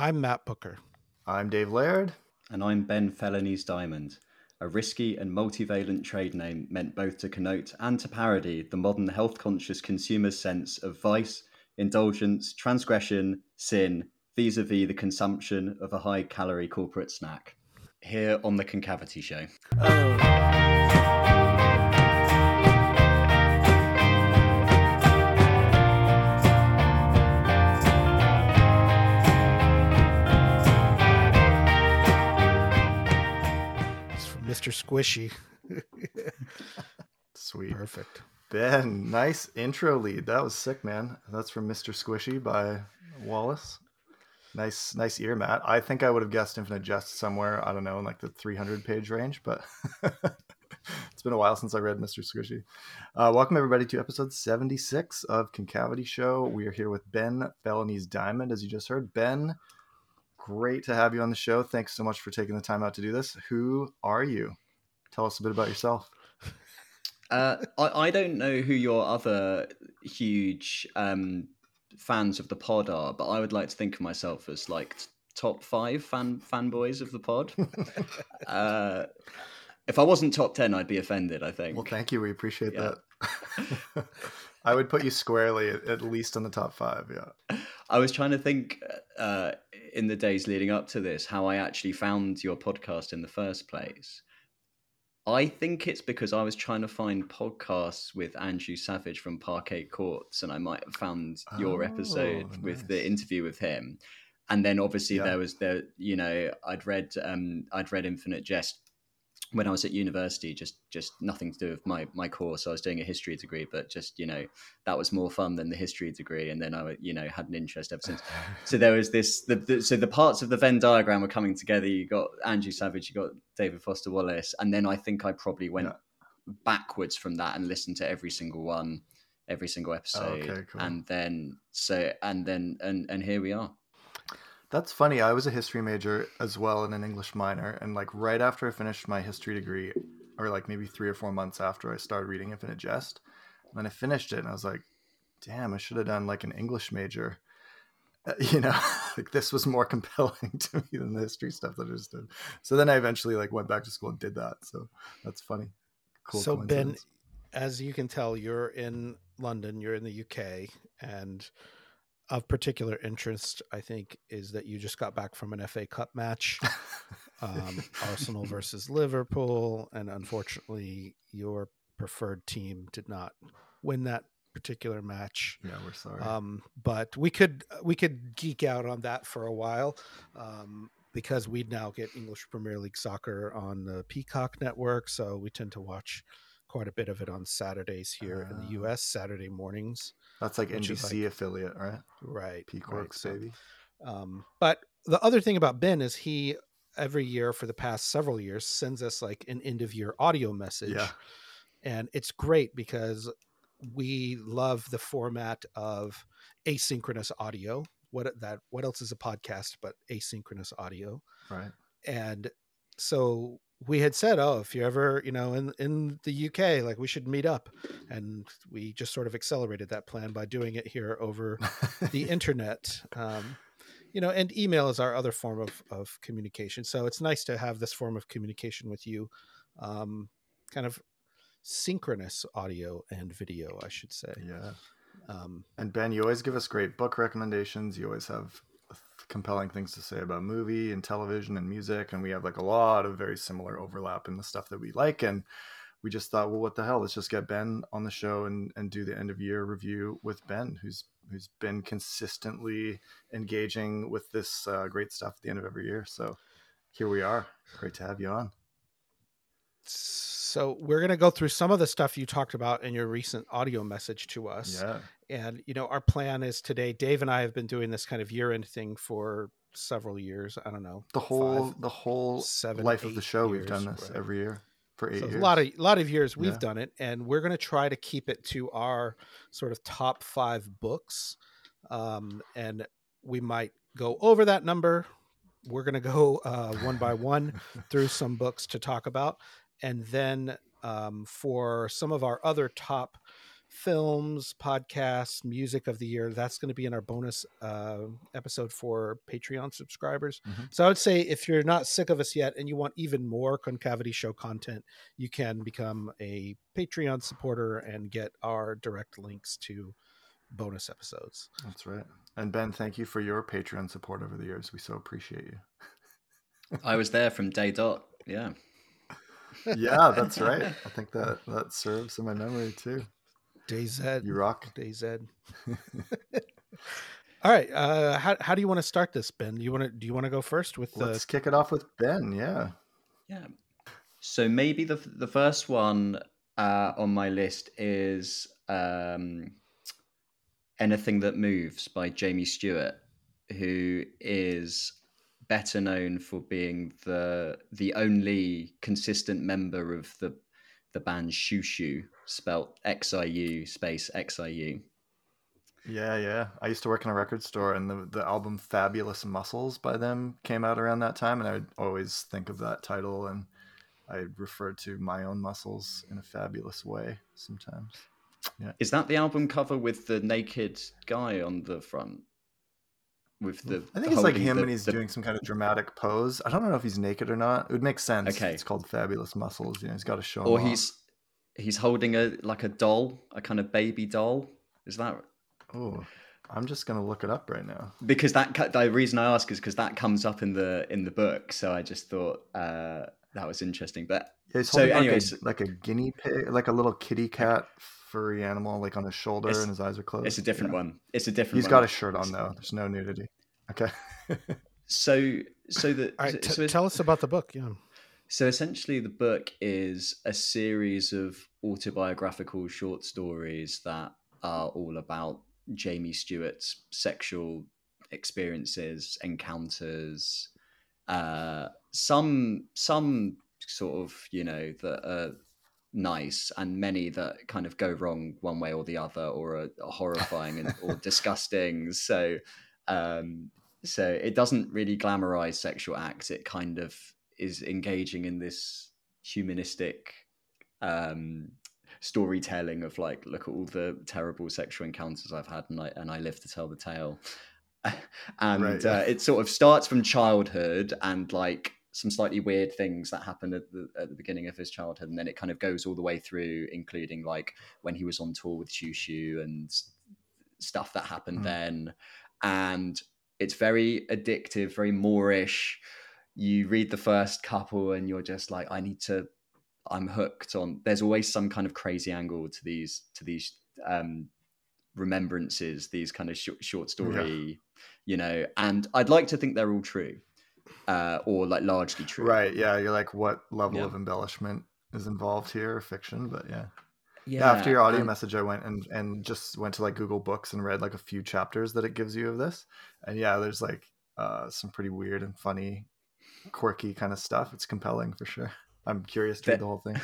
I'm Matt Booker. I'm Dave Laird. And I'm Ben Felonies Diamond, a risky and multivalent trade name meant both to connote and to parody the modern health conscious consumer's sense of vice, indulgence, transgression, sin, vis a vis the consumption of a high calorie corporate snack. Here on The Concavity Show. Oh. Mr. Squishy. Sweet. Perfect. Ben, nice intro lead. That was sick, man. That's from Mr. Squishy by Wallace. Nice, nice ear, Matt. I think I would have guessed Infinite Jest somewhere, I don't know, in like the 300 page range, but it's been a while since I read Mr. Squishy. Uh, welcome, everybody, to episode 76 of Concavity Show. We are here with Ben Felonies Diamond, as you just heard. Ben, great to have you on the show. Thanks so much for taking the time out to do this. Who are you? Tell us a bit about yourself. Uh, I, I, don't know who your other huge um, fans of the pod are, but I would like to think of myself as like top five fan fanboys of the pod. uh, if I wasn't top ten, I'd be offended. I think. Well, thank you. We appreciate yeah. that. I would put you squarely at least on the top five. Yeah. I was trying to think uh, in the days leading up to this how I actually found your podcast in the first place. I think it's because I was trying to find podcasts with Andrew Savage from Parquet Courts, and I might have found your oh, episode nice. with the interview with him. And then obviously yeah. there was the, you know, I'd read, um, I'd read Infinite Jest when I was at university, just just nothing to do with my my course. I was doing a history degree, but just you know that was more fun than the history degree. And then I you know had an interest ever since. so there was this. The, the, so the parts of the Venn diagram were coming together. You got Andrew Savage, you got David Foster Wallace, and then I think I probably went yeah. backwards from that and listened to every single one, every single episode, oh, okay, cool. and then so and then and and here we are. That's funny. I was a history major as well and an English minor. And like right after I finished my history degree, or like maybe three or four months after I started reading Infinite Jest, and then I finished it and I was like, damn, I should have done like an English major. Uh, you know, like this was more compelling to me than the history stuff that I just did. So then I eventually like went back to school and did that. So that's funny. Cool. So Ben, as you can tell, you're in London, you're in the UK, and of particular interest, I think, is that you just got back from an FA Cup match, um, Arsenal versus Liverpool, and unfortunately, your preferred team did not win that particular match. Yeah, we're sorry. Um, but we could we could geek out on that for a while. Um, because we'd now get English Premier League soccer on the Peacock network, so we tend to watch quite a bit of it on Saturdays here uh, in the US, ah. Saturday mornings. That's like NBC like, affiliate, right? Right. Peak right, baby. um, but the other thing about Ben is he every year for the past several years sends us like an end of year audio message. Yeah. And it's great because we love the format of asynchronous audio. What that what else is a podcast but asynchronous audio? Right. And so we had said, oh, if you're ever, you know, in in the UK, like we should meet up, and we just sort of accelerated that plan by doing it here over the internet. Um, you know, and email is our other form of of communication. So it's nice to have this form of communication with you, um, kind of synchronous audio and video, I should say. Yeah. Um, and Ben, you always give us great book recommendations. You always have compelling things to say about movie and television and music and we have like a lot of very similar overlap in the stuff that we like and we just thought well what the hell let's just get ben on the show and, and do the end of year review with ben who's who's been consistently engaging with this uh, great stuff at the end of every year so here we are great to have you on so we're going to go through some of the stuff you talked about in your recent audio message to us. Yeah. And you know, our plan is today. Dave and I have been doing this kind of year-end thing for several years. I don't know the whole five, the whole seven, life of the show. Years, we've done this right. every year for eight so years. A lot of a lot of years we've yeah. done it, and we're going to try to keep it to our sort of top five books. Um, and we might go over that number. We're going to go uh, one by one through some books to talk about and then um, for some of our other top films, podcasts, music of the year. That's going to be in our bonus uh, episode for Patreon subscribers. Mhm. So I would say if you're not sick of us yet and you want even more Concavity Show content, you can become a Patreon supporter and get our direct links to bonus episodes. That's right. And Ben, thank you for your Patreon support over the years. We so appreciate you. I was there from day dot. Yeah. Yeah, that's right. I think that that serves in my memory too. DayZ. You rock. DayZ. All right. Uh, how, how do you want to start this, Ben? Do you want to do you want to go first with the Let's kick it off with Ben. Yeah. Yeah. So maybe the the first one uh, on my list is um, "Anything That Moves" by Jamie Stewart, who is better known for being the the only consistent member of the the band Xiu Xiu, spelt X I U space X I U. Yeah, yeah. I used to work in a record store, and the the album "Fabulous Muscles" by them came out around that time, and I would always think of that title, and I refer to my own muscles in a fabulous way sometimes. Yeah. Is that the album cover with the naked guy on the front? With the I think it's like him the- and he's the- doing some kind of dramatic pose. I don't know if he's naked or not. It would make sense. Okay. It's called Fabulous Muscles. You know, he's got to show. or off. he's he's holding a like a doll, a kind of baby doll. Is that Oh, I'm just gonna look it up right now. because that the reason I ask is because that comes up in the in the book. So I just thought uh, that was interesting. But Yeah, he's So holding anyways- like, a, like a guinea pig, like a little kitty cat furry animal, like on his shoulder, and his eyes are closed. it's a different Yeah. one. It's a different. He's one. got a shirt on though. There's no nudity. Okay. So so the All right, so, t- so tell us about the book. Yeah. So essentially, the book is a series of autobiographical short stories that are all about Jamie Stewart's sexual experiences, encounters, uh, some some sort of you know that are nice, and many that kind of go wrong one way or the other, or are, are horrifying and or disgusting. So. Um, so it doesn't really glamorize sexual acts. It kind of is engaging in this humanistic um, storytelling of like, look at all the terrible sexual encounters I've had, and I and I live to tell the tale. and Right. uh, it sort of starts from childhood and like some slightly weird things that happened at the, at the beginning of his childhood, and then it kind of goes all the way through, including like when he was on tour with Xiu Xiu and stuff that happened Hmm. then. And it's very addictive, very moreish. You read the first couple and you're just like, I need to. I'm hooked on. There's always some kind of crazy angle to these to these um, remembrances, these kind of short, short story, you know. And I'd like to think they're all true, uh, or like largely true. right. Yeah. You're like, what level Yeah. of embellishment is involved here, fiction? But yeah. Yeah. Yeah, after your audio and- message, I went and and just went to like Google Books and read like a few chapters that it gives you of this, and yeah, there's like uh, some pretty weird and funny, quirky kind of stuff. It's compelling for sure. I'm curious to read The- the whole thing.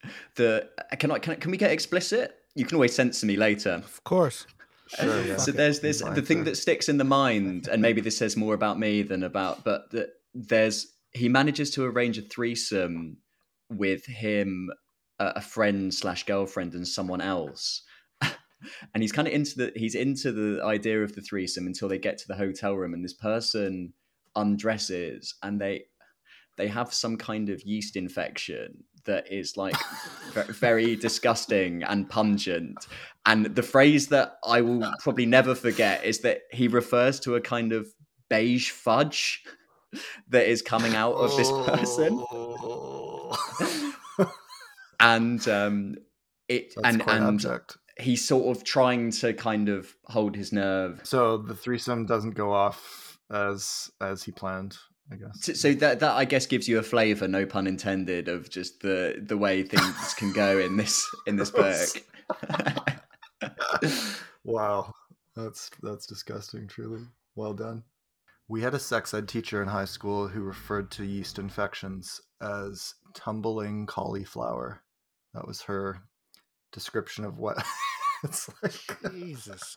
the can I can I, can we get explicit? You can always censor me later. Of course. Sure, yeah. So there's this the thing that sticks in the mind, and maybe this says more about me than about, but that there's he manages to arrange a threesome with him, a a friend slash girlfriend, and someone else. and he's kind of into the he's into the idea of the threesome until they get to the hotel room, and this person undresses, and they they have some kind of yeast infection that is like very disgusting and pungent. And the phrase that I will probably never forget is that he refers to a kind of beige fudge that is coming out of this person. Oh. And um it That's and and abject. he's sort of trying to kind of hold his nerve. So the threesome doesn't go off as as he planned, I guess. So- So that that I guess gives you a flavour, no pun intended, of just the the way things can go in this in this book. wow, that's that's disgusting. Truly, well done. We had a sex ed teacher in high school who referred to yeast infections as tumbling cauliflower. That was her description of what it's like. Jesus.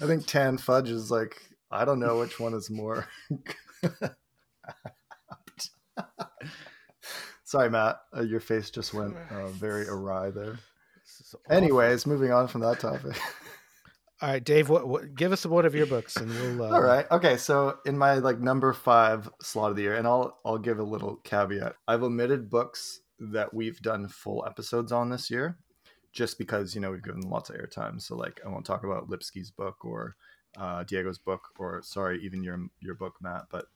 I think tan fudge is like I don't know which one is more. Sorry, Matt. Uh, your face just went uh, very awry there. This is awful. Anyways, moving on from that topic. all right, Dave. What, what? Give us one of your books, and we'll. Uh, All right. Okay. So in my like number five slot of the year, and I'll I'll give a little caveat. I've omitted books that we've done full episodes on this year, just because you know we've given them lots of airtime. So like I won't talk about Lipsky's book or uh, Diego's book, or sorry, even your your book, Matt. But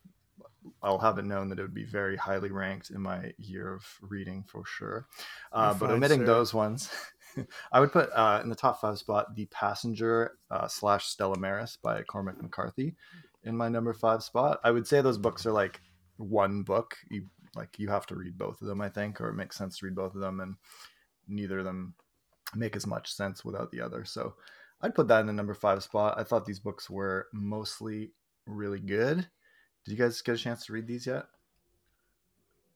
I'll have it known that it would be very highly ranked in my year of reading for sure. Uh, but omitting sir. those ones, I would put uh, in the top five spot The Passenger uh, slash Stella Maris by Cormac McCarthy in my number five spot. I would say those books are like one book. You like you have to read both of them, I think, or it makes sense to read both of them, and neither of them make as much sense without the other. So I'd put that in the number five spot. I thought these books were mostly really good. Did you guys get a chance to read these yet?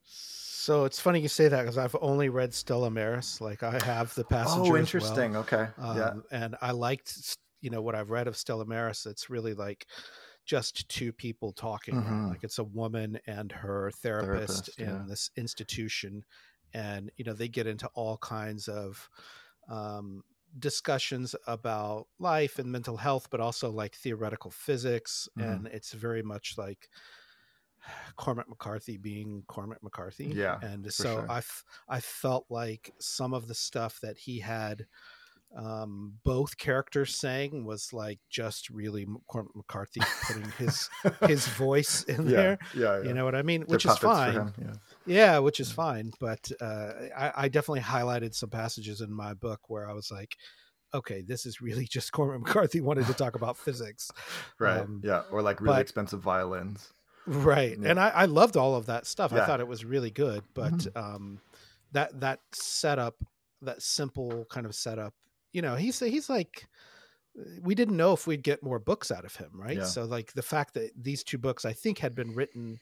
So it's funny you say that because I've only read Stella Maris. Like I have the passenger. as oh, well. interesting. Okay. yeah. Um, And I liked, you know, what I've read of Stella Maris. It's really like just two people talking. Mhm. Like it's a woman and her therapist, Therapist, in yeah. this institution, and you know they get into all kinds of um, discussions about life and mental health, but also like theoretical physics. Mhm. And it's very much like Cormac McCarthy being Cormac McCarthy. Yeah, And so sure. I, f- I felt like some of the stuff that he had um, both characters saying was like just really Cormac McCarthy putting his his voice in yeah. there. Yeah. Yeah. You know what I mean? They're Which is fine. Yeah. Yeah, which is fine. But uh, I, I definitely highlighted some passages in my book where I was like, okay, this is really just Cormac McCarthy wanted to talk about physics. Right. Um, yeah. Or like really but- expensive violins. Right. Yeah. And I, I loved all of that stuff. I thought it was really good. But Mhm. um, that that setup, that simple kind of setup, you know, he's he's like we didn't know if we'd get more books out of him, right? Yeah. So like the fact that these two books I think had been written,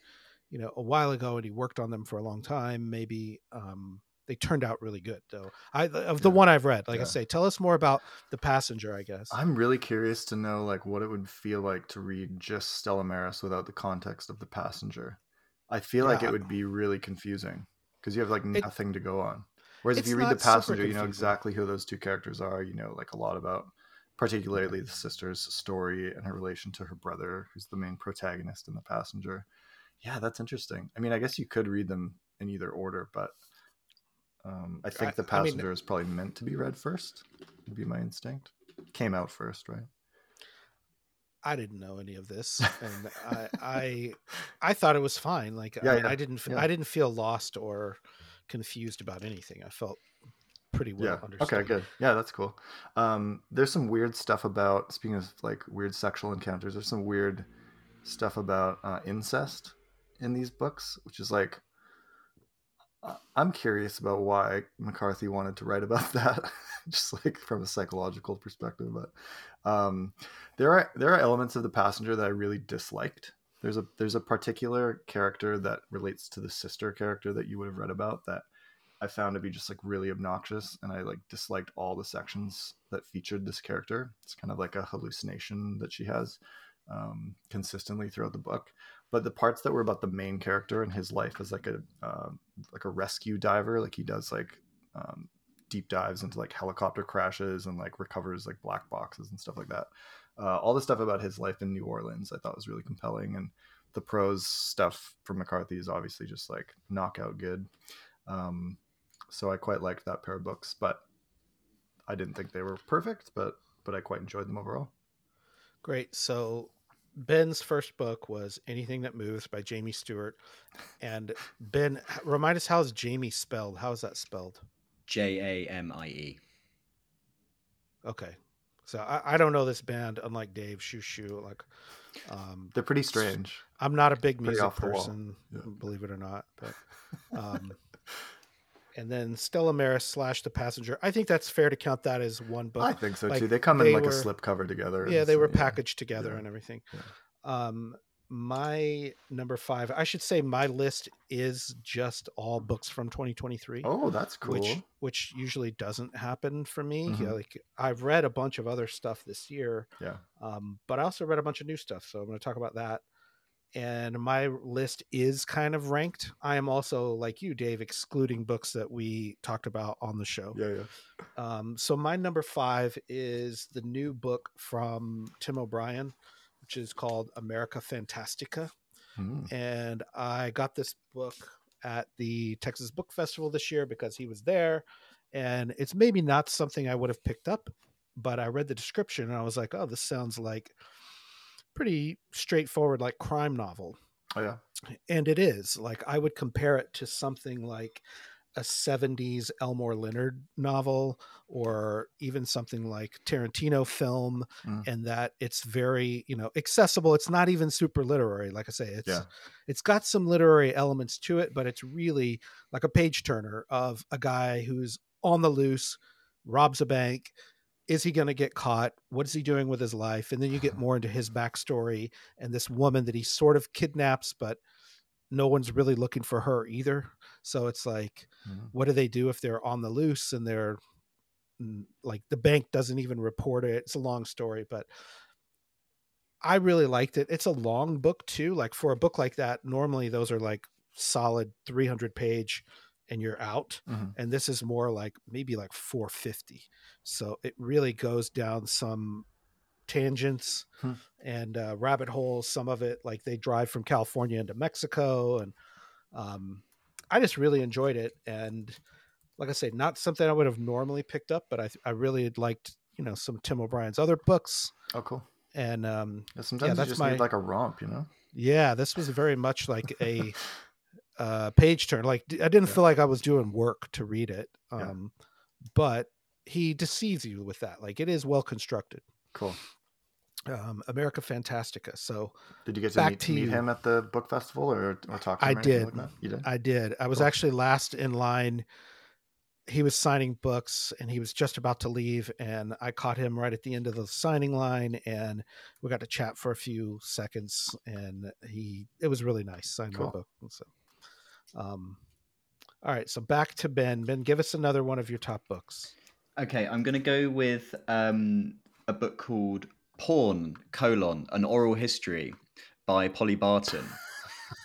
you know, a while ago and he worked on them for a long time, maybe um they turned out really good though. I of the Yeah. one I've read, like I say, tell us more about the passenger, I guess. I'm really curious to know like what it would feel like to read just Stella Maris without the context of the passenger. I feel like it would be really confusing because you have like It- nothing to go on. Whereas if you read the passenger, you know exactly who those two characters are. You know like a lot about particularly the sister's story and her relation to her brother, who's the main protagonist in the passenger. Yeah, that's interesting. I mean, I guess you could read them in either order, but um, I think I- the I mean- passenger is probably meant to be read first. Would be my instinct. Came out first, right? I didn't know any of this, and I, I I thought it was fine. Like Yeah, I, yeah, I didn't yeah. I didn't feel lost or confused about anything. I felt pretty well yeah. understood. Okay, good. Yeah, that's cool. Um, there's some weird stuff about speaking of like weird sexual encounters. There's some weird stuff about uh, incest in these books, which is like I'm curious about why McCarthy wanted to write about that, just like from a psychological perspective. But um, there are there are elements of the passenger that I really disliked. There's a there's a particular character that relates to the sister character that you would have read about that I found to be just like really obnoxious, and I like disliked all the sections that featured this character. It's kind of like a hallucination that she has um, consistently throughout the book. But the parts that were about the main character and his life as like a um, like a rescue diver, like he does like um, deep dives into like helicopter crashes and like recovers like black boxes and stuff like that. Uh, all the stuff about his life in New Orleans, I thought was really compelling, and the prose stuff from McCarthy is obviously just like knockout good. Um, so I quite liked that pair of books, but I didn't think they were perfect, but but I quite enjoyed them overall. Great. So Ben's first book was Anything That Moves by Jamie Stewart, and Ben, remind us how is Jamie spelled? How is that spelled? J A M I E. Okay. So I, I don't know this band, unlike Dave Xiu Xiu. Like, um, They're pretty strange. I'm not a big music off the wall. person, Yeah. believe it or not. But um, and then Stella Maris slash The Passenger. I think that's fair to count that as one book. I think so like, too. They come they in like were- a slip cover together. yeah, they so, were packaged together Yeah. and everything. Yeah. Um, my number five, I should say, my list is just all books from 2023. Oh, that's cool. Which which usually doesn't happen for me. Mhm. Yeah, like I've read a bunch of other stuff this year, yeah. um, but I also read a bunch of new stuff. So I'm going to talk about that. and my list is kind of ranked. I am also like you, Dave, excluding books that we talked about on the show. Yeah, yeah. Um, so my number five is the new book from Tim O'Brien, which is called America Fantastica, Mm. and I got this book at the Texas Book Festival this year because he was there, and it's maybe not something I would have picked up, but I read the description and I was like, oh, this sounds like pretty straightforward, like crime novel Oh yeah. and it is like i would compare it to something like a 70s elmore leonard novel or even something like tarantino film Mm. and that it's very you know accessible it's not even super literary like i say it's Yeah. it's got some literary elements to it but it's really like a page turner of a guy who's on the loose robs a bank is he going to get caught what is he doing with his life and then you get more into his backstory and this woman that he sort of kidnaps but no one's really looking for her either so it's like Mhm. what do they do if they're on the loose and they're mm, like the bank doesn't even report it it's a long story but i really liked it it's a long book too like for a book like that normally those are like solid 300 page and you're out Mhm. and this is more like maybe like 450 so it really goes down some tangents Hmm. and uh, rabbit holes some of it like they drive from california into mexico and um, i just really enjoyed it and like i say not something i would have normally picked up but i, I really liked you know some tim o'brien's other books Oh cool. and um, Yeah, sometimes you that's just my- need like a romp, you know? yeah this was very much like a uh page turn like I didn't Yeah. feel like i was doing work to read it Yeah. um but he deceives you with that like it is well constructed Cool. Um america fantastica so Did you get to meet, to meet him at the book festival or, or talk to I him or did. Like? You did? i did i was Cool. actually last in line he was signing books and he was just about to leave and i caught him right at the end of the signing line and we got to chat for a few seconds and he it was really nice signed my book and so um all right so back to ben ben give us another one of your top books Okay, I'm going to go with um, a book called Porn, colon, An Oral History by Polly Barton.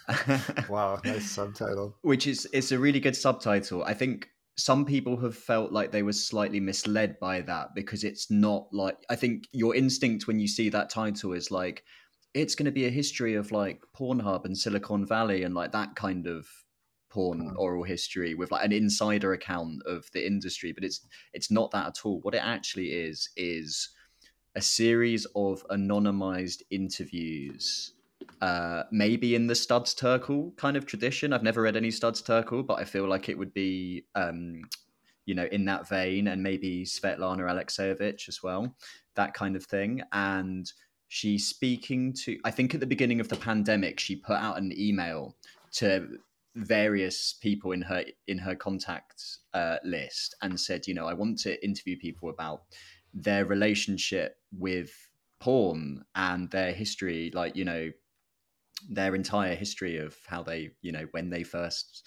wow, nice subtitle. Which is it's a really good subtitle. I think some people have felt like they were slightly misled by that because it's not like I think your instinct when you see that title is like it's going to be a history of like Pornhub and Silicon Valley and like that kind of porn Mhm. oral history with like an insider account of the industry but it's it's not that at all what it actually is is a series of anonymized interviews uh maybe in the studs terkel kind of tradition. I've never read any studs terkel but i feel like it would be um you know in that vein and maybe svetlana alexievich as well that kind of thing. And she's speaking to i think at the beginning of the pandemic she put out an email to various people in her in her contact uh, list and said you know i want to interview people about their relationship with porn and their history like you know their entire history of how they you know when they first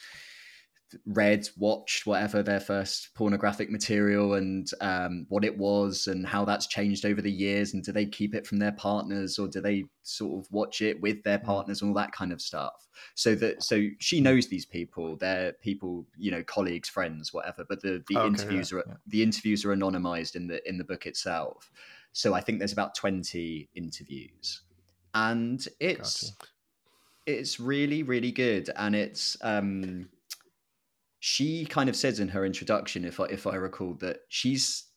read watched whatever their first pornographic material and um, what it was and how that's changed over the years and do they keep it from their partners or do they sort of watch it with their partners and all that kind of stuff. So that so she knows these people they're people you know colleagues friends whatever but the the Okay, interviews yeah, are yeah. the interviews are anonymized in the in the book itself. So i think there's about 20 interviews. And it's Gotcha. it's really really good. And it's um she kind of says in her introduction if i if i recall that she's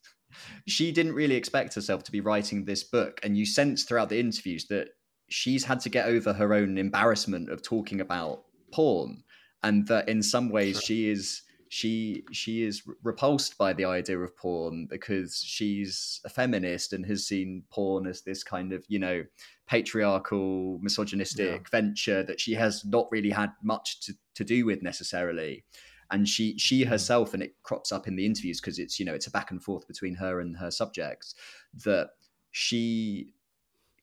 she didn't really expect herself to be writing this book. And you sense throughout the interviews that she's had to get over her own embarrassment of talking about porn and that in some ways she is she she is repulsed by the idea of porn because she's a feminist and has seen porn as this kind of you know patriarchal misogynistic venture that she has not really had much to, to do with necessarily and she she herself and it crops up in the interviews because it's you know it's a back and forth between her and her subjects that she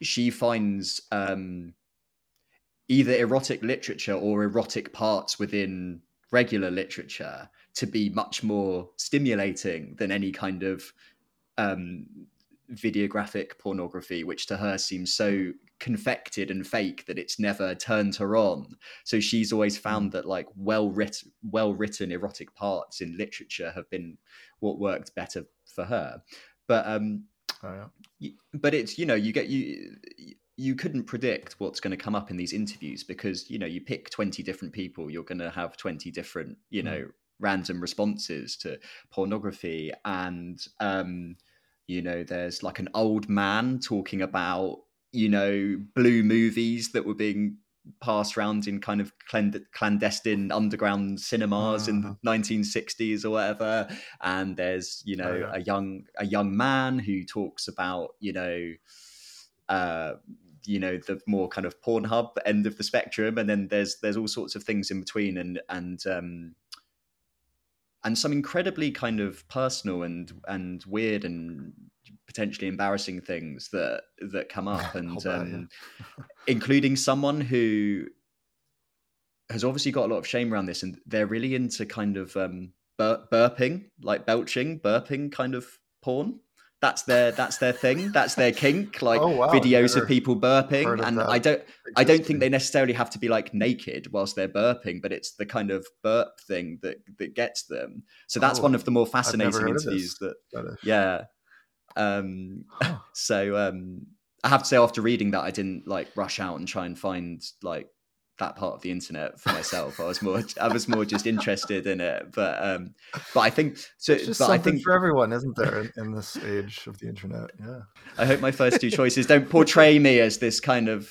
she finds um either erotic literature or erotic parts within regular literature to be much more stimulating than any kind of um videographic pornography which to her seems so confected and fake that it's never turned her on. So she's always found that like well written, well written erotic parts in literature have been what worked better for her. But um, Oh, yeah. but it's you know you get you you couldn't predict what's going to come up in these interviews because you know you pick 20 different people you're going to have 20 different you know random responses to pornography and um you know there's like an old man talking about you know blue movies that were being passed around in kind of cland- clandestine underground cinemas in Mhm. the 1960s or whatever and there's you know Oh, yeah. a young a young man who talks about you know uh you know the more kind of Pornhub end of the spectrum, and then there's there's all sorts of things in between, and and um, and some incredibly kind of personal and and weird and potentially embarrassing things that that come up, and um, including someone who has obviously got a lot of shame around this, and they're really into kind of um, bur- burping, like belching, burping kind of porn. That's their that's their thing. That's their kink. Like Oh, wow, videos never of people burping, of and I don't I don't think they necessarily have to be like naked whilst they're burping, but it's the kind of burp thing that that gets them. So that's Oh, one of the more fascinating interviews that yeah. Um so um I have to say after reading that I didn't like rush out and try and find like that part of the internet for myself. I was more I was more just interested in it. But um but I think so It's just but I something think for everyone, isn't there, in, in this age of the internet? Yeah. I hope my first two choices don't portray me as this kind of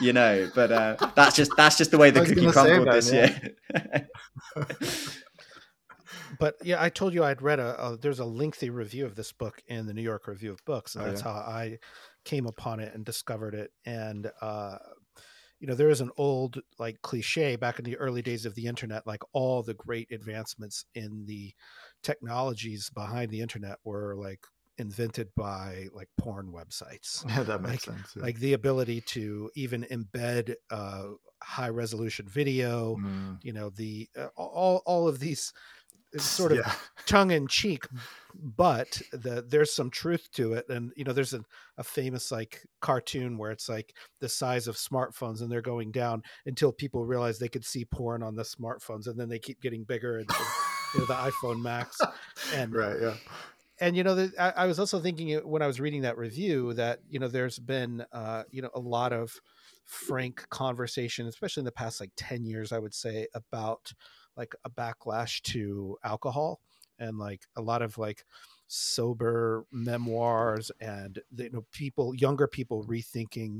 you know, but uh, that's just that's just the way the cookie crumbled man, this yeah. year. but yeah, I told you I'd read a, a there's a lengthy review of this book in the New York Review of Books, and Oh, that's yeah. how I came upon it and discovered it. And uh, you know, there is an old like cliche back in the early days of the internet, like all the great advancements in the technologies behind the internet were like invented by like porn websites Yeah, that makes Like- sense. yeah. like the ability to even embed uh, high resolution video Mm, you know the uh, all all of these it's sort of yeah. tongue in cheek but the there's some truth to it and you know there's a, a famous like cartoon where it's like the size of smartphones and they're going down until people realize they could see porn on the smartphones and then they keep getting bigger and you know, the iphone max and right, yeah. and you know the, I, I was also thinking when i was reading that review that you know there's been uh you know a lot of frank conversation especially in the past like 10 years i would say about like a backlash to alcohol and like a lot of like sober memoirs and you know people younger people rethinking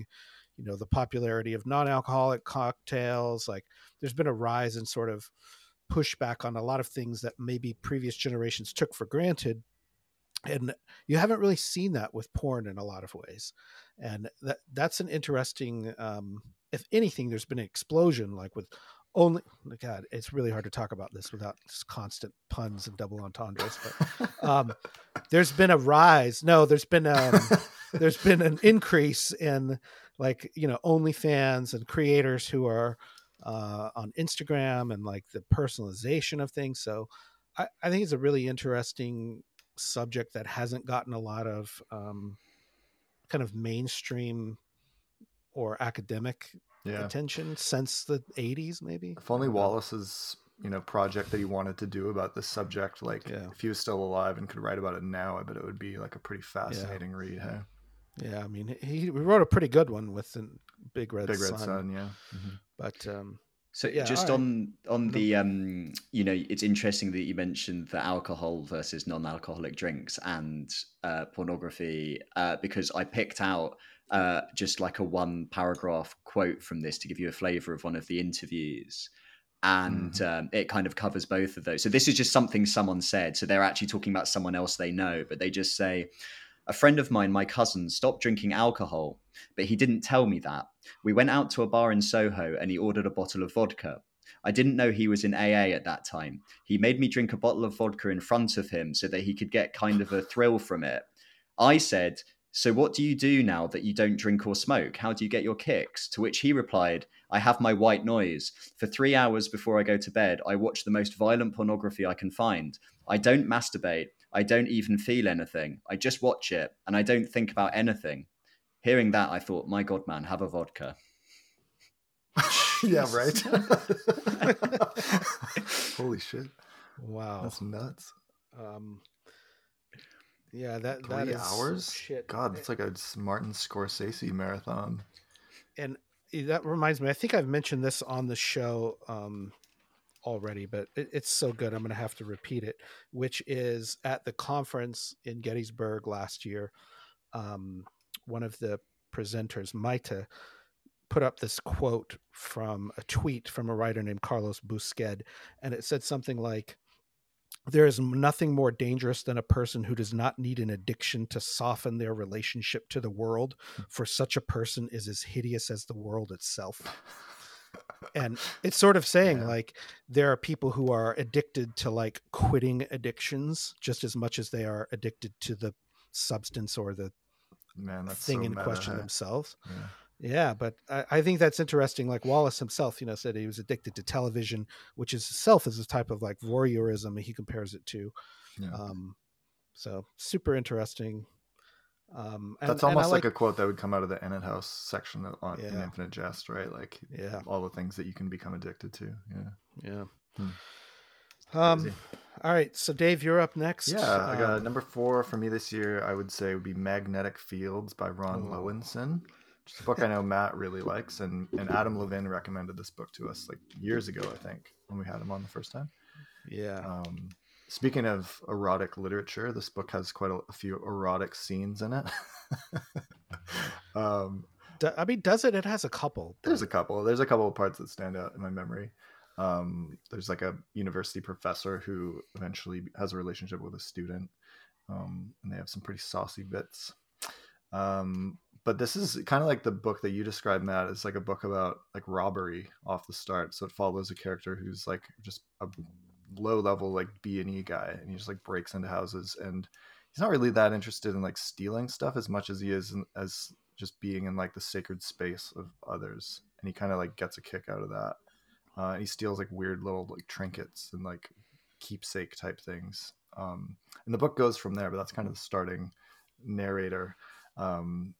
you know the popularity of non-alcoholic cocktails like there's been a rise in sort of pushback on a lot of things that maybe previous generations took for granted and you haven't really seen that with porn in a lot of ways and that that's an interesting um if anything there's been an explosion like with only god it's really hard to talk about this without just constant puns and double entendres but um there's been a rise no there's been um there's been an increase in like you know OnlyFans and creators who are uh, on Instagram and like the personalization of things. So I, I think it's a really interesting subject that hasn't gotten a lot of um, kind of mainstream or academic yeah. attention since the 80s, maybe. If only Wallace's, you know, project that he wanted to do about this subject, like Yeah. if he was still alive and could write about it now, I bet it would be like a pretty fascinating read. Hey, Yeah, I mean, he, he wrote a pretty good one with the Big Red, Big Red Son, Sun, yeah. Mhm. but um, So Yeah, just all right. on on the um you know it's interesting that you mentioned the alcohol versus non-alcoholic drinks and uh, pornography uh, because I picked out uh, just like a one paragraph quote from this to give you a flavor of one of the interviews and um, it kind of covers both of those. So this is just something someone said. So they're actually talking about someone else they know, but they just say, "A friend of mine, my cousin, stopped drinking alcohol, but he didn't tell me that. We went out to a bar in Soho and he ordered a bottle of vodka. I didn't know he was in AA at that time. He made me drink a bottle of vodka in front of him so that he could get kind of a thrill from it. I said, So what do you do now that you don't drink or smoke? How do you get your kicks? To which he replied, I have my white noise. For three hours before I go to bed, I watch the most violent pornography I can find. I don't masturbate. I don't even feel anything. I just watch it and I don't think about anything. hearing that, I thought, my God, man, have a vodka. yeah, right. Holy shit! Wow, That's nuts. um, yeah, that Three that is hours? Shit, God, it's like a Martin Scorsese marathon. and that reminds me. I think I've mentioned this on the show um, already, but it, it's so good. I'm going to have to repeat it. Which is at the conference in Gettysburg last year. Um, one of the presenters, Maita, put up this quote from a tweet from a writer named Carlos Busqued, and it said something like. There is nothing more dangerous than a person who does not need an addiction to soften their relationship to the world, hmm. for such a person is as hideous as the world itself. And it's sort of saying Yeah. like there are people who are addicted to like quitting addictions just as much as they are addicted to the substance or the Man, that's thing so in meta, question hey? themselves. Yeah. Yeah, but I, I think that's interesting. Like Wallace himself, you know, said he was addicted to television, which is itself is a type of like voyeurism he compares it to. Yeah. Um, so super interesting. Um, and- That's almost like, a quote that would come out of the Ennet House section of- on in Infinite Jest, right? Like yeah, all the things that you can become addicted to. Yeah. yeah. Hmm. Um, all right, so Dave, you're up next. Yeah, I got Um, number four for me this year. I would say would be Magnetic Fields by Ron Oh. Loewinsohn. Is a book I know Matt really likes, and and Adam Levin recommended this book to us like years ago, I think, when we had him on the first time. yeah, Um, speaking of erotic literature, this book has quite a, a few erotic scenes in it. um, Do- I mean, does it? It has a couple. there's a couple. There's a couple of parts that stand out in my memory. Um, there's like a university professor who eventually has a relationship with a student, um, and they have some pretty saucy bits. Um, but this is kind of like the book that you described, Matt. It's like a book about like robbery off the start. So it follows a character who's like just a low level like B and E guy, and he just like breaks into houses, and he's not really that interested in like stealing stuff as much as he is in, as just being in like the sacred space of others, and he kind of like gets a kick out of that. Uh, he steals like weird little like trinkets and like keepsake type things. Um, and the book goes from there, but that's kind of the starting narrator. Um,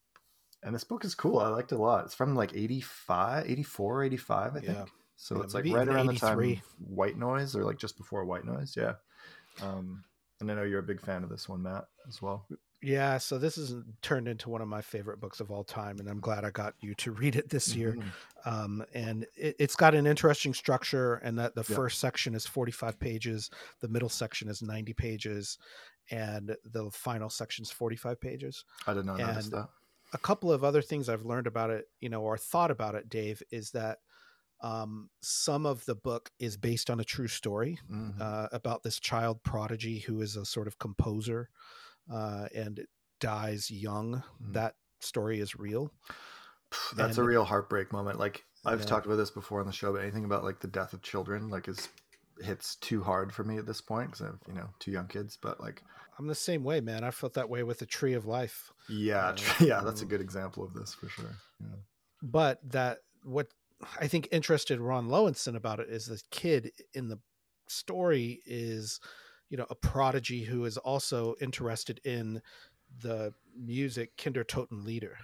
and this book is cool. I liked it a lot. It's from like 85, 84, 85, I think. Yeah. So Yeah, it's like right around the time 83. of White Noise or like just before White Noise. Yeah. Um, and I know you're a big fan of this one, Matt, as well. Yeah, so this is turned into one of my favorite books of all time, and I'm glad I got you to read it this year. Mhm. Um, and it, it's got an interesting structure, and that the Yeah. first section is 45 pages, the middle section is 90 pages, and the final section is 45 pages. I did not notice that. A couple of other things I've learned about it, you know, or thought about it, Dave, is that um, some of the book is based on a true story Mhm. uh, about this child prodigy who is a sort of composer uh, and dies young. Mhm. That story is real. That's a real heartbreak moment. Like I've Yeah. talked about this before on the show, but anything about like the death of children, like is hits too hard for me at this point because I have you know two young kids. But like, I'm the same way, man. I felt that way with the Tree of Life. yeah, Uh, yeah, that's a mm. good example of this for sure. Yeah. but that what I think interested Ron Loewinsohn about it is the kid in the story is, you know, a prodigy who is also interested in the music Kindertotenlieder,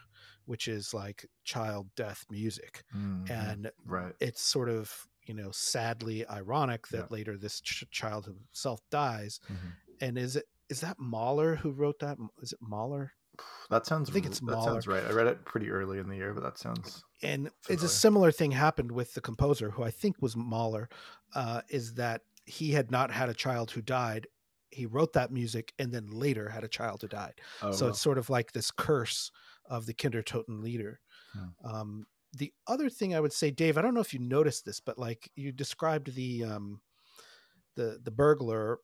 which is like child death music, Mhm. and right, it's sort of you know sadly ironic that Yeah. later this ch- child himself dies. Mhm. And is it is that Mahler who wrote that? Is it Mahler? that sounds. I think it's that Mahler. sounds right. I read it pretty early in the year, but that sounds. and it's a similar thing happened with the composer who i think was mahler uh, is that he had not had a child who died he wrote that music and then later had a child who died Oh, so well. it's sort of like this curse of the kindertotenlieder Hmm. um, the other thing i would say dave i don't know if you noticed this but like you described the um, the the burglar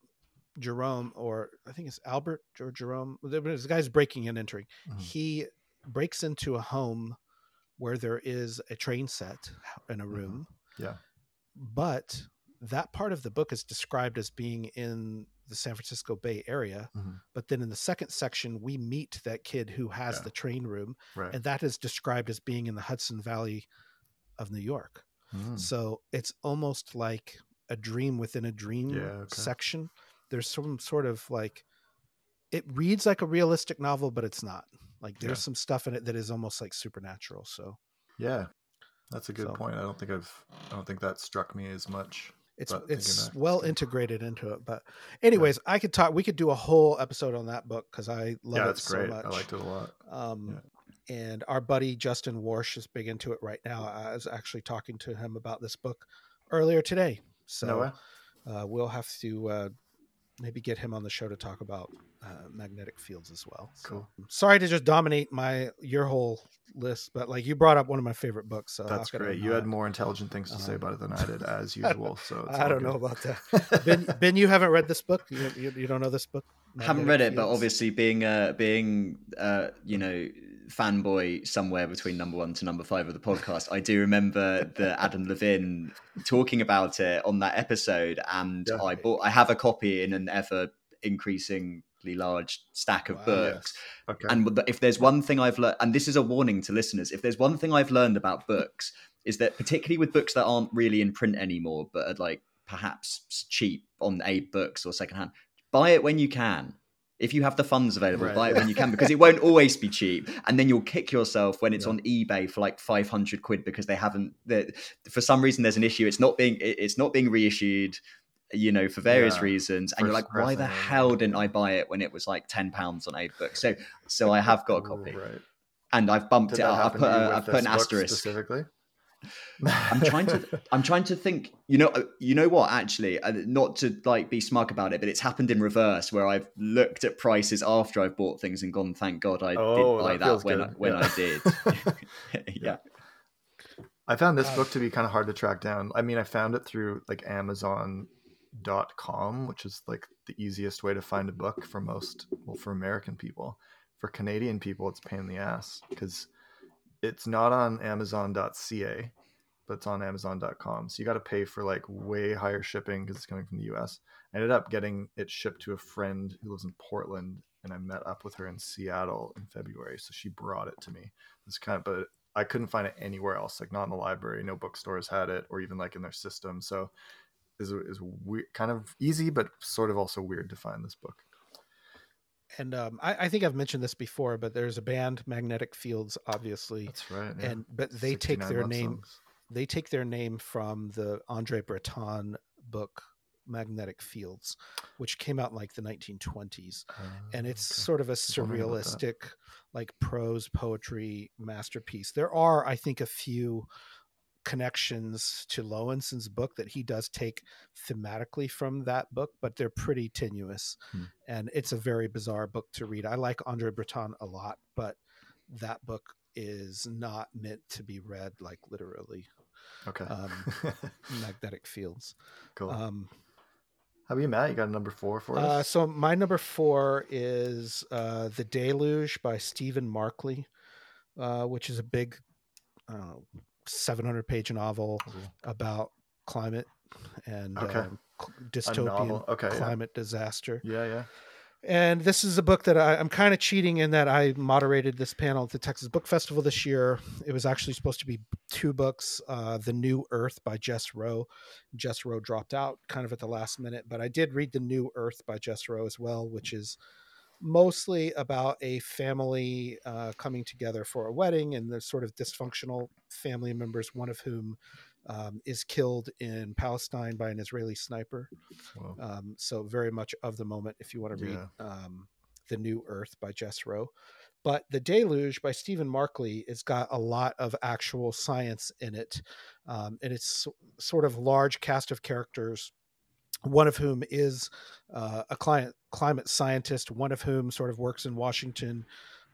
jerome or i think it's albert or jerome the guy's breaking and entering Mhm. he breaks into a home where there is a train set in a Mhm. room Yeah. but that part of the book is described as being in the San Francisco Bay Area. Mhm. But then in the second section, we meet that kid who has Yeah. the train room, Right. and that is described as being in the Hudson Valley of New York. Mm. So it's almost like a dream within a dream Yeah, okay. section. There's some sort of like, it reads like a realistic novel, but it's not. Like there's Yeah. some stuff in it that is almost like supernatural. So Yeah, that's a good So- point. I don't think I've I don't think that struck me as much. it's it's well integrated into it. But anyways, I could talk. We could do a whole episode on that book because I love yeah, it that's great. so much. I liked it a lot. Um, And our buddy Justin Warsh is big into it right now. I was actually talking to him about this book earlier today. So no uh, we'll have to uh, maybe get him on the show to talk about uh, magnetic fields as well. So, Cool. sorry to just dominate my your whole list, but like you brought up one of my favorite books. So That's great. You had more intelligent things to say Um, about it than I did, as usual. So it's I don't know about that. Ben, ben, you haven't read this book. You, you, you don't know this book. haven't Magnetic read it, but obviously being uh being uh you know fanboy somewhere between number one to number five of the podcast, I do remember the Adam Levin talking about it on that episode, and Yeah. I bought I have a copy in an ever increasingly large stack of Wow. books. Okay. And if there's one thing I've learned, and this is a warning to listeners, if there's one thing I've learned about books, is that particularly with books that aren't really in print anymore, but are like perhaps cheap on AbeBooks or secondhand, buy it when you can. If you have the funds available, Right. buy it when you can because it won't always be cheap. And then you'll kick yourself when it's Yeah. on eBay for like 500 quid because they haven't, for some reason, there's an issue. It's not being, it's not being reissued you know, for various Yeah, reasons, and for you're like, why the hell didn't I buy it when it was like ten pounds on AbeBooks? So, so I have got a copy, Right. and I've bumped Did it. I've put, a, I've put an asterisk. specifically? I'm trying to, I'm trying to think. You know, you know what? Actually, uh, not to like be smug about it, but it's happened in reverse, where I've looked at prices after I've bought things and gone, "Thank God I Oh, did buy that that, feels when I, when Yeah. I did." yeah. I found this Uh, book to be kind of hard to track down. I mean, I found it through like Amazon.com, which is like the easiest way to find a book for most, well, for American people. For Canadian people, it's a pain in the ass because it's not on Amazon.ca, but it's on Amazon.com. So you got to pay for like way higher shipping because it's coming from the US. I ended up getting it shipped to a friend who lives in Portland, and I met up with her in Seattle in February. So she brought it to me. It's kind of, but I couldn't find it anywhere else, like not in the library. No bookstores had it, or even like in their system. So is is kind of easy, but sort of also weird to find this book. And um, I, I think I've mentioned this before, but there's a band, Magnetic Fields, obviously, That's right. Yeah. and but they take their name. songs. They take their name from the Andre Breton book, Magnetic Fields, which came out in like the 1920s. and Oh, it's okay. sort of a don't know about that. surrealistic like prose poetry masterpiece there are i think a few connections to Loewinsohn's book that he does take thematically from that book but they're pretty tenuous Hmm. and it's a very bizarre book to read i like andre breton a lot but that book is not meant to be read like literally okay. um, magnetic fields cool. um, How about you, Matt? You got a number four for us? Uh, so my number four is uh, "The Deluge" by Stephen Markley, uh, which is a big, I don't know, 700 page novel about climate and Okay. um, dystopian. Okay. yeah. climate disaster. Yeah, yeah. And this is a book that I, I'm kind of cheating in that I moderated this panel at the Texas Book Festival this year. It was actually supposed to be two books uh, The New Earth by Jess Row. Jess Row dropped out kind of at the last minute, but I did read The New Earth by Jess Row as well, which is mostly about a family uh, coming together for a wedding and the sort of dysfunctional family members, one of whom um, is killed in Palestine by an Israeli sniper. Um, so very much of the moment if you want to read um, The New Earth by Jess Row. But The Deluge by Stephen Markley has got a lot of actual science in it. Um, and it's sort of large cast of characters, one of whom is uh, a client, climate scientist, one of whom sort of works in Washington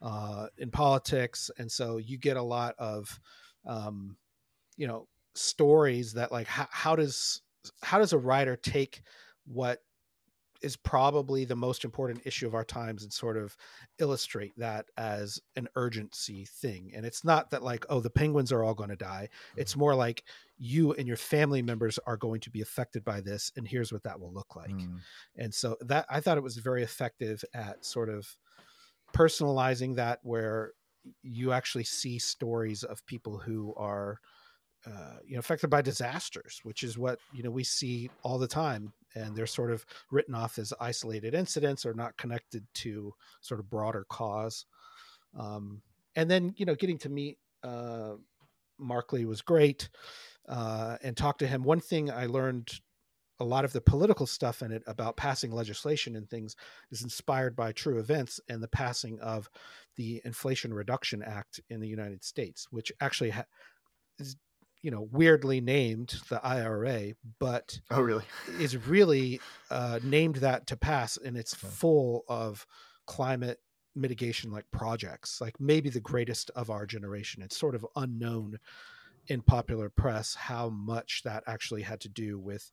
uh, in politics. And so you get a lot of, um, you know, stories that like how, how does how does a writer take what is probably the most important issue of our times and sort of illustrate that as an urgency thing. And it's not that like oh the penguins are all going to die. It's more like you and your family members are going to be affected by this and here's what that will look like. Mm. and so that i thought it was very effective at sort of personalizing that where you actually see stories of people who are uh, you know affected by disasters which is what you know we see all the time and they're sort of written off as isolated incidents or not connected to sort of broader cause Um, and then you know, getting to meet uh, Markley was great, uh, and talk to him. One thing I learned a lot of the political stuff in it about passing legislation and things is inspired by true events and the passing of the Inflation Reduction Act in the United States, which actually ha- is, you know, weirdly named the IRA, but Oh, really? is really uh, named that to pass, and it's Okay. full of climate mitigation like projects, like maybe the greatest of our generation. It's sort of unknown in popular press how much that actually had to do with,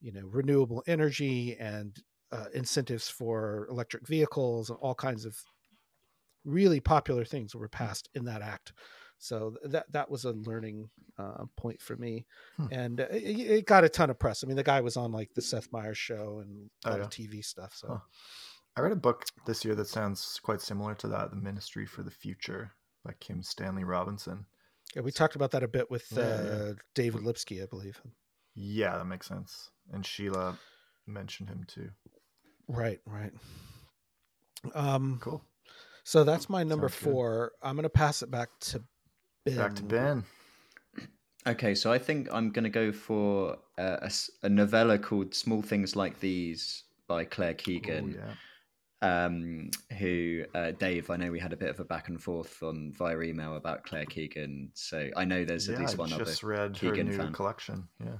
you know, renewable energy and uh, incentives for electric vehicles and all kinds of really popular things were passed in that act. So that that was a learning uh, point for me, Hmm. and uh, it, it got a ton of press. I mean, the guy was on like the Seth Meyers show and a Oh, yeah. of TV stuff. So Huh. I read a book this year that sounds quite similar to that, The Ministry for the Future by Kim Stanley Robinson. yeah, we talked about that a bit with Yeah, uh, yeah. David Lipsky, I believe. Yeah, that makes sense. And Sheila mentioned him too. Right, right. Um, Cool. so that's my number Sounds good. four. I'm gonna pass it back to Ben. Back to Ben. Okay, so I think I'm going to go for a novella called Small Things Like These by Claire Keegan. yeah. um, who uh, Dave, I know we had a bit of a back and forth on via email about Claire Keegan, so I know there's at yeah, least one other. just read Keegan her new fan. collection. Yeah.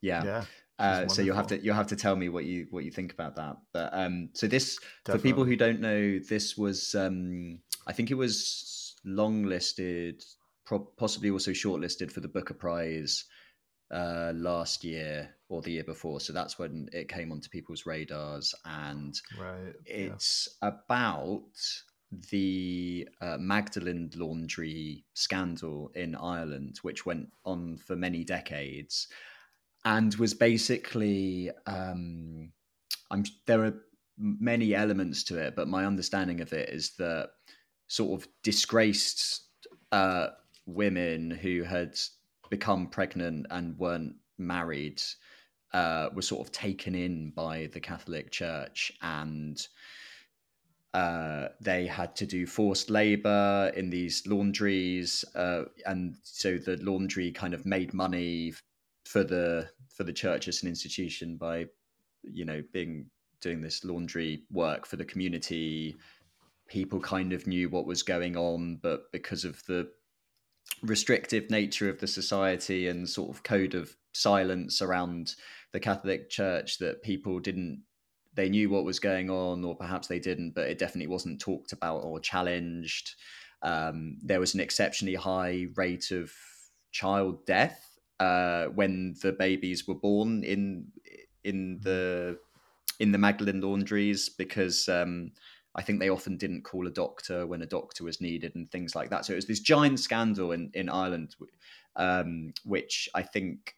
Yeah, Yeah. uh, so you'll have to you'll have to tell me what you what you think about that. But um, so this for people who don't know, this was um, I think it was long listed, pro- possibly also shortlisted for the Booker Prize uh, last year or the year before. So that's when it came onto people's radars and Right. yeah. it's about the uh, Magdalen laundry scandal in Ireland, which went on for many decades, and was basically um, I'm there are many elements to it, but my understanding of it is that sort of disgraced uh, women who had become pregnant and weren't married uh, were sort of taken in by the Catholic Church and uh, they had to do forced labor in these laundries, uh, and so the laundry kind of made money for the for the church as an institution by, you know, being doing this laundry work for the community. People kind of knew what was going on, but because of the restrictive nature of the society and sort of code of silence around the Catholic Church, that people didn't they knew what was going on, or perhaps they didn't, but it definitely wasn't talked about or challenged. Um, there was an exceptionally high rate of child death uh, when the babies were born in in the in the Magdalen laundries because um, I think they often didn't call a doctor when a doctor was needed and things like that. So it was this giant scandal in in Ireland, um, which I think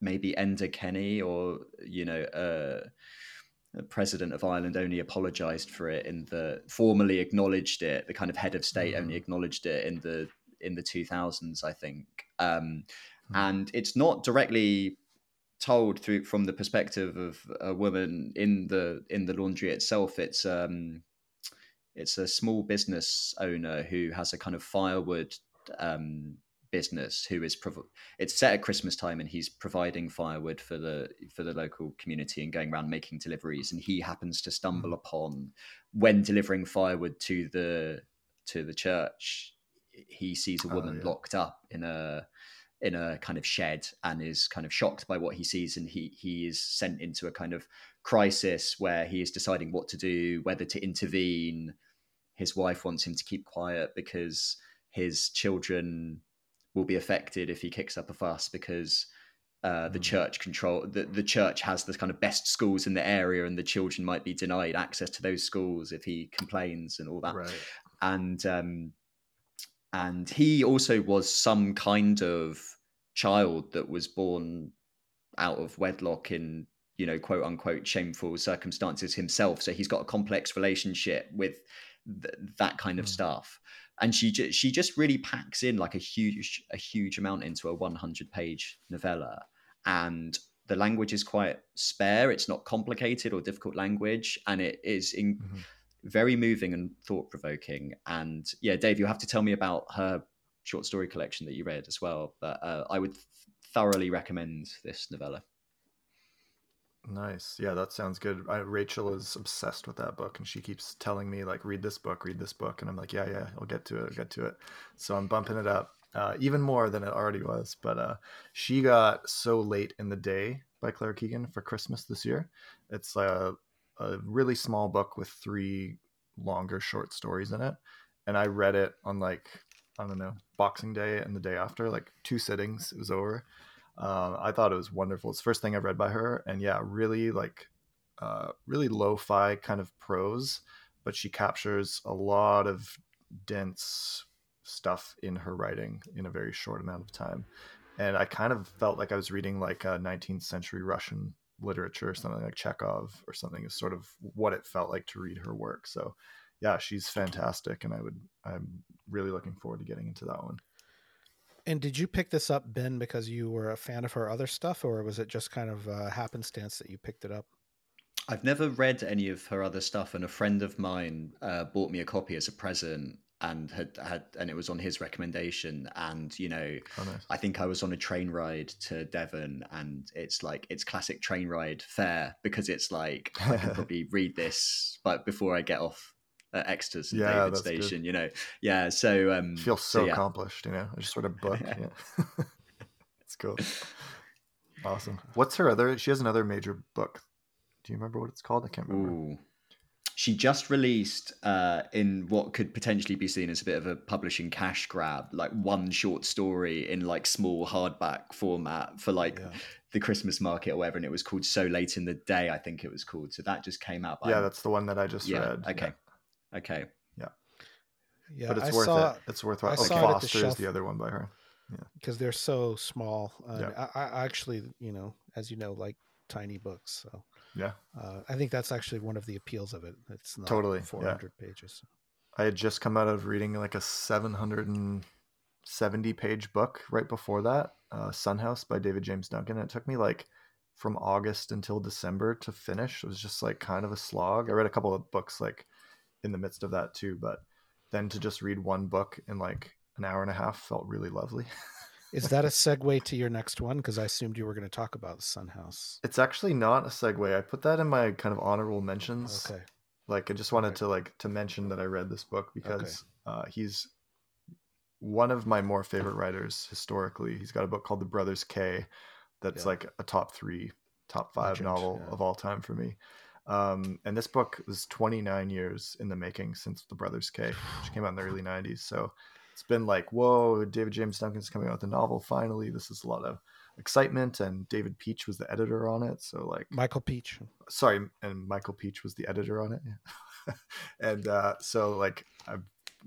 maybe Enda Kenny or you know. Uh, the president of Ireland only apologized for it in the formally acknowledged it. The kind of head of state only acknowledged it in the in the 2000s, I think. Um, Hmm. and it's not directly told through from the perspective of a woman in the in the laundry itself. It's um, it's a small business owner who has a kind of firewood um, business who is prov- it's set at christmas time and he's providing firewood for the for the local community and going around making deliveries and he happens to stumble upon when delivering firewood to the to the church he sees a Oh, woman yeah. locked up in a in a kind of shed and is kind of shocked by what he sees and he he is sent into a kind of crisis where he is deciding what to do whether to intervene his wife wants him to keep quiet because his children will be affected if he kicks up a fuss because uh, the Mm. church control the, the church has the kind of best schools in the area and the children might be denied access to those schools if he complains and all that Right. and um, and he also was some kind of child that was born out of wedlock in you know quote unquote shameful circumstances himself. So he's got a complex relationship with th- that kind of Mm. stuff. And she ju- she just really packs in like a huge a huge amount into a 100 page novella. And the language is quite spare. It's not complicated or difficult language. And it is in Mhm. Very moving and thought provoking. And yeah, Dave, you'll have to tell me about her short story collection that you read as well. But uh, I would thoroughly recommend this novella. Nice. Yeah, that sounds good. I, Rachel is obsessed with that book, and she keeps telling me like, "Read this book, read this book," and I'm like, "Yeah, yeah, I'll get to it, I'll get to it." So I'm bumping it up uh, even more than it already was. But uh, she got so late in the day by Claire Keegan for Christmas this year. It's a, a really small book with three longer short stories in it, and I read it on like I don't know Boxing Day and the day after, like two sittings. It was over. Uh, I thought it was wonderful. It's the first thing I've read by her, and yeah, really like uh, really lo-fi kind of prose, but she captures a lot of dense stuff in her writing in a very short amount of time. And I kind of felt like I was reading like a 19th century Russian literature, something like Chekhov or something is sort of what it felt like to read her work. So yeah, she's fantastic. And I would, I'm really looking forward to getting into that one. And did you pick this up, Ben, because you were a fan of her other stuff, or was it just kind of a happenstance that you picked it up? I've never read any of her other stuff, and a friend of mine uh, bought me a copy as a present, and had had and it was on his recommendation. And you know, Oh, nice. I think I was on a train ride to Devon, and it's like it's classic train ride fare because it's like I can probably read this, but before I get off at Exeter Yeah, David that's good. Station, you know, yeah. So um, feel so yeah. accomplished, you know. I just sort of book. yeah. it's cool. Awesome. What's her other? She has another major book. Do you remember what it's called? I can't remember. Ooh. She just released uh, in what could potentially be seen as a bit of a publishing cash grab, like one short story in like small hardback format for like Yeah. the Christmas market or whatever, and it was called "So Late in the Day." I think it was called. So that just came out. but Yeah, I'm- that's the one that I just yeah. read. Okay, okay. Yeah, yeah. but it's I worth saw it. It's worthwhile. I Oh, saw it the Foster is the other one by her. Yeah. Because they're so small. And Yeah. I, I actually, you know, as you know, like tiny books. So Yeah. uh, I think that's actually one of the appeals of it. It's not Totally, yeah. 400 pages. I had just come out of reading like a 770 page book right before that, uh, Sun House by David James Duncan. And it took me like from August until December to finish. It was just like kind of a slog. I read a couple of books like in the midst of that too, but then to just read one book in like an hour and a half felt really lovely. Is that a segue to your next one? Because I assumed you were going to talk about Sun House. It's actually not a segue. I put that in my kind of honorable mentions. Okay. like i just wanted Okay. to like to mention that i read this book because uh, he's one of my more favorite writers historically he's got a book called the brothers k that's Yeah. like a top three top five Legend, novel yeah. of all time for me um, and this book was 29 years in the making since the brothers k which came out in the early 90s so it's been like whoa david james duncan's coming out with a novel finally this is a lot of excitement and david pietsch was the editor on it so like Michael Pietsch. sorry and michael pietsch was the editor on it yeah. and uh, so like i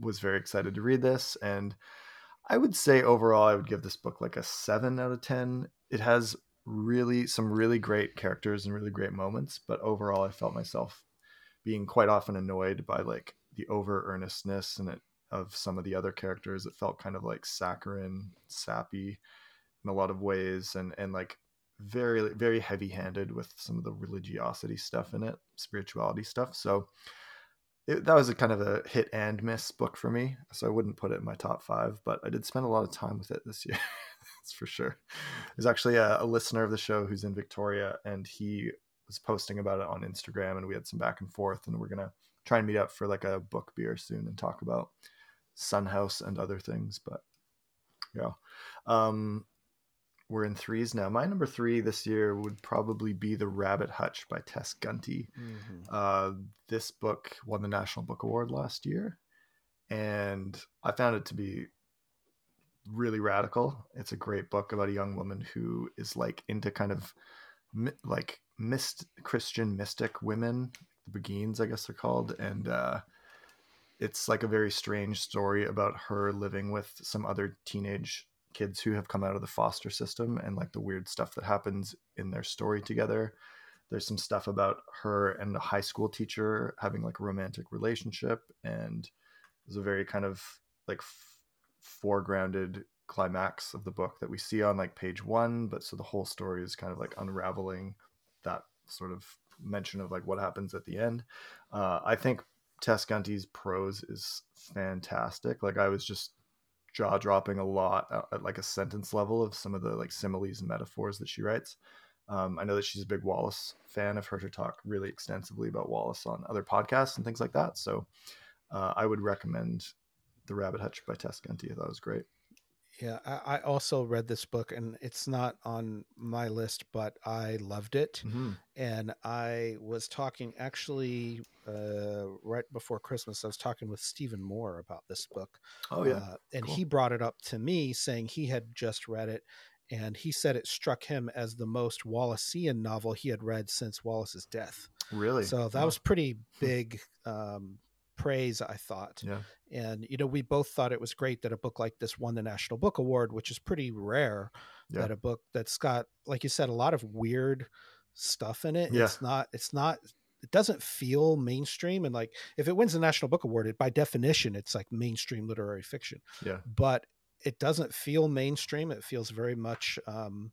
was very excited to read this and i would say overall i would give this book like a 7 out of 10 it has really some really great characters and really great moments but overall i felt myself being quite often annoyed by like the over earnestness and it of some of the other characters it felt kind of like saccharine sappy in a lot of ways and and like very very heavy handed with some of the religiosity stuff in it spirituality stuff so it, that was a kind of a hit and miss book for me so i wouldn't put it in my top five but i did spend a lot of time with it this year that's for sure. There's actually a, a listener of the show who's in victoria and he was posting about it on instagram and we had some back and forth and we're gonna try and meet up for like a book beer soon and talk about sun house and other things but yeah um we're in threes now. My number three this year would probably be The Rabbit Hutch by Tess Gunty. Mhm. Uh, this book won the National Book Award last year, and I found it to be really radical. It's a great book about a young woman who is like into kind of mi- like mist Christian mystic women, the Beguines, I guess they're called, and uh, it's like a very strange story about her living with some other teenage kids who have come out of the foster system and like the weird stuff that happens in their story together. There's some stuff about her and a high school teacher having like a romantic relationship, and there's a very kind of like f- foregrounded climax of the book that we see on like page one. But so the whole story is kind of like unraveling that sort of mention of like what happens at the end. Uh, I think Tess Gunty's prose is fantastic. Like I was just jaw dropping a lot at, at, like a sentence level of some of the like similes and metaphors that she writes. Um, I know that she's a big Wallace fan. I've heard her talk really extensively about Wallace on other podcasts and things like that. So uh, I would recommend The Rabbit Hutch by Tess Gunty. I thought it was great. Yeah, I, I, also read this book, and it's not on my list, but I loved it. Mm-hmm. And I was talking actually uh, right before Christmas. I was talking with Steven Moore about this book. Oh yeah, uh, and cool. he brought it up to me, saying he had just read it, and he said it struck him as the most Wallacean novel he had read since Wallace's death. Really? So that oh. was pretty big um, praise, I thought. Yeah. And, you know, we both thought it was great that a book like this won the National Book Award, which is pretty rare yeah. that a book that's got, like you said, a lot of weird stuff in it. Yeah. It's not, it's not, it doesn't feel mainstream. And like, if it wins the National Book Award, it, by definition, it's like mainstream literary fiction. Yeah. But it doesn't feel mainstream. It feels very much um,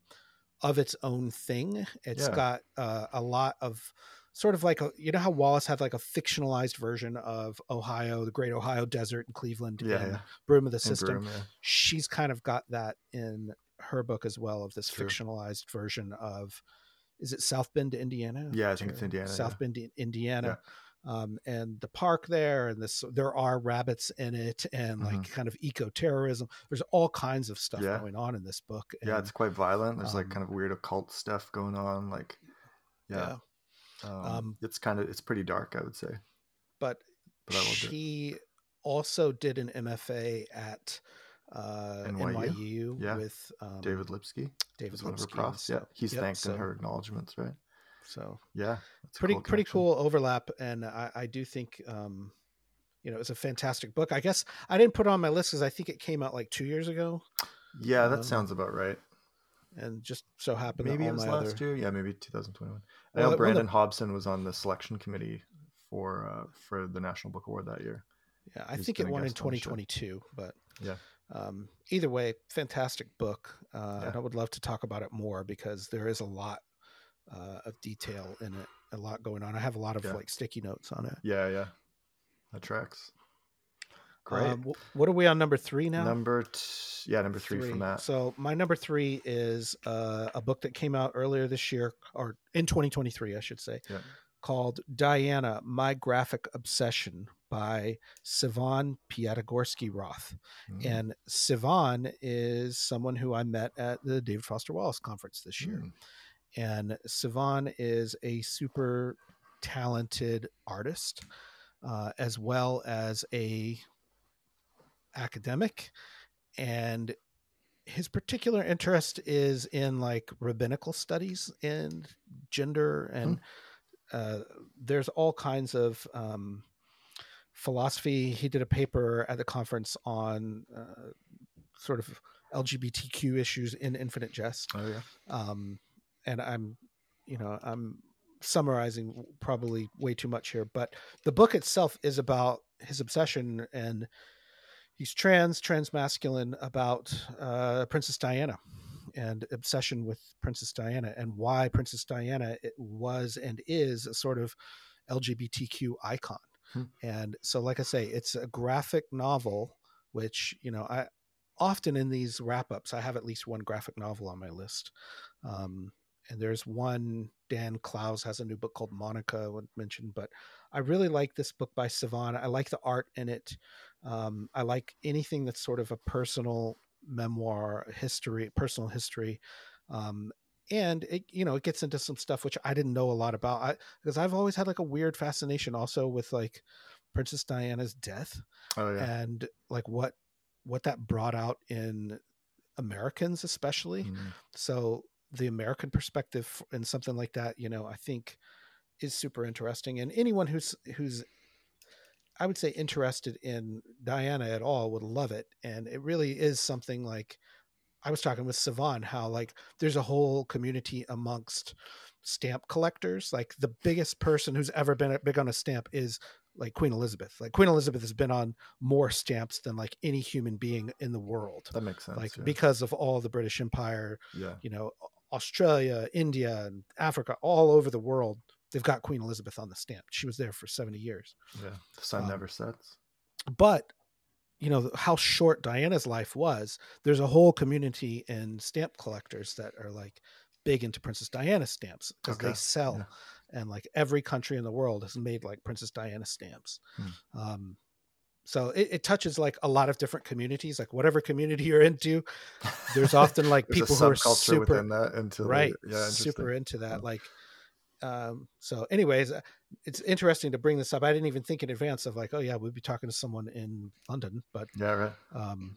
of its own thing. It's yeah. got uh, a lot of, sort of like a you know how Wallace had like a fictionalized version of Ohio, the Great Ohio Desert and Cleveland, yeah, yeah. Broom of the System. Broom, yeah. She's kind of got that in her book as well of this True. fictionalized version of is it South Bend, Indiana? Yeah, I think it's Indiana. South. Bend, Indiana. Um, and the park there, and this there are rabbits in it, and like mm-hmm. kind of eco terrorism. There's all kinds of stuff going on in this book. And, yeah, it's quite violent. There's um, like kind of weird occult stuff going on. Like, yeah. Um, um, it's kind of it's pretty dark, I would say. But, but she also did an MFA at uh, NYU, NYU yeah. with um, David Lipsky. David one Lipsky. Of her profs. Yeah, he's yep, thanked so, in her acknowledgments, right? So yeah, pretty cool pretty cool overlap, and I, I do think um, you know it's a fantastic book. I guess I didn't put it on my list because I think it came out like two years ago. Yeah, that um, sounds about right and just so happened maybe it was last other... year. Yeah, maybe 2021. I know Brandon the... Hobson was on the selection committee for uh, for the National Book Award that year. Yeah, I He's think it won in 2022, but yeah. Um, either way, fantastic book, uh, yeah. and I would love to talk about it more because there is a lot uh, of detail in it, a lot going on. I have a lot of yeah. like sticky notes on it. Yeah, yeah, that tracks. Great. Um, what are we on number three now? Number, t- yeah, number three, three, from that. So my number three is uh, a book that came out earlier this year, or in 2023, I should say, yeah. called Diana: My Graphic Obsession by Sivan Piatigorsky Roth. Mm. And Sivan is someone who I met at the David Foster Wallace conference this year. Mm. And Sivan is a super talented artist. Uh, as well as a academic and his particular interest is in like rabbinical studies and gender and hmm. uh, there's all kinds of um, philosophy. He did a paper at the conference on uh, sort of lgbtq issues in infinite jest. Oh yeah. Um, and i'm you know i'm summarizing probably way too much here but the book itself is about his obsession and he's trans, transmasculine about uh, Princess Diana and obsession with Princess Diana and why Princess Diana was and is a sort of LGBTQ icon. Hmm. And so, like I say, it's a graphic novel, which you know I often in these wrap ups I have at least one graphic novel on my list. Um, and there's one Dan Clowes has a new book called Monica I would mention, but I really like this book by Sivan. I like the art in it. Um, I like anything that's sort of a personal memoir, history, personal history. Um, and it, you know, it gets into some stuff which I didn't know a lot about. I, because I've always had like a weird fascination also with like Princess Diana's death, oh, yeah. and like what what that brought out in Americans, especially. Mm-hmm. So the American perspective in something like that, you know, I think is super interesting. And anyone who's who's I would say interested in Diana at all would love it. And it really is something like I was talking with Sivan how like there's a whole community amongst stamp collectors. Like the biggest person who's ever been big on a stamp is like Queen Elizabeth. Like Queen Elizabeth has been on more stamps than like any human being in the world. That makes sense. Like yeah. because of all the British Empire, yeah. you know, Australia, India, and Africa, all over the world they've got Queen Elizabeth on the stamp. She was there for 70 years. Yeah, the sun Um, never sets. But you know how short Diana's life was. There's a whole community in stamp collectors that are like big into Princess Diana stamps because they sell, yeah. and like every country in the world has made like Princess Diana stamps. Hmm. Um, so it, it touches like a lot of different communities. Like whatever community you're into, there's often like There's people who are super within that they- right yeah, super into that Yeah. like um so anyways uh, it's interesting to bring this up i didn't even think in advance of like oh yeah we'd be talking to someone in london but Yeah, right. um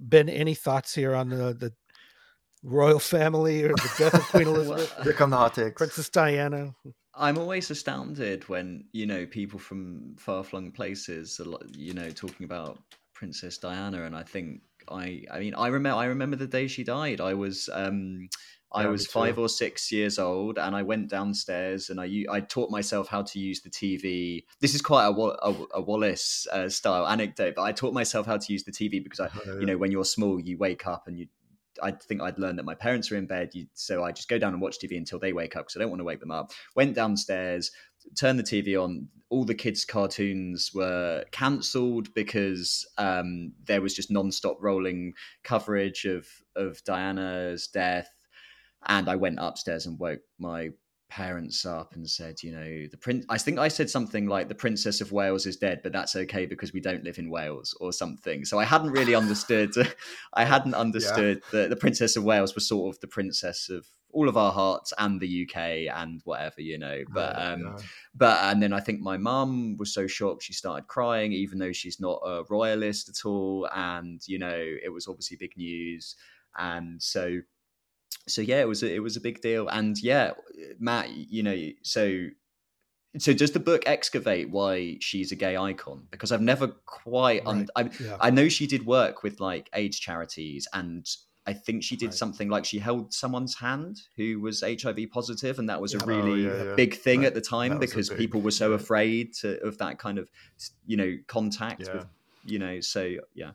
ben any thoughts here on the the royal family or the death of queen elizabeth Well, Here come the hot takes. princess diana I'm always astounded when you know people from far-flung places, are, like, you know, talking about Princess Diana, and I think I, I mean, I remember, I remember the day she died. I was, um, I was five or six years old, and I went downstairs and I I taught myself how to use the TV. This is quite a, a, a Wallace uh, style anecdote, but I taught myself how to use the TV because I, Oh, you know, when you're small, you wake up and you. I think I'd learned that my parents are in bed, you, so I just go down and watch TV until they wake up because I don't want to wake them up. Went downstairs, turned the TV on. All the kids' cartoons were cancelled because um, there was just non-stop rolling coverage of of Diana's death. And I went upstairs and woke my parents up and said, you know, the prince. I think I said something like, "The Princess of Wales is dead, but that's okay because we don't live in Wales," or something. So I hadn't really understood. I hadn't understood that the Princess of Wales was sort of the princess of all of our hearts and the UK and whatever, you know. But Right, um, yeah. but and then I think my mum was so shocked she started crying, even though she's not a royalist at all, and you know it was obviously big news, and so so yeah, it was a, it was a big deal, and yeah, Matt, you know, so so does the book excavate why she's a gay icon? Because I've never quite, un- I, yeah I know she did work with like AIDS charities and. I think she did Right. something like she held someone's hand who was HIV positive, and that was Yeah. a Oh, really yeah, yeah. big thing Right. at the time That was a because big- people were so right. afraid to, of that kind of you know contact with you know so yeah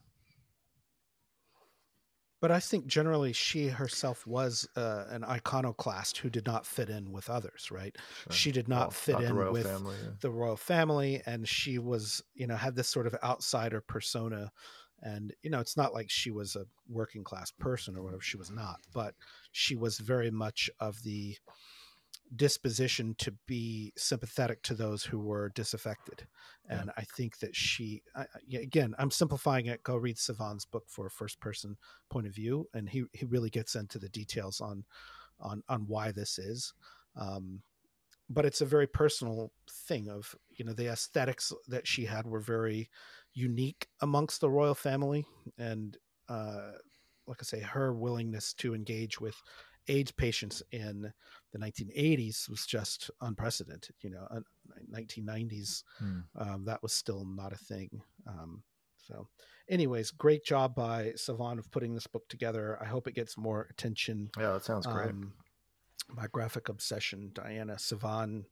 but i think generally she herself was uh, an iconoclast who did not fit in with others right Sure. she did not Well, fit the in royal with family, yeah. the royal family and she was you know had this sort of outsider persona and you know it's not like she was a working class person or whatever she was not but she was very much of the disposition to be sympathetic to those who were disaffected. Yeah. and i think that she I, I- again i'm simplifying it. Go read sivan's book for a first person point of view and he he really gets into the details on on on why this is. Um but it's a very personal thing of you know the aesthetics that she had were very unique amongst the royal family. And uh like i say her willingness to engage with aids patients in the 1980s was just unprecedented you know 1990s Hmm. um, that was still not a thing um, so anyways great job by sivan of putting this book together i hope it gets more attention Yeah, that sounds great. um, my graphic obsession, Diana Sivan.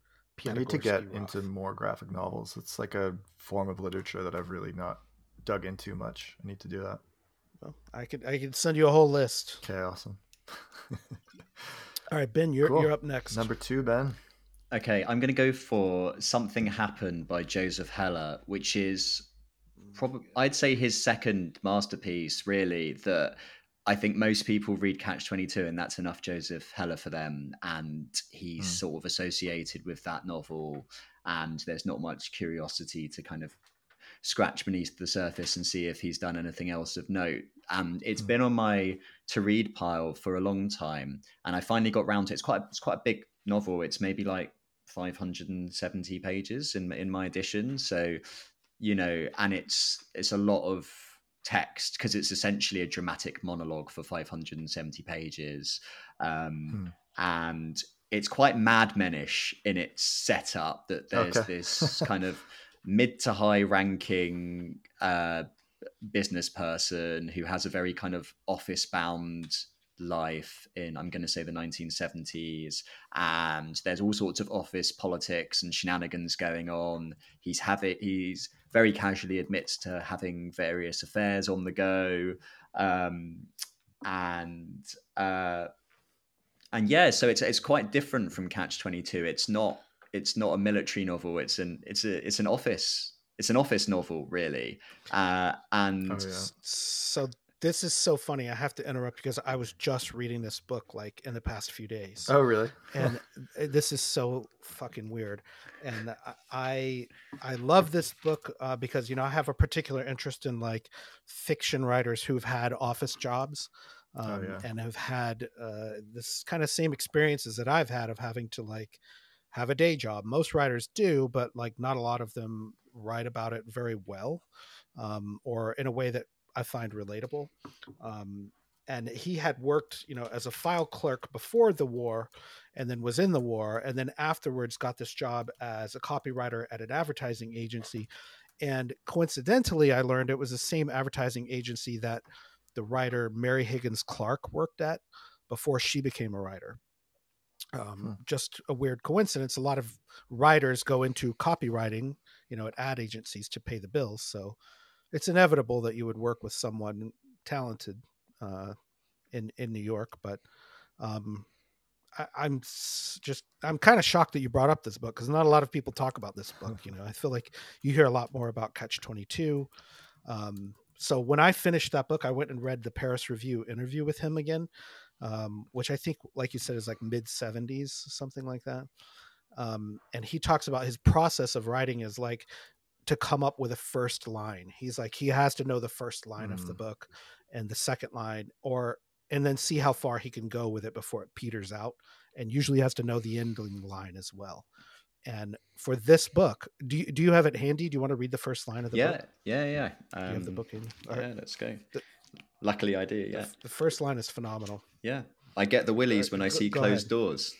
I need to get Piatigorsky into more graphic novels. It's like a form of literature that I've really not dug into much. I need to do that. Well, I could I could send you a whole list. Okay, awesome. All right, Ben, you're Cool. you're up next. Number two, Ben. okay i'm going to go for something happened by joseph heller which is probably i'd say his second masterpiece really that i think most people read catch 22 and that's enough joseph heller for them and he's Hmm. sort of associated with that novel and there's not much curiosity to kind of scratch beneath the surface and see if he's done anything else of note. And it's Hmm. been on my to read pile for a long time and i finally got round to it. It's quite it's quite a big novel. It's maybe like 570 pages in in my edition. So you know and it's it's a lot of text because it's essentially a dramatic monologue for 570 pages. Um and it's quite madmenish in its setup that there's Okay. this kind of mid to high ranking uh business person who has a very kind of office bound life in i'm going to say the 1970s and there's all sorts of office politics and shenanigans going on. He's have it he's very casually admits to having various affairs on the go. Um and uh and yeah so it's it's quite different from catch 22 it's not it's not a military novel. It's an it's a it's an office it's an office novel really, uh, and Oh, yeah. So this is so funny. I have to interrupt because I was just reading this book like in the past few days. Oh, really? and this is so fucking weird and i i love this book uh, because you know i have a particular interest in like fiction writers who've had office jobs um, Oh, yeah. and have had uh, this kind of same experiences that i've had of having to like have a day job. Most writers do but like not a lot of them write about it very well um, or in a way that i find relatable. Um, and he had worked you know as a file clerk before the war and then was in the war and then afterwards got this job as a copywriter at an advertising agency. And coincidentally i learned it was the same advertising agency that the writer mary higgins clark worked at before she became a writer um, just a weird coincidence a lot of writers go into copywriting you know at ad agencies to pay the bills so it's inevitable that you would work with someone talented uh, in in New York, but um, I, I'm just I'm kind of shocked that you brought up this book because not a lot of people talk about this book. You know, I feel like you hear a lot more about Catch Twenty Two. Um, so when I finished that book, I went and read the Paris Review interview with him again, um, which I think, like you said, is like mid seventies, something like that. Um, and he talks about his process of writing is like to come up with a first line. He's like he has to know the first line of the Mm. book and the second line, or and then see how far he can go with it before it peters out. And usually has to know the ending line as well. And for this book, do you, do you have it handy? Do you want to read the first line of the yeah, book? yeah, yeah. Do you have the Um, book in? All right. Yeah, let's go. The- Luckily, I do. The Yeah, f- The first line is phenomenal. yeah. I get the willies when I go- see go closed ahead. doors.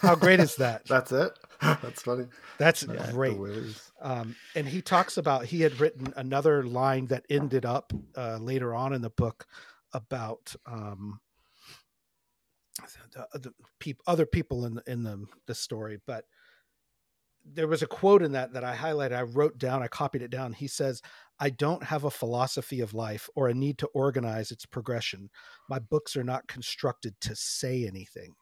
How great is that? That's it. That's funny. That's Yeah, the great. Willies. um, and he talks about he had written another line that ended up uh, later on in the book about um, the, the peop, other people in the, in the the story, but there was a quote in that that I highlighted. I wrote down. I copied it down. He says, "I don't have a philosophy of life or a need to organize its progression. My books are not constructed to say anything,"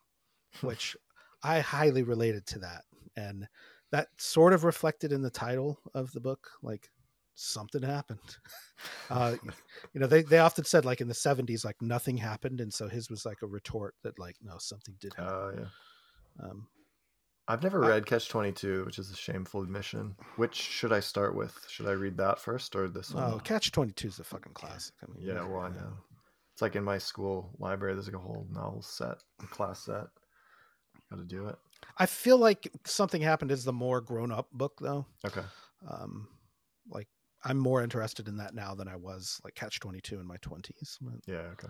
which I highly related to that, and that sort of reflected in the title of the book like something happened uh you know they, they often said like in the 70s like nothing happened and so his was like a retort that like no something did happen Oh yeah. um I've never I- read Catch Twenty Two, which is a shameful admission. Which should I start with? Should I read that first or this one? oh catch 22 is a fucking classic I mean, Yeah, well, I know. It's like in my school library. There's like a whole novel set, a class set. Got to do it. i feel like something happened is the more grown-up book though Okay. um like i'm more interested in that now than i was like catch 22 in my 20s Yeah. Okay.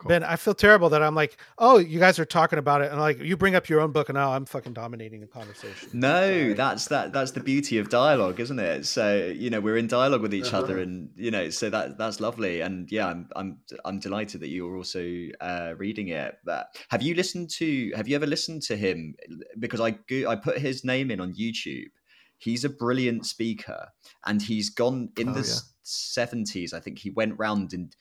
Cool. Ben, I feel terrible that I'm like, oh, you guys are talking about it, and like you bring up your own book, and now I'm fucking dominating the conversation. No, Sorry. that's that. That's the beauty of dialogue, isn't it? So you know we're in dialogue with each other, Uh-huh. and you know, so that that's lovely. And yeah, I'm I'm I'm delighted that you're also uh, reading it. But have you listened to? Have you ever listened to him? Because I go- I put his name in on YouTube. He's a brilliant speaker, and he's gone in Oh, the yeah. seventies. I think he went round and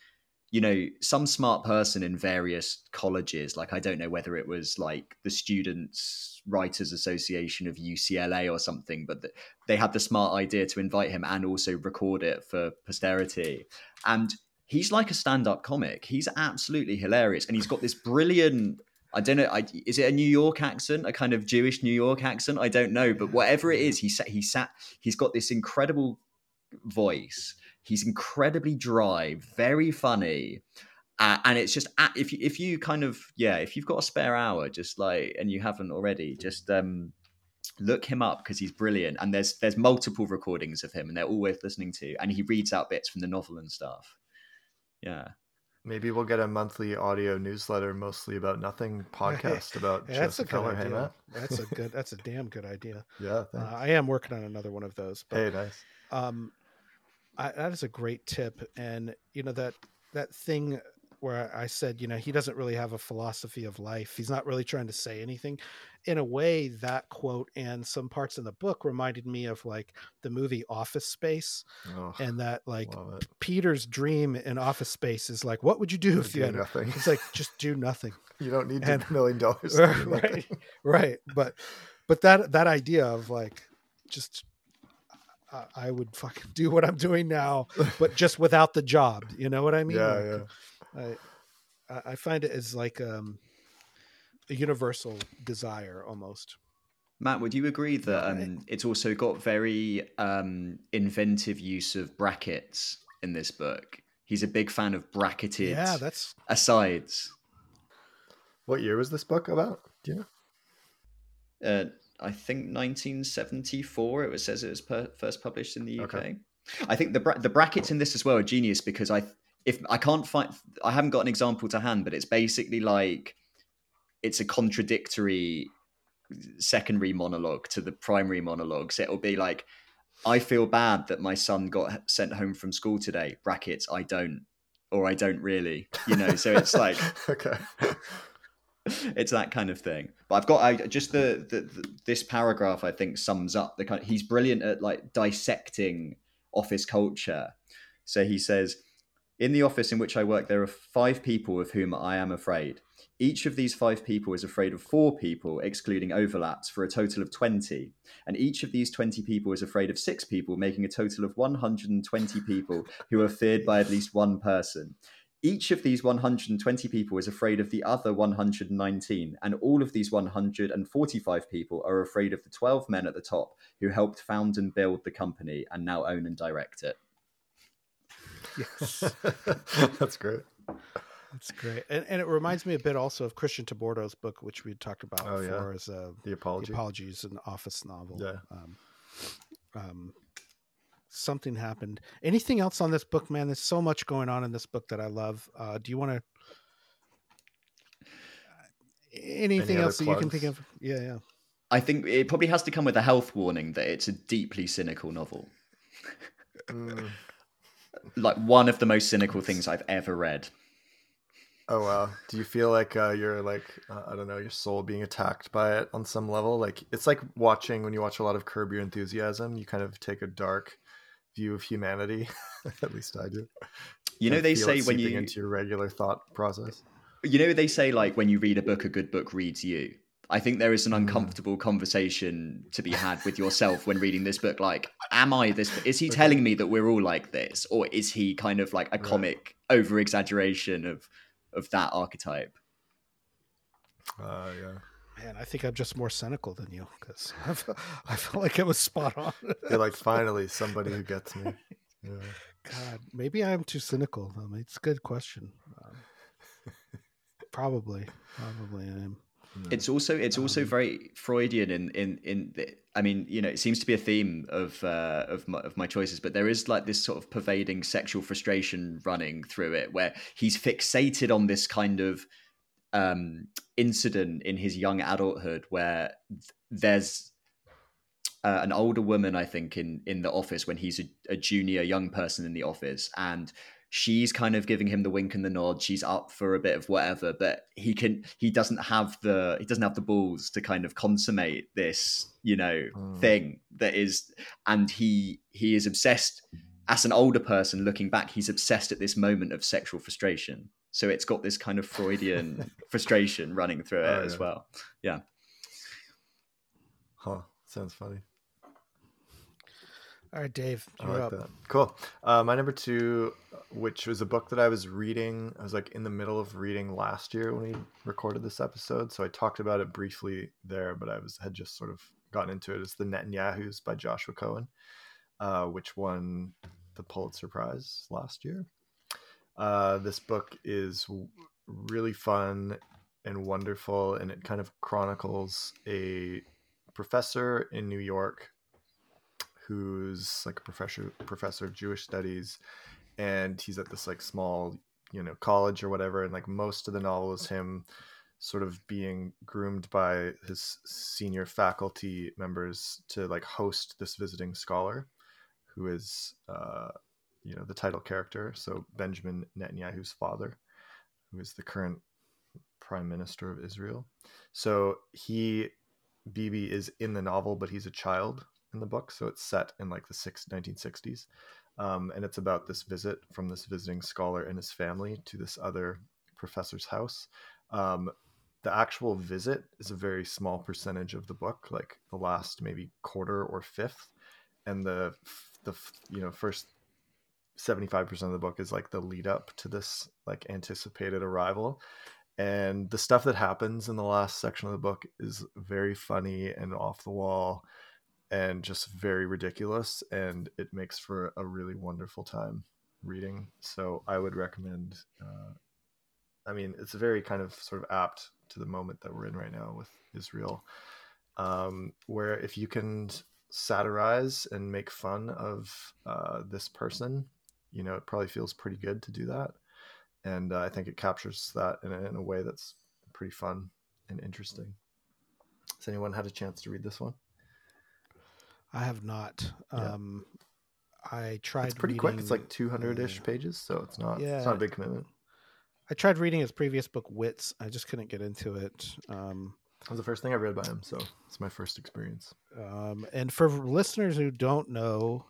you know some smart person in various colleges like i don't know whether it was like the students writers association of ucla or something but th- they had the smart idea to invite him and also record it for posterity and he's like a stand-up comic he's absolutely hilarious and he's got this brilliant I don't know. I, is it a New York accent, a kind of Jewish New York accent? I don't know, but whatever it is, he sat. He sat. He's got this incredible voice. He's incredibly dry, very funny, uh, and it's just if you if you kind of yeah, if you've got a spare hour, just like and you haven't already, just um look him up because he's brilliant. And there's there's multiple recordings of him, and they're all worth listening to. And he reads out bits from the novel and stuff. Yeah, Maybe we'll get a monthly audio newsletter, mostly about nothing podcast about Yeah, that's a Joseph good idea. That's a good. That's a damn good idea. Yeah. Uh, I am working on another one of those. But, hey, nice. um, I, that is a great tip, and you know that that thing where I said, you know, he doesn't really have a philosophy of life. He's not really trying to say anything. In a way, that quote and some parts in the book reminded me of like the movie Office Space, Oh, and that like. Peter's dream in Office Space is like, what would you do if you had? nothing. It's like just do nothing. You don't need And- a million dollars. right, right. But but that that idea of like just uh, I would fucking do what I'm doing now, but just without the job. You know what I mean? yeah, Like, yeah. I I- I find it as like um, a universal desire almost. Matt, would you agree that um, it's also got very um, inventive use of brackets in this book? He's a big fan of bracketed Yeah, that's asides. What year was this book about? Do you know? Uh, I think 1974. It was says it was per- first published in the UK. Okay. I think the bra- the brackets in this as well are genius because I if I can't find I haven't got an example to hand, but it's basically like it's a contradictory secondary monologue to the primary monologue. So it'll be like, I feel bad that my son got sent home from school today. Brackets, I don't, or I don't really. You know, so it's like okay. It's that kind of thing. But I've got I just the, the, the this paragraph I think sums up the kind. he's brilliant at like dissecting office culture. So he says, in the office in which I work, there are five people of whom I am afraid. Each of these five people is afraid of four people, excluding overlaps, for a total of 20. And each of these 20 people is afraid of six people, making a total of 120 people who are feared by at least one person. Each of these 120 people is afraid of the other 119, and all of these 145 people are afraid of the 12 men at the top who helped found and build the company and now own and direct it. yes, That's great. that's great. And, and it reminds me a bit also of Christian Tabordo's book, which we talked about Oh, yeah. before, as a The apology. The Apologies, an office novel. Yeah. Um, um, something happened. Anything else on this book, man? There's so much going on in this book that I love. Uh, do you want to? Anything other else that you can think of? Yeah, yeah. I think it probably has to come with a health warning that it's a deeply cynical novel. Mm. Like one of the most cynical things I've ever read. Oh wow! Do you feel like uh, you're like uh, I don't know your soul being attacked by it on some level? Like it's like watching when you watch a lot of Curb Your Enthusiasm. You kind of take a dark view of humanity. At least I do. You know, And they say when you into your regular thought process. you know they say like when you read a book a good book reads you i think there is an Mm. uncomfortable conversation to be had with yourself when reading this book like am i this is he Okay. telling me that we're all like this or is he kind of like a Right. comic over exaggeration of of that archetype Uh, yeah. Man, I think I'm just more cynical than you because I felt, I felt like it was spot on. You're like finally somebody who gets me. Yeah. God, maybe I'm too cynical. I mean, it's a good question. Um, probably, probably I am. it's also it's also Um, very freudian in in in the, i mean you know it seems to be a theme of uh of my, of my choices but there is like this sort of pervading sexual frustration running through it where he's fixated on this kind of um incident in his young adulthood where th- there's uh, an older woman i think in in the office when he's a, a junior young person in the office and she's kind of giving him the wink and the nod. She's up for a bit of whatever but he can he doesn't have the he doesn't have the balls to kind of consummate this you know Mm. thing that is and he he is obsessed. As an older person looking back he's obsessed at this moment of sexual frustration so it's got this kind of freudian frustration running through it Oh, as well. yeah. Huh. Sounds funny. All right, Dave, I you're like up. that. Cool. Uh, my number two, which was a book that I was reading, I was like in the middle of reading last year when we recorded this episode. So I talked about it briefly there, but I was had just sort of gotten into it. It's the Netanyahus by Joshua Cohen, uh, which won the Pulitzer Prize last year. Uh, this book is really fun and wonderful, and it kind of chronicles a professor in New York who's like a professor professor of Jewish studies, and he's at this like small you know college or whatever, and like most of the novel is him sort of being groomed by his senior faculty members to like host this visiting scholar who is uh you know the title character so benjamin netanyahu's father who is the current prime minister of Israel. So he Bibi is in the novel, but he's a child in the book. So it's set in like the six, 1960s. Um, and it's about this visit from this visiting scholar and his family to this other professor's house. Um, the actual visit is a very small percentage of the book, like the last maybe quarter or fifth, and the the you know first 75% of the book is like the lead up to this like anticipated arrival. And the stuff that happens in the last section of the book is very funny and off the wall and just very ridiculous and it makes for a really wonderful time reading. So i would recommend uh, i mean it's very kind of sort of apt to the moment that we're in right now with israel um, where if you can satirize and make fun of uh, this person you know it probably feels pretty good to do that and uh, I think it captures that in a, in a way that's pretty fun and interesting. Has anyone had a chance to read this one? I have not. Yeah. Um, I tried. It's pretty reading, quick. It's like 200 ish uh, pages, so it's not. Yeah, it's not a big commitment. I tried reading his previous book, Wits. I just couldn't get into it. Um, that was the first thing I read by him, so it's my first experience. Um, and for listeners who don't know,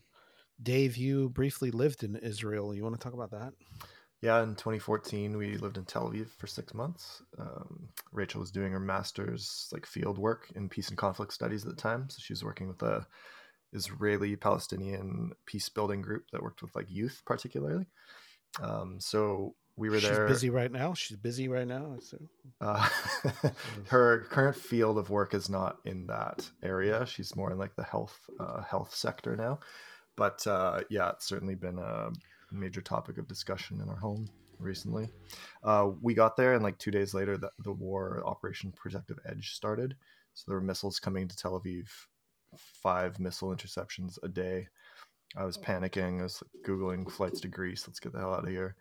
Dave, you briefly lived in Israel. You want to talk about that? Yeah, in 2014, we lived in Tel Aviv for six months. Um, Rachel was doing her master's like field work in peace and conflict studies at the time, so she was working with a Israeli-Palestinian peace building group that worked with like youth, particularly. Um, so we were She's there. busy right now. She's busy right now. So. Uh, her current field of work is not in that area. She's more in like the health uh, health sector now. But uh, yeah, it's certainly been a major topic of discussion in our home recently. Uh, we got there, and like two days later, the, the war Operation Protective Edge started. So there were missiles coming to Tel Aviv, five missile interceptions a day. I was panicking. I was like, googling flights to Greece. Let's get the hell out of here.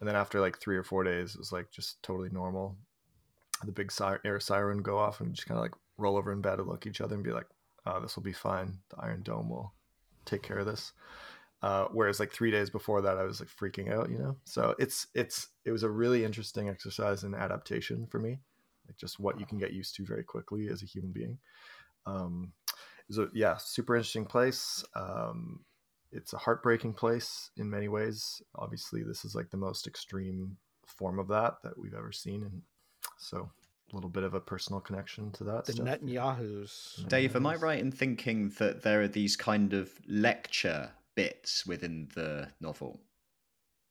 And then after like three or four days, it was like just totally normal. The big air siren go off, and just kind of like roll over in bed and look at each other and be like, "Oh, this will be fine. The Iron Dome will take care of this." Uh, whereas like three days before that, I was like freaking out, you know. So it's it's it was a really interesting exercise in adaptation for me, like just what you can get used to very quickly as a human being. Um, it was a yeah, super interesting place. Um, it's a heartbreaking place in many ways. Obviously, this is like the most extreme form of that that we've ever seen, and so little bit of a personal connection to that. The stuff. Netanyahus. Dave, am I right in thinking that there are these kind of lecture bits within the novel.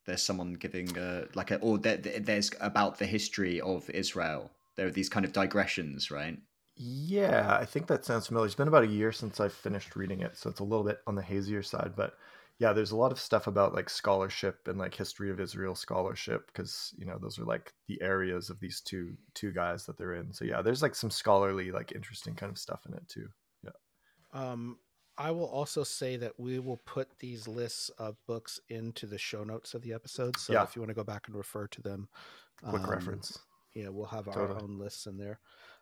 There's someone giving a like a or there, there's about the history of Israel. There are these kind of digressions, right? Yeah, I think that sounds familiar. It's been about a year since I finished reading it, so it's a little bit on the hazier side. But yeah, there's a lot of stuff about like scholarship and like history of Israel scholarship because you know those are like the areas of these two two guys that they're in. So yeah, there's like some scholarly like interesting kind of stuff in it too. Yeah. Um, I will also say that we will put these lists of books into the show notes of the episode. So yeah. if you want to go back and refer to them, quick um, reference. Yeah, we'll have totally. our own lists in there.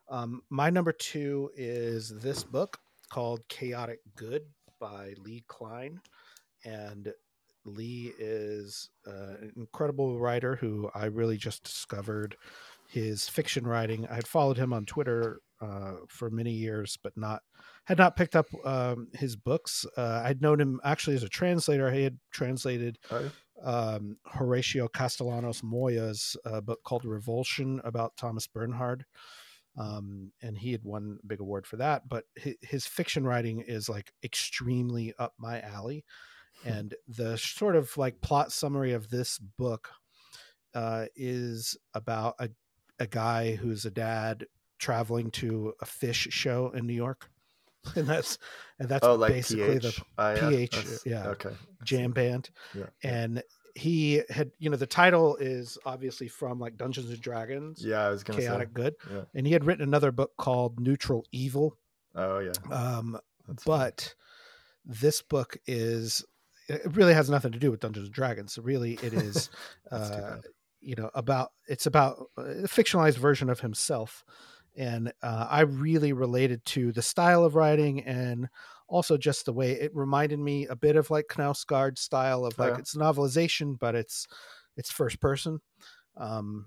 Um, my number two is this book called Chaotic Good by Lee Klein. And Lee is uh, an incredible writer who I really just discovered his fiction writing. I had followed him on Twitter uh, for many years, but not had not picked up um, his books. Uh, I'd known him actually as a translator. He had translated oh. um, Horacio Castellanos Moya's uh, book called Revulsion about Thomas Bernhard. Um, and he had won a big award for that. But his, his fiction writing is like extremely up my alley. Hmm. And the sort of like plot summary of this book uh, is about a, a guy who's a dad traveling to a Phish show in New York. And that's and that's oh, like basically PH? the uh, PH, yeah, okay, jam band. Yeah, and he had, you know, the title is obviously from like Dungeons and Dragons. Yeah, I was gonna say. chaotic say. good. Yeah. And he had written another book called Neutral Evil. Oh yeah. Um, that's but funny. this book is it really has nothing to do with Dungeons and Dragons. Really, it is, uh, you know, about it's about a fictionalized version of himself and uh, I really related to the style of writing and also just the way it reminded me a bit of like Knausgaard's style of like oh, yeah. it's novelization, but it's it's first person. Um,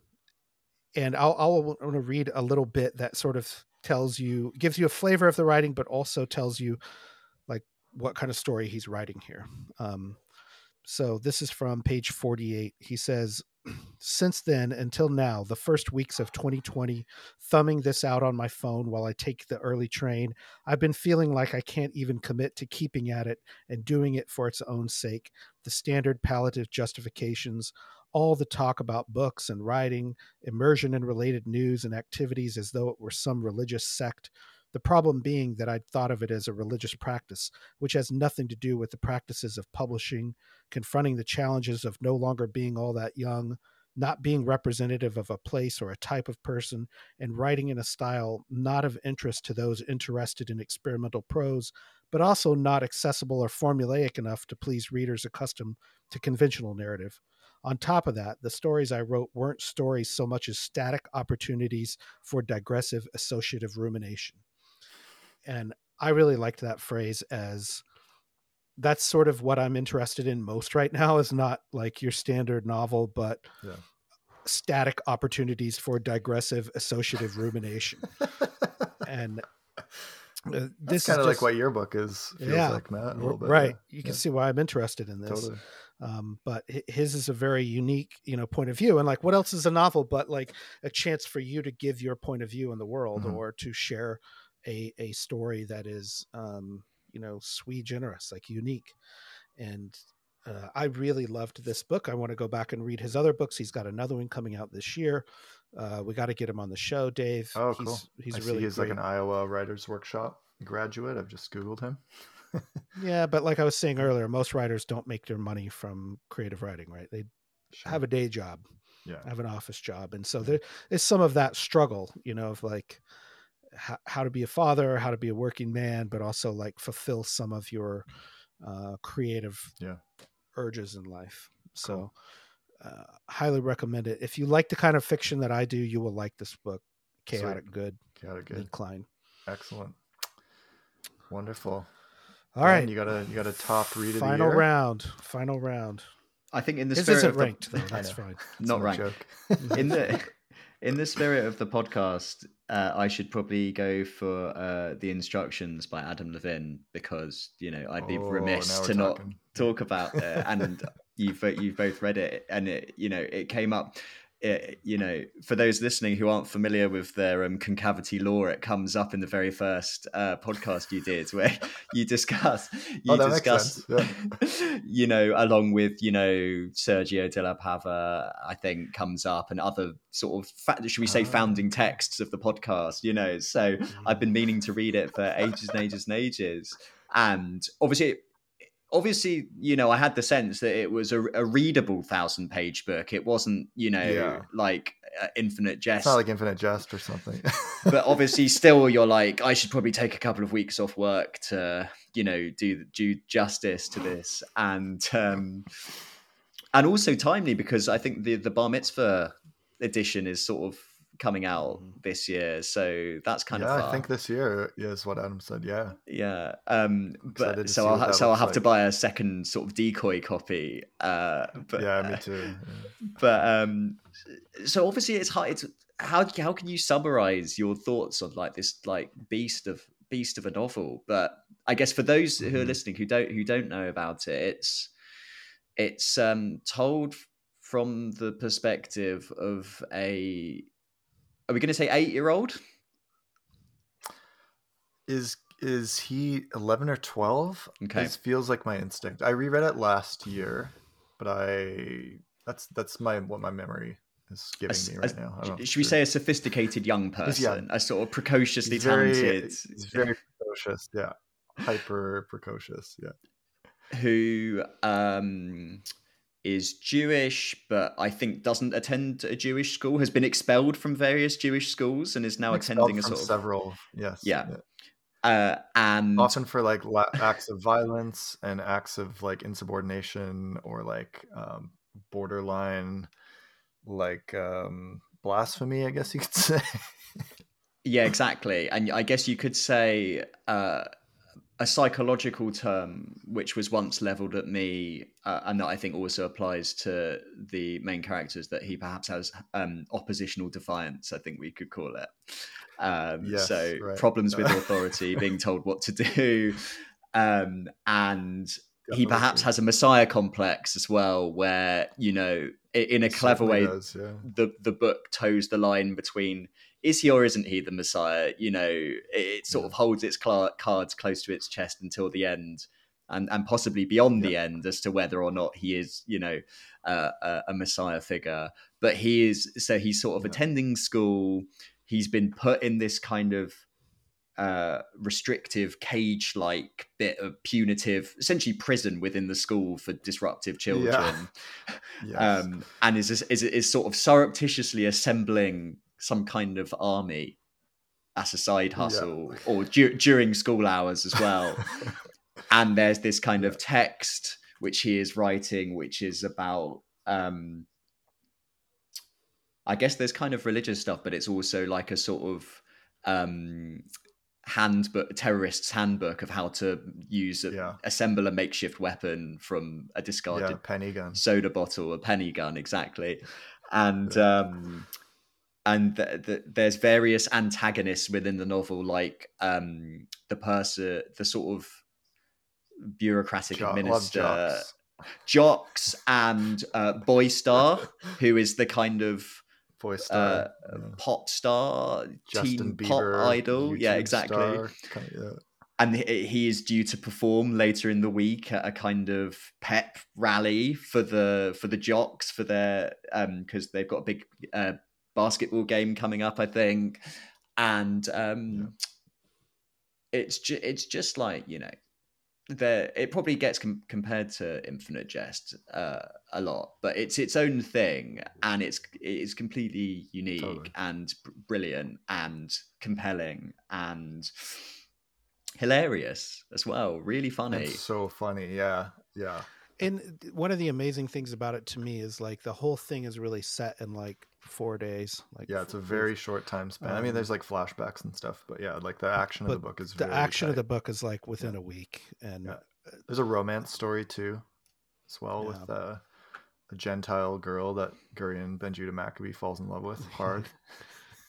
and I'll, I'll want to read a little bit that sort of tells you gives you a flavor of the writing, but also tells you like what kind of story he's writing here. Um, so this is from page 48. He says, Since then until now, the first weeks of 2020, thumbing this out on my phone while I take the early train, I've been feeling like I can't even commit to keeping at it and doing it for its own sake. The standard palliative justifications, all the talk about books and writing, immersion in related news and activities as though it were some religious sect. The problem being that I'd thought of it as a religious practice, which has nothing to do with the practices of publishing, confronting the challenges of no longer being all that young, not being representative of a place or a type of person, and writing in a style not of interest to those interested in experimental prose, but also not accessible or formulaic enough to please readers accustomed to conventional narrative. On top of that, the stories I wrote weren't stories so much as static opportunities for digressive associative rumination and I really liked that phrase as that's sort of what I'm interested in most right now is not like your standard novel, but yeah. static opportunities for digressive associative rumination. and uh, this kind of like what your book is. yeah, like Matt, right. Yeah. You can yeah. see why I'm interested in this. Totally. Um, but his is a very unique, you know, point of view. And like, what else is a novel but like a chance for you to give your point of view in the world mm-hmm. or to share a a story that is um, you know sui generis, like unique. And uh, I really loved this book. I want to go back and read his other books. He's got another one coming out this year. Uh, we got to get him on the show, Dave. Oh, he's, cool. He's I really he's great. like an Iowa Writers Workshop graduate. I've just googled him. yeah, but like I was saying earlier, most writers don't make their money from creative writing, right? They sure. have a day job, yeah, have an office job, and so there is some of that struggle, you know, of like how, how to be a father, how to be a working man, but also like fulfill some of your uh, creative yeah. urges in life. So, uh, highly recommend it. If you like the kind of fiction that I do, you will like this book, Chaotic Sweet. Good. Chaotic Good. Klein. Excellent. Wonderful. All ben, right, you got a you got a top read final round. Final round. I think in the this spirit isn't of ranked though. That's fine. Not ranked. in the in the spirit of the podcast, uh, I should probably go for uh, the instructions by Adam Levin because you know I'd be oh, remiss to not talk about it. and you've you've both read it, and it you know it came up it, you know, for those listening who aren't familiar with their um, concavity law, it comes up in the very first uh, podcast you did, where you discuss, you oh, discuss, yeah. you know, along with you know Sergio de la Pava, I think comes up, and other sort of should we say ah. founding texts of the podcast, you know. So I've been meaning to read it for ages and ages and ages, and obviously obviously, you know, I had the sense that it was a, a readable thousand page book. It wasn't, you know, yeah. like uh, Infinite Jest. It's not like Infinite Jest or something. but obviously, still, you're like, I should probably take a couple of weeks off work to, you know, do do justice to this, and um, and also timely because I think the the Bar Mitzvah edition is sort of coming out mm-hmm. this year so that's kind yeah, of i think this year is what adam said yeah yeah um but so i'll, so I'll have like. to buy a second sort of decoy copy uh but yeah me too yeah. but um so obviously it's hard it's how how can you summarize your thoughts on like this like beast of beast of a novel but i guess for those mm-hmm. who are mm-hmm. listening who don't who don't know about it it's it's um told from the perspective of a are we going to say eight year old? Is is he 11 or 12 okay. This feels like my instinct. I reread it last year but i that's that's my what my memory is giving a, me right a, now should we say a sophisticated young person yeah. a sort of precociously he's very, talented he's very precocious yeah. Hyper precocious yeah. Who um is Jewish, but I think doesn't attend a Jewish school, has been expelled from various Jewish schools, and is now expelled attending a sort of several. Yes. Yeah. yeah. Uh, and often for like acts of violence and acts of like insubordination or like um, borderline like um, blasphemy, I guess you could say. yeah, exactly. And I guess you could say uh, a psychological term which was once leveled at me uh, and that i think also applies to the main characters that he perhaps has um, oppositional defiance i think we could call it um, Yes, so right. problems with authority being told what to do um, and he perhaps has a messiah complex as well where you know in a clever way does, yeah. the the book toes the line between is he or isn't he the Messiah? You know, it, it sort of holds its cla cards close to its chest until the end, and and possibly beyond the end as to whether or not he is, you know, uh, a, a Messiah figure. But he is so he's sort of Yeah. attending school. He's been put in this kind of uh, restrictive cage like bit of punitive, essentially prison within the school for disruptive children Yes. um, and is, is is sort of surreptitiously assembling some kind of army as a side Yeah. hustle or du- during school hours as well. and there's this kind of text which he is writing, which is about. Um, I guess there's kind of religious stuff, but it's also like a sort of um, handbook, terrorist's handbook of how to use, a, Yeah. assemble a makeshift weapon from a discarded yeah, penny gun. soda bottle, a penny gun, exactly. And um, and th- th- there's various antagonists within the novel, like um, the person, the sort of bureaucratic Jo- administrator, jocks. jocks, and uh, Boy Star, who is the kind of Boy star. yeah. pop star, Justin teen pop Bieber. idol. yeah, exactly star, kind of- yeah. and he he is due to perform later in the week at a kind of pep rally for the for the jocks for their um because they've got a big uh, basketball game coming up i think and um it's ju- it's just like you know there it probably gets com- compared to infinite jest uh, a lot but it's its own thing and it's it's completely unique Totally. and br- brilliant and compelling and hilarious as well really funny It's so funny. Yeah. Yeah. And one of the amazing things about it to me is like the whole thing is really set in like four days. Like Yeah. It's a very short time span. I mean, Um, there's like flashbacks and stuff, but yeah, like the action of the book is the very action of the book is like within a week, and Yeah. There's a romance story too, as well, Yeah. with uh, a Gentile girl that Gurion ben-Judah Maccabee falls in love with hard,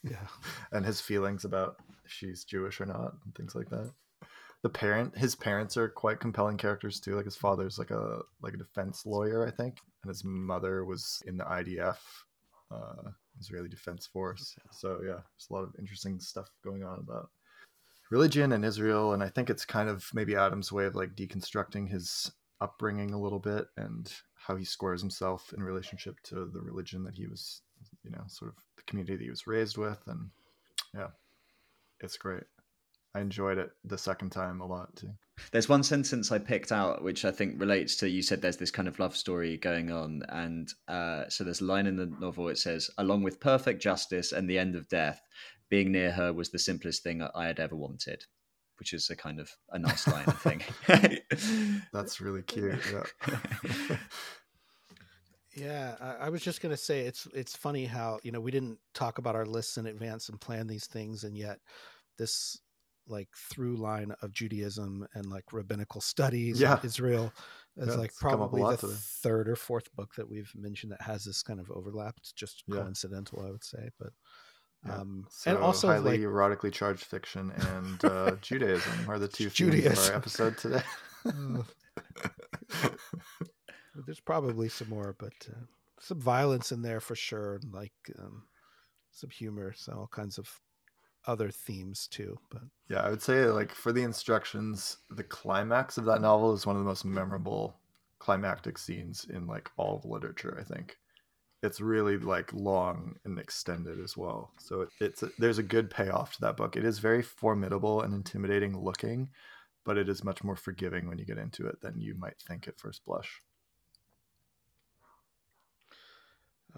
yeah, and his feelings about if she's Jewish or not, and things like that. The parent, his parents are quite compelling characters too. Like his father's like a like a defense lawyer, I think, and his mother was in the IDF, uh, Israeli Defense Force. So yeah, there's a lot of interesting stuff going on about religion and Israel, and I think it's kind of maybe Adam's way of like deconstructing his upbringing a little bit and how he squares himself in relationship to the religion that he was, you know, sort of the community that he was raised with, and yeah, it's great. I enjoyed it the second time a lot too. There's one sentence I picked out which I think relates to you said there's this kind of love story going on, and uh, so there's a line in the novel. It says, "Along with perfect justice and the end of death, being near her was the simplest thing I had ever wanted," which is a kind of a nice line, I think. That's really cute. Yeah. yeah. I, I was just gonna say it's it's funny how you know we didn't talk about our lists in advance and plan these things, and yet this like through line of Judaism and like rabbinical studies Yeah. Israel is Yeah, like it's come up a probably the third or fourth book that we've mentioned that has this kind of overlap. It's just Yeah. coincidental, I would say, but Yeah. um, So and also highly like erotically charged fiction and uh, Judaism are the two themes of our episode today. there's probably some more, but uh, some violence in there for sure, and like um, some humor, so all kinds of other themes too. But Yeah, I would say like for the instructions, the climax of that novel is one of the most memorable climactic scenes in like all of literature. I think it's really like long and extended as well. So it, it's there's a good payoff to that book. It is very formidable and intimidating looking, but it is much more forgiving when you get into it than you might think at first blush.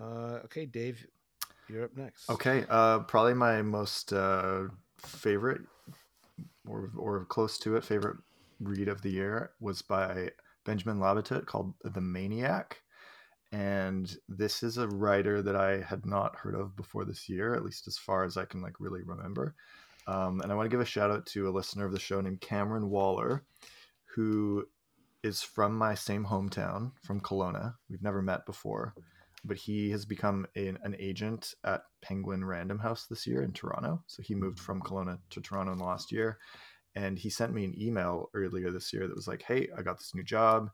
uh, okay, Dave, you're up next. Okay, uh, probably my most uh, favorite or or close to it favorite read of the year was by Benjamin Labatut called The Maniac. And this is a writer that I had not heard of before this year, at least as far as I can like really remember. Um, and I want to give a shout out to a listener of the show named Cameron Waller, who is from my same hometown, from Kelowna. We've never met before, but he has become an, an agent at Penguin Random House this year in Toronto. So he moved from Kelowna to Toronto in the last year. And he sent me an email earlier this year that was like, Hey, I got this new job.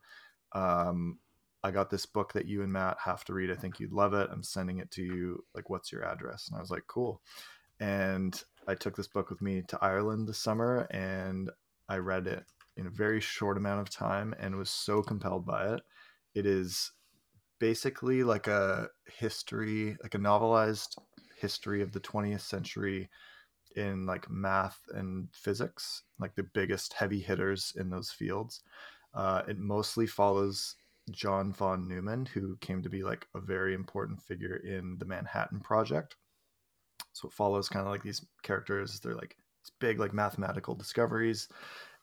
Um, I got this book that you and Matt have to read. I think you'd love it. I'm sending it to you. Like, what's your address? And I was like, cool. And I took this book with me to Ireland this summer and I read it in a very short amount of time and was so compelled by it. It is basically like a history, like a novelized history of the 20th century in like math and physics, like the biggest heavy hitters in those fields. Uh, it mostly follows John von Neumann, who came to be like a very important figure in the Manhattan Project. So it follows kind of like these characters. They're like big, like mathematical discoveries,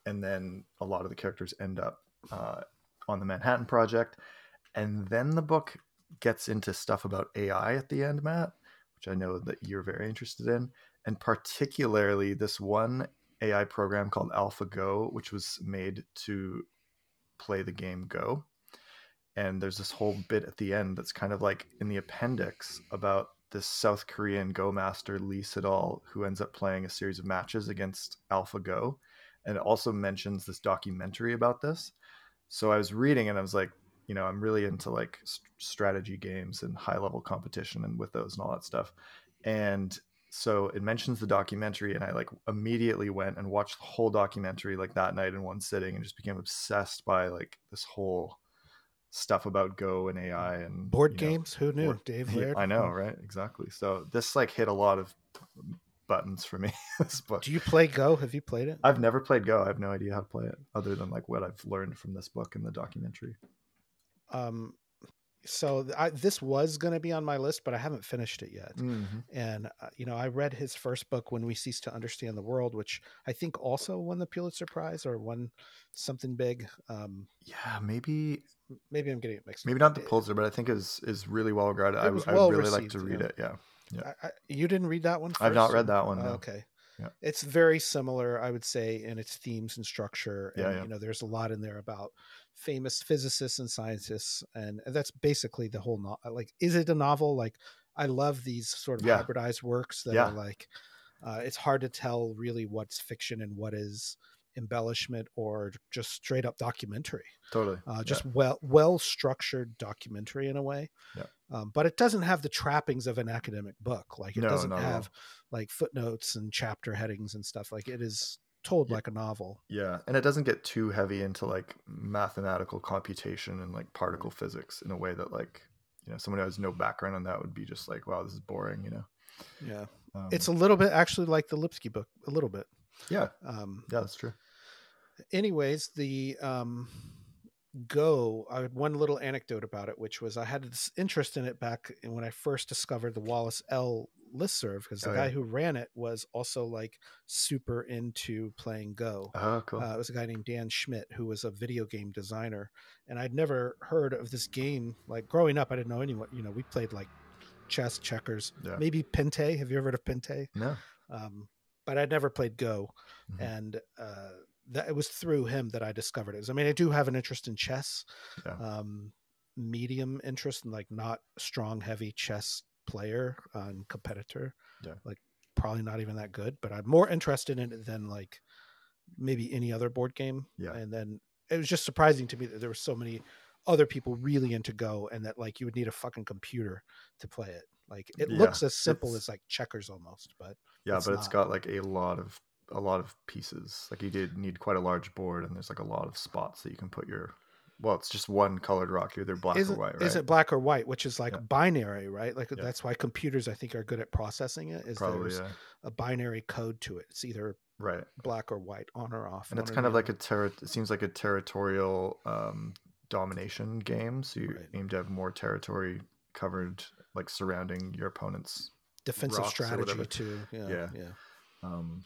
and then a lot of the characters end up uh, on the Manhattan Project, and then the book gets into stuff about AI at the end, Matt, which I know that you're very interested in, and particularly this one AI program called AlphaGo, which was made to play the game Go. And there's this whole bit at the end that's kind of like in the appendix about this South Korean Go master Lee Sedol, who ends up playing a series of matches against AlphaGo. And it also mentions this documentary about this. So I was reading and I was like, you know, I'm really into like st- strategy games and high level competition and with those and all that stuff. And so it mentions the documentary and I like immediately went and watched the whole documentary like that night in one sitting and just became obsessed by like this whole stuff about Go and AI and board you know, games. Who knew? board- Dave Laird. I know, right? Exactly. So this like hit a lot of buttons for me. this book. Do you play Go? Have you played it? I've never played Go. I have no idea how to play it, other than like what I've learned from this book and the documentary. Um, so I, this was going to be on my list, but I haven't finished it yet. And uh, you know, I read his first book, "When We Cease to Understand the World," which I think also won the Pulitzer Prize or won something big. Um, Yeah, maybe maybe I'm getting it mixed. Up. Maybe not the Pulitzer, but I think is is really well regarded. I, well really like to read it. Yeah, Yeah. I, I, you didn't read that one. I've not read that one. Oh, no. okay. Yeah. It's very similar, I would say, in its themes and structure. And, Yeah, yeah. you know, there's a lot in there about famous physicists and scientists. And that's basically the whole, like, is it a novel? Like, I love these sort of Yeah. hybridized works that are like, uh, it's hard to tell really what's fiction and what is embellishment or just straight up documentary Totally. uh, just well well structured documentary in a way Yeah. Um, but it doesn't have the trappings of an academic book like it No, doesn't not at all. have like footnotes and chapter headings and stuff like it is told Yeah. like a novel Yeah, and it doesn't get too heavy into like mathematical computation and like particle physics in a way that like you know someone who has no background on that would be just like, wow, this is boring. You know, yeah um, it's a little bit actually like the lipsky book a little bit yeah, um, yeah, that's true. anyways the um go i had one little anecdote about it which was i had this interest in it back when i first discovered the wallace l listserv because the Oh, guy yeah. who ran it was also like super into playing go Oh, cool. uh, it was a guy named dan schmidt who was a video game designer and i'd never heard of this game like growing up i didn't know anyone you know we played like chess checkers yeah. maybe pente have you ever heard of pente No. um, but I'd never played Go, Mhm. and uh, that it was through him that I discovered it. I mean, I do have an interest in chess, Yeah. um, medium interest, and like not strong, heavy chess player uh, and competitor. Yeah. like probably not even that good, but I'm more interested in it than like maybe any other board game. Yeah. and then it was just surprising to me that there were so many other people really into Go, and that like you would need a fucking computer to play it. Like it Yeah, looks as simple as like checkers almost, but Yeah, It's but it's got like a lot of a lot of pieces. Like you did need quite a large board, and there's like a lot of spots that you can put your. Well, it's just one colored rock, either black is or it, white, right? is it black or white, which is like Yeah. binary, right? Like Yeah. that's why computers, I think, are good at processing it. Is Probably, there's yeah. a binary code to it. It's either Right. black or white, on or off. and it's kind of like a terri- it seems like a territorial um, domination game so you Right. aim to have more territory covered like surrounding your opponent's defensive strategy too. Yeah, Yeah. yeah. um,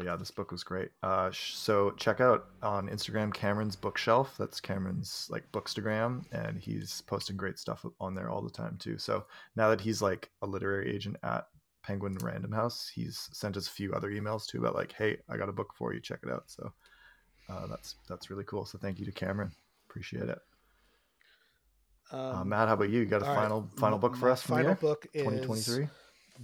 but yeah this book was great uh, sh- so check out on instagram cameron's bookshelf that's cameron's like bookstagram and he's posting great stuff on there all the time too so now that he's like a literary agent at Penguin Random House. He's sent us a few other emails too about like, hey, I got a book for you, check it out. So uh, that's that's really cool. So thank you to Cameron, appreciate it. Um, uh, Matt, how about you? You got a all right, final final book for us? Final book is 2023.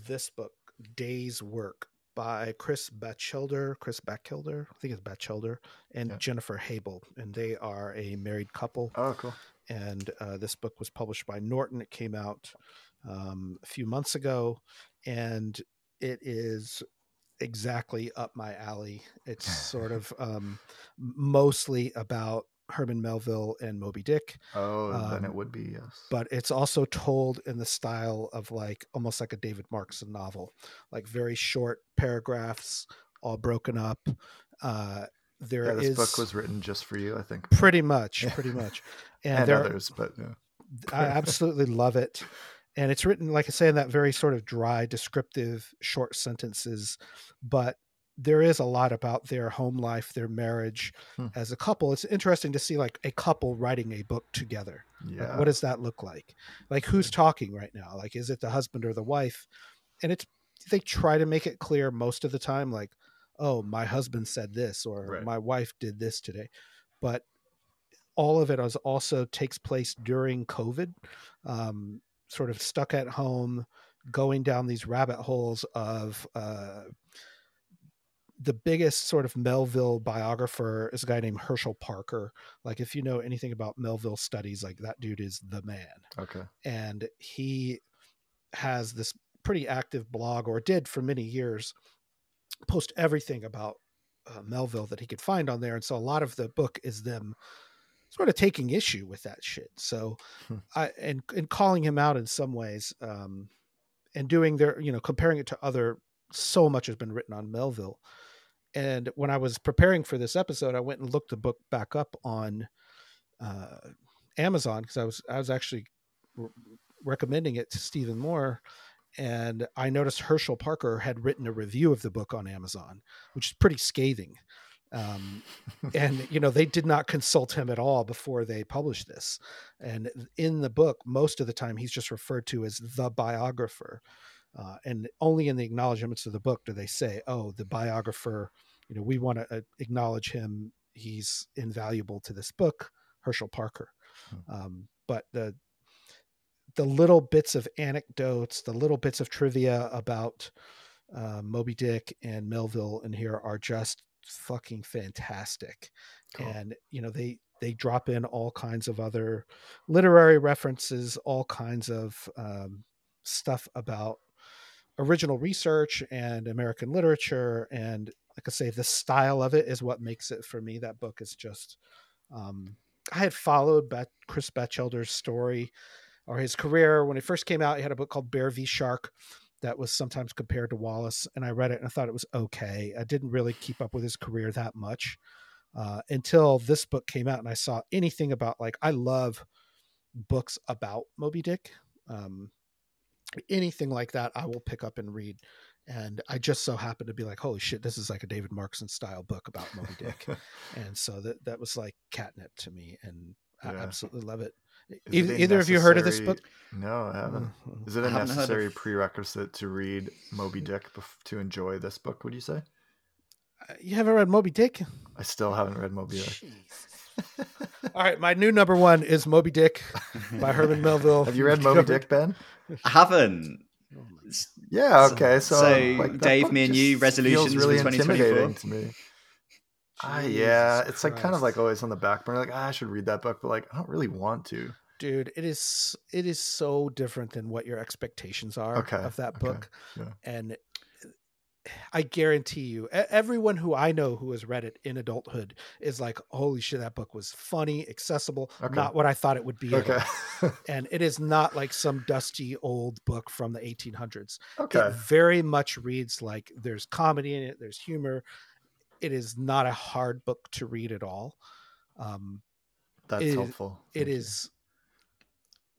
this book, Day's Work by Chris Bachelder, Chris Bachelder, I think it's Bachelder, and Yeah. Jennifer Habel, and they are a married couple. Oh, cool. and uh, this book was published by Norton. It came out um, a few months ago, and it is exactly up my alley. It's sort of um, mostly about Herman Melville and Moby Dick, Oh, then it Um, would be yes. but it's also told in the style of like almost like a David Markson novel, like very short paragraphs, all broken up. Uh, there yeah, is this book was written just for you, I think, pretty much, Yeah. pretty much, and, and, there, others. But yeah. I absolutely love it. And it's written, like I say, in that very sort of dry, descriptive, short sentences. But there is a lot about their home life, their marriage Hmm. as a couple. It's interesting to see like a couple writing a book together. Like, yeah, what does that look like? Like, who's talking right now? Like, is it the husband or the wife? And it's, they try to make it clear most of the time, like, oh, my husband said this or Right. my wife did this today. But all of it is also takes place during COVID, um, sort of stuck at home, going down these rabbit holes of uh, the biggest sort of Melville biographer is a guy named Hershel Parker. Like, if you know anything about Melville studies, like that dude is the man okay. and he has this pretty active blog or did for many years post everything about uh, melville that he could find on there and so a lot of the book is them sort of taking issue with that shit so Hmm. i and and calling him out in some ways um and doing their you know comparing it to other so much has been written on melville and when i was preparing for this episode i went and looked the book back up on uh amazon because i was i was actually r- recommending it to Stephen Moore, and I noticed Hershel Parker had written a review of the book on Amazon, which is pretty scathing. Um, and you know they did not consult him at all before they published this. And in the book, most of the time he's just referred to as the biographer, uh, and only in the acknowledgments of the book do they say, "Oh, the biographer." You know, we want to uh, acknowledge him. He's invaluable to this book, Hershel Parker. Hmm. Um, but the the little bits of anecdotes, the little bits of trivia about uh, Moby Dick and Melville in here are just fucking fantastic. Cool. And you know they they drop in all kinds of other literary references, all kinds of um, stuff about original research and American literature, and like I say, the style of it is what makes it for me. That book is just. Um, I had followed Chris Bachelder's story or his career when it first came out. He had a book called Bear v Shark that was sometimes compared to Wallace, and I read it and I thought it was okay. I didn't really keep up with his career that much uh, until this book came out, and I saw anything about like I love books about Moby Dick. Um, anything like that, I will pick up and read. And I just so happened to be like, holy shit, this is like a David Markson style book about Moby Dick. and so that that was like catnip to me, and I Yeah. absolutely love it. Is Either, it either of you heard of this book? No, I haven't. Mhm. Is it a necessary of- prerequisite to read Moby Dick bef- to enjoy this book? Would you say? Uh, You haven't read Moby Dick? I still haven't read Moby Dick. All right, my new number one is Moby Dick by Herman Melville. Have you read Moby Dick, Ben? I haven't. Oh my S- Yeah. Okay. So, so, like, Dave, me and you, resolutions really for 2024? intimidating to me. Ah, yeah, it's like kind of like always on the back burner. Like ah, I should read that book, but like I don't really want to. dude it is it is so different than what your expectations are Okay, of that okay, book yeah. and i guarantee you everyone who i know who has read it in adulthood is like holy shit that book was funny accessible Okay. not what i thought it would be Okay. and it is not like some dusty old book from the 1800s okay. it very much reads like there's comedy in it there's humor it is not a hard book to read at all um, That's it helpful. it you. is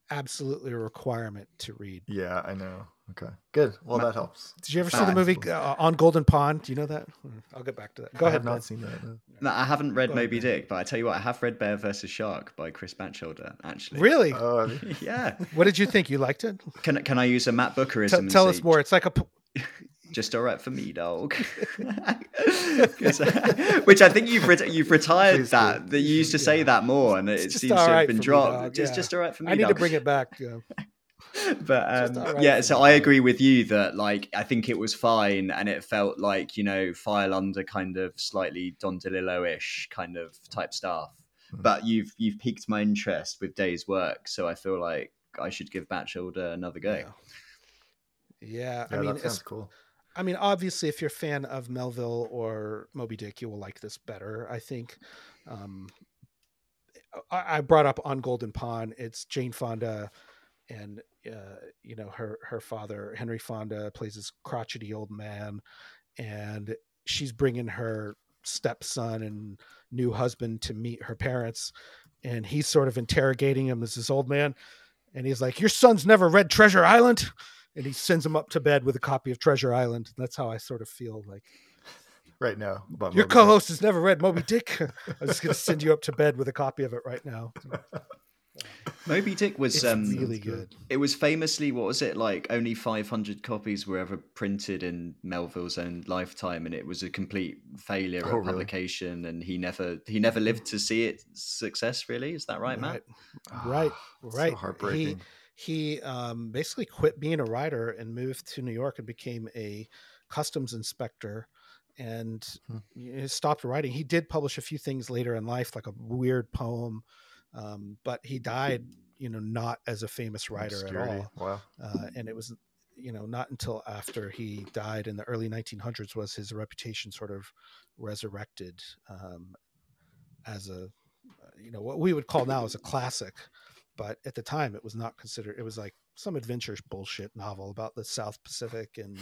absolutely a requirement to read Yeah, I know. Okay. Good. Well, that helps. Did you ever see the movie uh, on Golden Pond? Do you know that? I'll get back to that. Go I ahead. have not Ben. seen that. no. No, I haven't read Go ahead, Moby Ben. Dick, but I tell you what, I have read Bear vs. Shark by Chris Bachelder, actually. Really? Oh, yeah. what did you think? You liked it? Can can I use a Matt Bookerism? Tell, and tell us more. It's like a p- just all right for me, dog. Which I think you've re- you've retired Please that. do. That you used to say that more, and it It's seems to have right been for me, dropped. dog, yeah. just all right for me. I need to bring it back. Yeah. but um, yeah, so I agree with you that like I think it was fine, and it felt like you know file under kind of slightly Don DeLillo ish kind of type stuff. Mhm. But you've you've piqued my interest with Dayswork, so I feel like I should give Bachelder another go. Yeah. Yeah, Yeah, I mean, that sounds it's- cool. I mean, obviously, if you're a fan of Melville or Moby Dick, you will like this better. I think. Um, I, I brought up on Golden Pond. It's Jane Fonda, and uh, you know her her father Henry Fonda plays this crotchety old man, and she's bringing her stepson and new husband to meet her parents, and he's sort of interrogating him as this old man, and he's like, "Your son's never read Treasure Island." and he sends him up to bed with a copy of Treasure Island. That's how I sort of feel like Right now, about your Moby co-host has never read Moby Dick. I'm just going to send you up to bed with a copy of it right now. Moby Dick was It's um, really good. good. it was famously what was it like only 500 copies were ever printed in melville's own lifetime and it was a complete failure Oh, of really? publication and he never he never lived to see it success really is that right matt Right, Ah, right, so heartbreaking. He um, basically quit being a writer and moved to New York and became a customs inspector and Hmm. stopped writing. He did publish a few things later in life, like a weird poem, um, but he died, you know, not as a famous writer at all. Wow. uh, and it was you know not until after he died in the early 1900s was his reputation sort of resurrected um, as a you know what we would call now as a classic but at the time it was not considered it was like some adventure bullshit novel about the south pacific and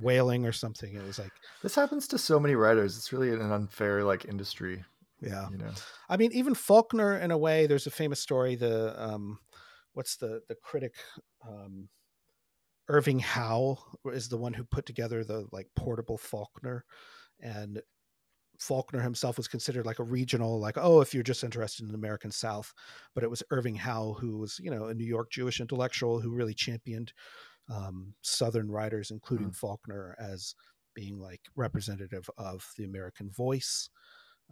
whaling or something it was like This happens to so many writers. It's really an unfair like industry. Yeah You know. I mean, even Faulkner, in a way, there's a famous story. The um, what's the the critic, um, Irving Howe is the one who put together the like portable Faulkner, and Faulkner himself was considered like a regional, like oh, if you're just interested in the American South, but it was Irving Howe who was you know a New York Jewish intellectual who really championed um, Southern writers, including Faulkner, as being like representative of the American voice.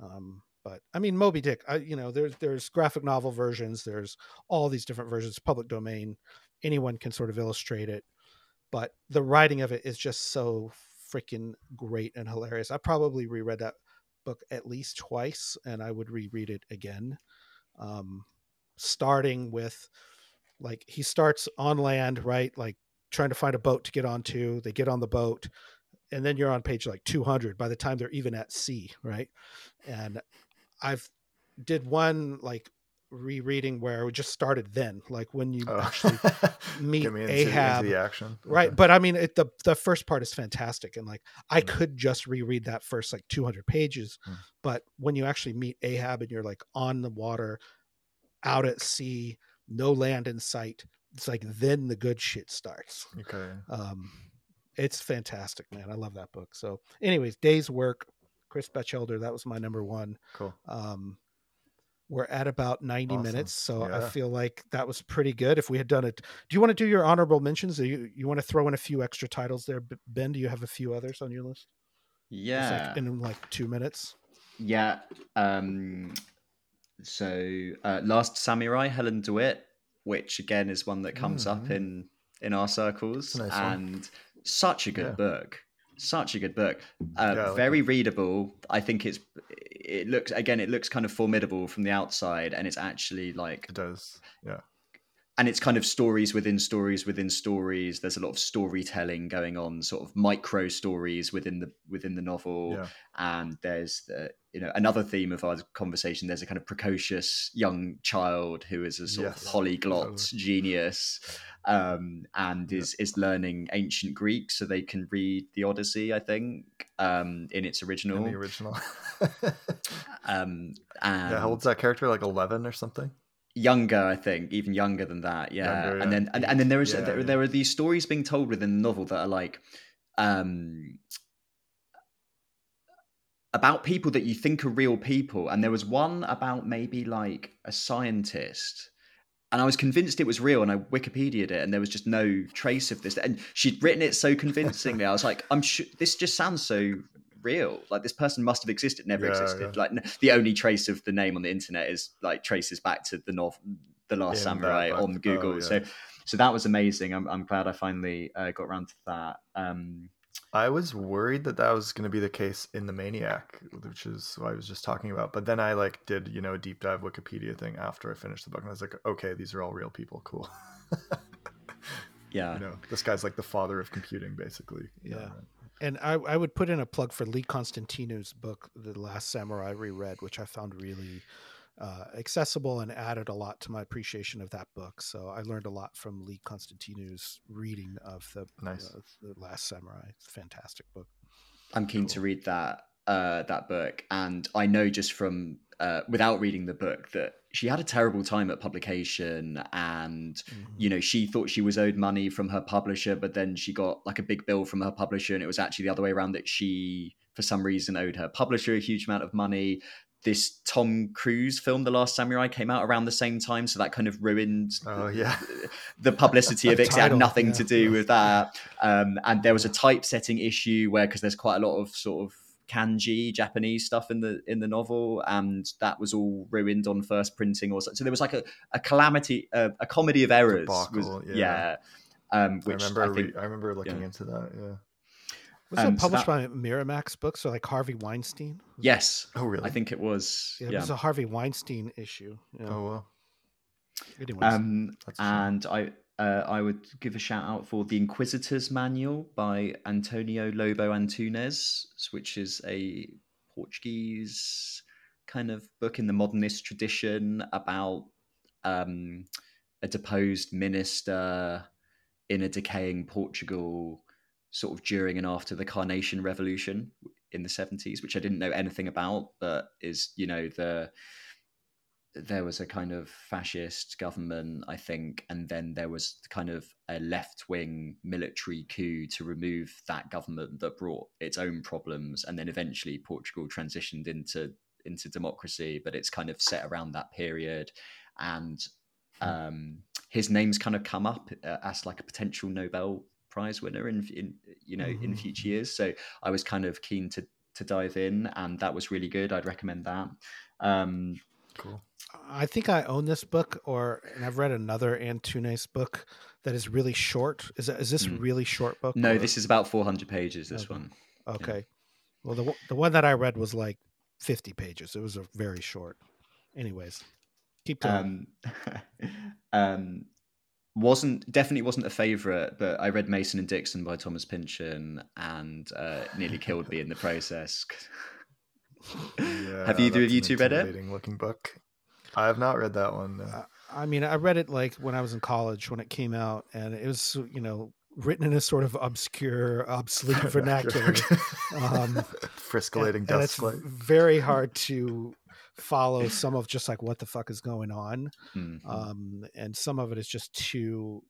Um, but I mean, Moby Dick. I, you know, there's there's graphic novel versions. There's all these different versions. Public domain. Anyone can sort of illustrate it, but the writing of it is just so freaking great and hilarious. I probably reread that book at least twice, and I would reread it again. Um, starting with like he starts on land, right? Like trying to find a boat to get onto. They get on the boat, and then you're on page like 200 by the time they're even at sea, right? And I've did one like rereading where we just started then, like when you Oh. actually meet me into, Ahab. into the action. right. Okay. But I mean, it, the the first part is fantastic, and like I Mm. could just reread that first like 200 pages, Mm. but when you actually meet Ahab and you're like on the water, out at sea, no land in sight, it's like then the good shit starts. Okay. Um, it's fantastic, man. I love that book. So, anyways, Dayswork, Chris Bachelder. That was my number one. Cool. Um, we're at about 90 Awesome. minutes, so I feel like that was pretty good. If we had done it, do you want to do your honorable mentions? Do you you want to throw in a few extra titles there, Ben? Do you have a few others on your list? Just, yeah like, in like two minutes. Yeah. Um, so uh, Last Samurai, Helen DeWitt, which again is one that comes up Mhm. in in our circles, a nice one. and such a good Yeah. book. Such a good book. Uh, Yeah, like very readable. I think it's it looks again it looks kind of formidable from the outside, and it's actually like It does. Yeah. and it's kind of stories within stories within stories there's a lot of storytelling going on sort of micro stories within the within the novel Yeah. and there's the you know another theme of our conversation there's a kind of precocious young child who is a sort Yes, of polyglot totally. genius um, and is is learning ancient greek so they can read the odyssey i think um, in its In original the original. um, and yeah. How old's that character? Like eleven or something? younger i think even younger than that yeah Younger, and then and, and then there is Yeah, there, yeah. there are these stories being told within the novel that are like um about people that you think are real people and there was one about maybe like a scientist and I was convinced it was real, and I Wikipedia'd it, and there was just no trace of this. And she'd written it so convincingly. I was like, I'm sure this just sounds so real. Like this person must have existed, never Yeah, existed. yeah. Like n- the only trace of the name on the internet is like traces back to the North, The Last In Samurai on Google. Oh, yeah. So, so that was amazing. I'm, I'm glad I finally uh, got around to that. Um, I was worried that that was going to be the case in the Maniac, which is what I was just talking about. But then I like did you know a deep dive Wikipedia thing after I finished the book, and I was like, okay, these are all real people. Cool. yeah, you know, this guy's like the father of computing, basically. you know, Yeah. right? And I, I would put in a plug for Lee Konstantinou's book, The Last Samurai Reread, which I found really uh, accessible and added a lot to my appreciation of that book. So I learned a lot from Lee Konstantinou's reading of the, Nice. uh, the Last Samurai. It's a fantastic book. I'm keen to read that uh, that book, and I know just from uh, without reading the book that she had a terrible time at publication, and you know she thought she was owed money from her publisher, but then she got like a big bill from her publisher, and it was actually the other way around that she, for some reason, owed her publisher a huge amount of money. This Tom Cruise film, The Last Samurai, came out around the same time, so that kind of ruined Oh yeah. the publicity of it. it 'cause it had nothing yeah. to do with that. Um, and there was a typesetting issue where because there's quite a lot of sort of kanji Japanese stuff in the in the novel, and that was all ruined on first printing or so. So there was like a, a calamity, uh, a comedy of errors. was- Debacle, yeah. yeah. Um, I which I, remember. think re- I remember looking yeah. into that. Yeah. Was Um, it so published that- by Miramax Books or like Harvey Weinstein? yes, Oh really? I think it was. Yeah, Yeah. it was a Harvey Weinstein issue. Yeah. Oh well. Anyways, Um, That's a shame. and I uh, I would give a shout out for the Inquisitor's Manual by Antonio Lobo Antunes, which is a Portuguese kind of book in the modernist tradition about um, a deposed minister in a decaying Portugal, sort of during and after the Carnation Revolution in the seventies, which I didn't know anything about, but is you know the there was a kind of fascist government, I think, and then there was kind of a left wing military coup to remove that government that brought its own problems, and then eventually Portugal transitioned into into democracy, but it's kind of set around that period, and um, his name's kind of come up uh, as like a potential Nobel Prize winner in, in you know in Mhm. future years. So I was kind of keen to to dive in, and that was really good. I'd recommend that. Um, Cool. I think I own this book, or and I've read another Antunes book that is really short. Is that, is this Mm. really short book? No, or- this is about 400 pages. This Okay. one. okay. Well, the one- the one that I read was like fifty pages. It was a very short. Anyways, keep going. Um, um, wasn't definitely wasn't a favorite, but I read Mason and Dixon by Thomas Pynchon and uh, nearly killed me in the process. Yeah, Have either of you an two read it? intimidating Looking book. I have not read that one. no. I mean, I read it like when I was in college when it came out, and it was you know written in a sort of obscure, obsolete vernacular. Um, Friscalating and dust it's very hard to follow some of just like what the fuck is going on Mhm. um and some of it is just too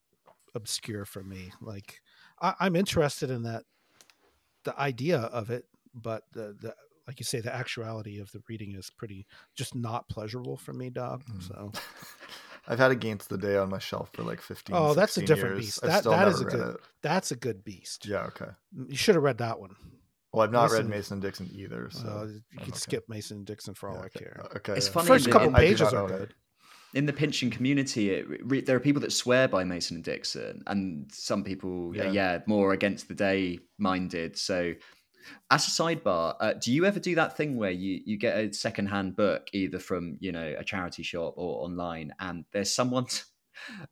obscure for me like I, i'm interested in that the idea of it but the the like you say the actuality of the reading is pretty just not pleasurable for me dog Mm. so I've had Against the Day on my shelf for like 15 Oh, that's a different years. beast. That- still that never is a read good- it. that's a good beast Yeah, okay. you should have read that one Well, I've not read Mason- Mason Dixon either. So uh, you I'm could okay. skip mason dixon for all Yeah, i care Okay. It's yeah. funny first in couple the- pages are own it. good in the Pynchon community, it, re- there are people that swear by Mason and Dixon, and some people, yeah, Yeah. yeah more against the day minded. So, as a sidebar, uh, do you ever do that thing where you you get a secondhand book either from you know a charity shop or online, and there's someone.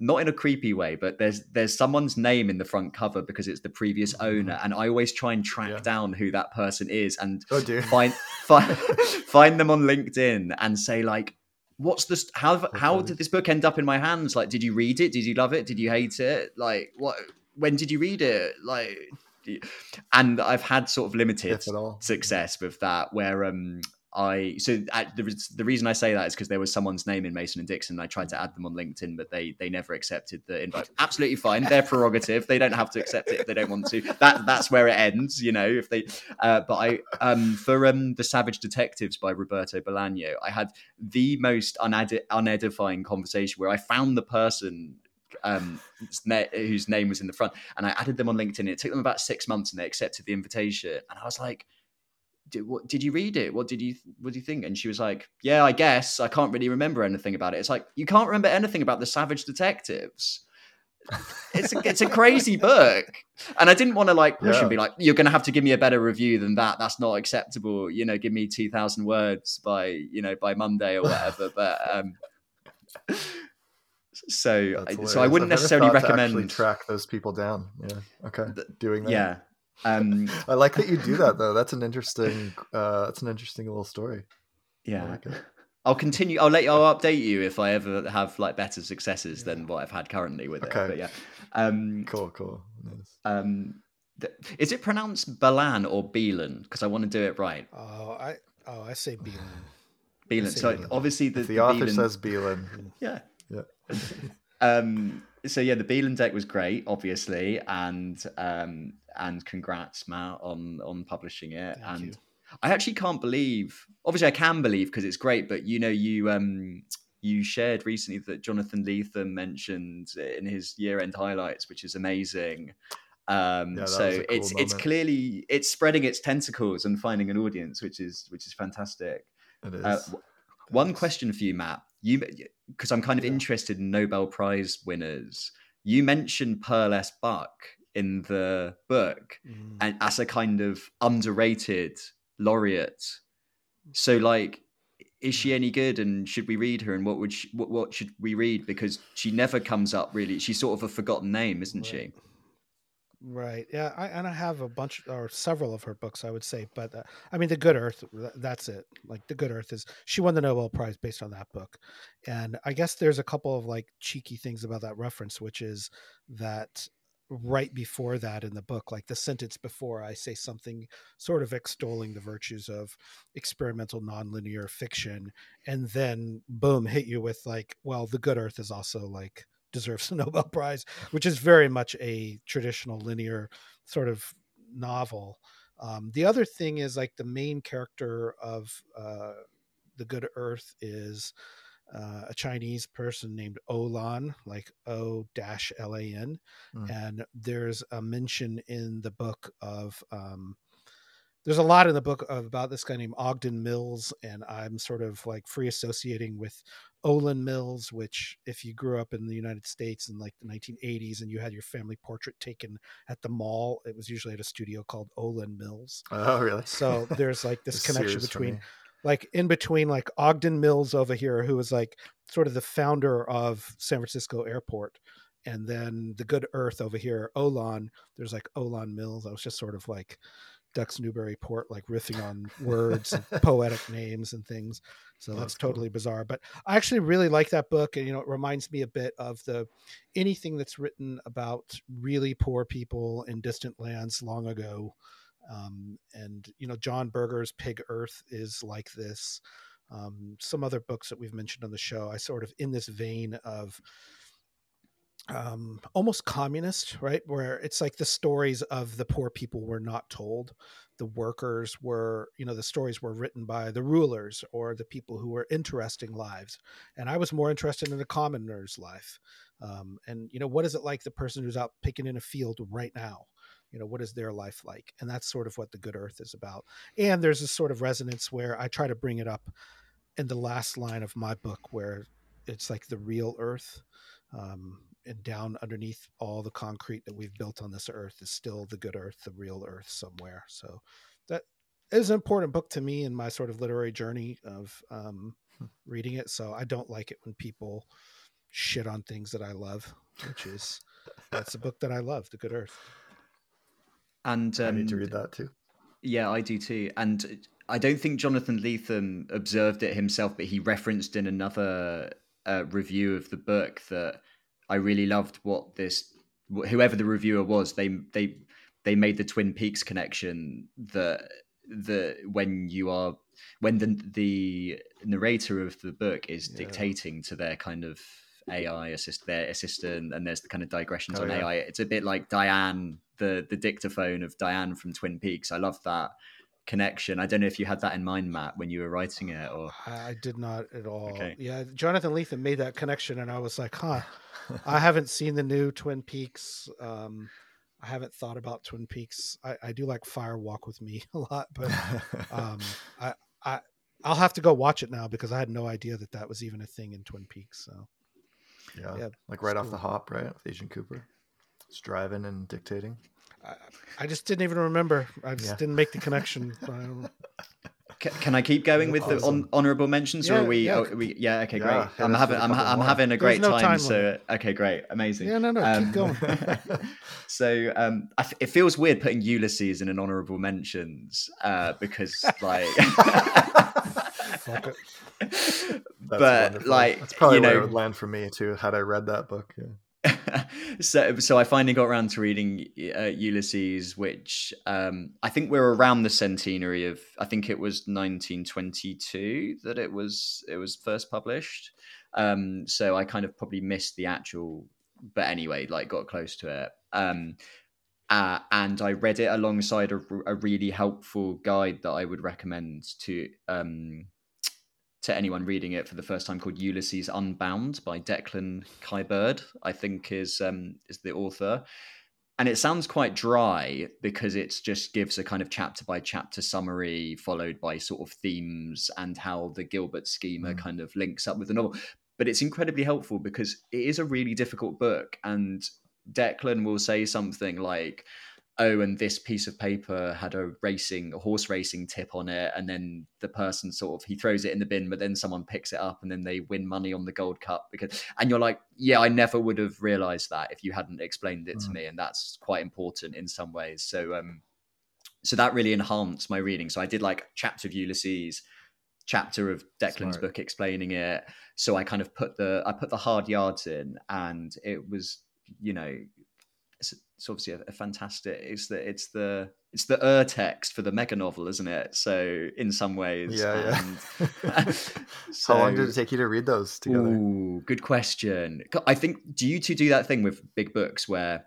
Not in a creepy way, but there's there's someone's name in the front cover because it's the previous owner, and I always try and track Yeah. down who that person is and Oh, find find find them on LinkedIn and say like, what's this? How how did this book end up in my hands? Like, did you read it? Did you love it? Did you hate it? Like, what? When did you read it? Like, you- and I've had sort of limited If at all. success with that, where um I so uh, the, the reason I say that is because there was someone's name in Mason and Dixon. And I tried to add them on LinkedIn, but they they never accepted the invite. Absolutely fine, their prerogative. They don't have to accept it if they don't want to. That that's where it ends, you know. If they, uh, but I um for um the Savage Detectives by Roberto Bolaño, I had the most uned- unedifying conversation where I found the person um, whose name was in the front, and I added them on LinkedIn. It took them about six months, and they accepted the invitation. And I was like, did, what, did you read it? What did you what do you think? And she was like, Yeah, I guess I can't really remember anything about it. It's like you can't remember anything about the Savage Detectives. it's a, it's a crazy book, and I didn't want to like push yeah. and be like, "You're going to have to give me a better review than that. That's not acceptable." You know, give me two thousand words by you know by Monday or whatever. but um, so so I wouldn't necessarily recommend track those people down. Yeah, okay, doing that. Yeah, um, I like that you do that though. That's an interesting. Uh, that's an interesting little story. Yeah. Like I'll continue. I'll let you. I'll update you if I ever have like better successes yeah. than what I've had currently with okay. it. But yeah. Um, cool. Cool. Nice. Um, th- is it pronounced Balan or Beelan? Because I want to do it right. Oh, I oh I say Beelan. Beelan. So Beelan. obviously the, the, the author Beelan... says Beelan. Yeah. Yeah. um so yeah, the Beelan deck was great, obviously, and um, and congrats, Matt, on on publishing it. Thank and you. I actually can't believe. Obviously, I can believe because it's great, but you know, you um you shared recently that Jonathan Lethem mentioned in his year-end highlights, which is amazing. Um, yeah, so cool it's moment. it's clearly it's spreading its tentacles and finding an audience, which is which is fantastic. It uh. Uh, one question for you, Matt. You because I'm kind of yeah. interested in Nobel Prize winners. You mentioned Pearl S. Buck in the book mm. and as a kind of underrated laureate. So like is she any good and should we read her and what would she, what, what should we read because she never comes up really she's sort of a forgotten name isn't right. she Right. Yeah. I, and I have a bunch or several of her books, I would say. But uh, I mean, The Good Earth, that's it. Like, The Good Earth is, she won the Nobel Prize based on that book. And I guess there's a couple of like cheeky things about that reference, which is that right before that in the book, like the sentence before, I say something sort of extolling the virtues of experimental nonlinear fiction. And then, boom, hit you with like, well, The Good Earth is also like, deserves a Nobel Prize, which is very much a traditional linear sort of novel. Um, the other thing is like the main character of uh, The Good Earth is uh, a Chinese person named Olan, like O dash L A N, mm. and there's a mention in the book of um, there's a lot in the book about this guy named Ogden Mills, and I'm sort of like free associating with Olan Mills, which if you grew up in the United States in like the 1980s and you had your family portrait taken at the mall, it was usually at a studio called Olan Mills. Oh, really? So there's like this connection between like in between like Ogden Mills over here, who was like sort of the founder of San Francisco Airport, and then the Good Earth over here, Olan. There's like Olan Mills. I was just sort of like Ducks Newburyport, like riffing on words and poetic names and things. So that's, that's totally cool. bizarre. But I actually really like that book. And, you know, it reminds me a bit of the anything that's written about really poor people in distant lands long ago. Um, and, you know, John Berger's Pig Earth is like this. Um, some other books that we've mentioned on the show, I sort of in this vein of um, almost communist, right? Where it's like the stories of the poor people were not told. The workers were, you know, the stories were written by the rulers or the people who were interesting lives. And I was more interested in the commoner's life. Um, and, you know, what is it like the person who's out picking in a field right now? You know, what is their life like? And that's sort of what the good earth is about. And there's a sort of resonance where I try to bring it up in the last line of my book where it's like the real earth. Um, and down underneath all the concrete that we've built on this earth is still the good earth, the real earth somewhere. So that is an important book to me in my sort of literary journey of um, hmm. reading it. So I don't like it when people shit on things that I love, which is that's a book that I love, The Good Earth. And um, I need to um, read that too. Yeah, I do too. And I don't think Jonathan Lethem observed it himself, but he referenced in another uh, review of the book that I really loved what this whoever the reviewer was they they they made the Twin Peaks connection that the when you are when the the narrator of the book is Yeah. dictating to their kind of AI assist their assistant, and there's the kind of digressions Oh, on yeah. AI. It's a bit like Diane, the the dictaphone of Diane from Twin Peaks. I love that connection. I don't know if you had that in mind, Matt, when you were writing it, or I I did not at all. Okay. Yeah, Jonathan Lethem made that connection, and I was like, huh. I haven't seen the new Twin Peaks. Um, I haven't thought about Twin Peaks. I, I do like Fire Walk with Me a lot, but um, I, I I'll have to go watch it now because I had no idea that that was even a thing in Twin Peaks. So yeah, yeah, like right off the hop, right? With Agent Cooper, just driving and dictating. I, I just didn't even remember. I just Yeah. didn't make the connection. I don't- Can I keep going with the on, honorable mentions, or are we? yeah. oh, we yeah, okay, Yeah, great. hit I'm having with a I'm, I'm having a great no time. time so okay, great, amazing. yeah, no, no, Um, keep going. so um, I f- it feels weird putting Ulysses in an honorable mentions uh, because like. Fuck it. That's but wonderful. like that's probably you where it would land for me too. Had I read that book, yeah. so so I finally got around to reading uh, Ulysses, which um, I think we're around the centenary of. I think it was 1922 that it was it was first published. Um, so I kind of probably missed the actual, but anyway, like got close to it. Um, uh, and I read it alongside a, a really helpful guide that I would recommend to um, to anyone reading it for the first time called Ulysses Unbound by Declan Kiberd, I think is um, is the author. And it sounds quite dry because it just gives a kind of chapter by chapter summary, followed by sort of themes and how the Gilbert schema Mm. kind of links up with the novel. But it's incredibly helpful because it is a really difficult book. And Declan will say something like, oh, and this piece of paper had a racing, a horse racing tip on it, and then the person sort of he throws it in the bin, but then someone picks it up, and then they win money on the Gold Cup because, and you're like, yeah, I never would have realised that if you hadn't explained it to Mm. me, and that's quite important in some ways. So, um, so that really enhanced my reading. So I did like chapter of Ulysses, chapter of Declan's Smart. book explaining it. So I kind of put the I put the hard yards in, and it was you know it's, it's obviously a, a fantastic. It's the it's the it's the ur text for the mega novel, isn't it? So in some ways, Yeah, and- yeah. How long did it take you to read those together? Ooh, good question. I think do you two do that thing with big books where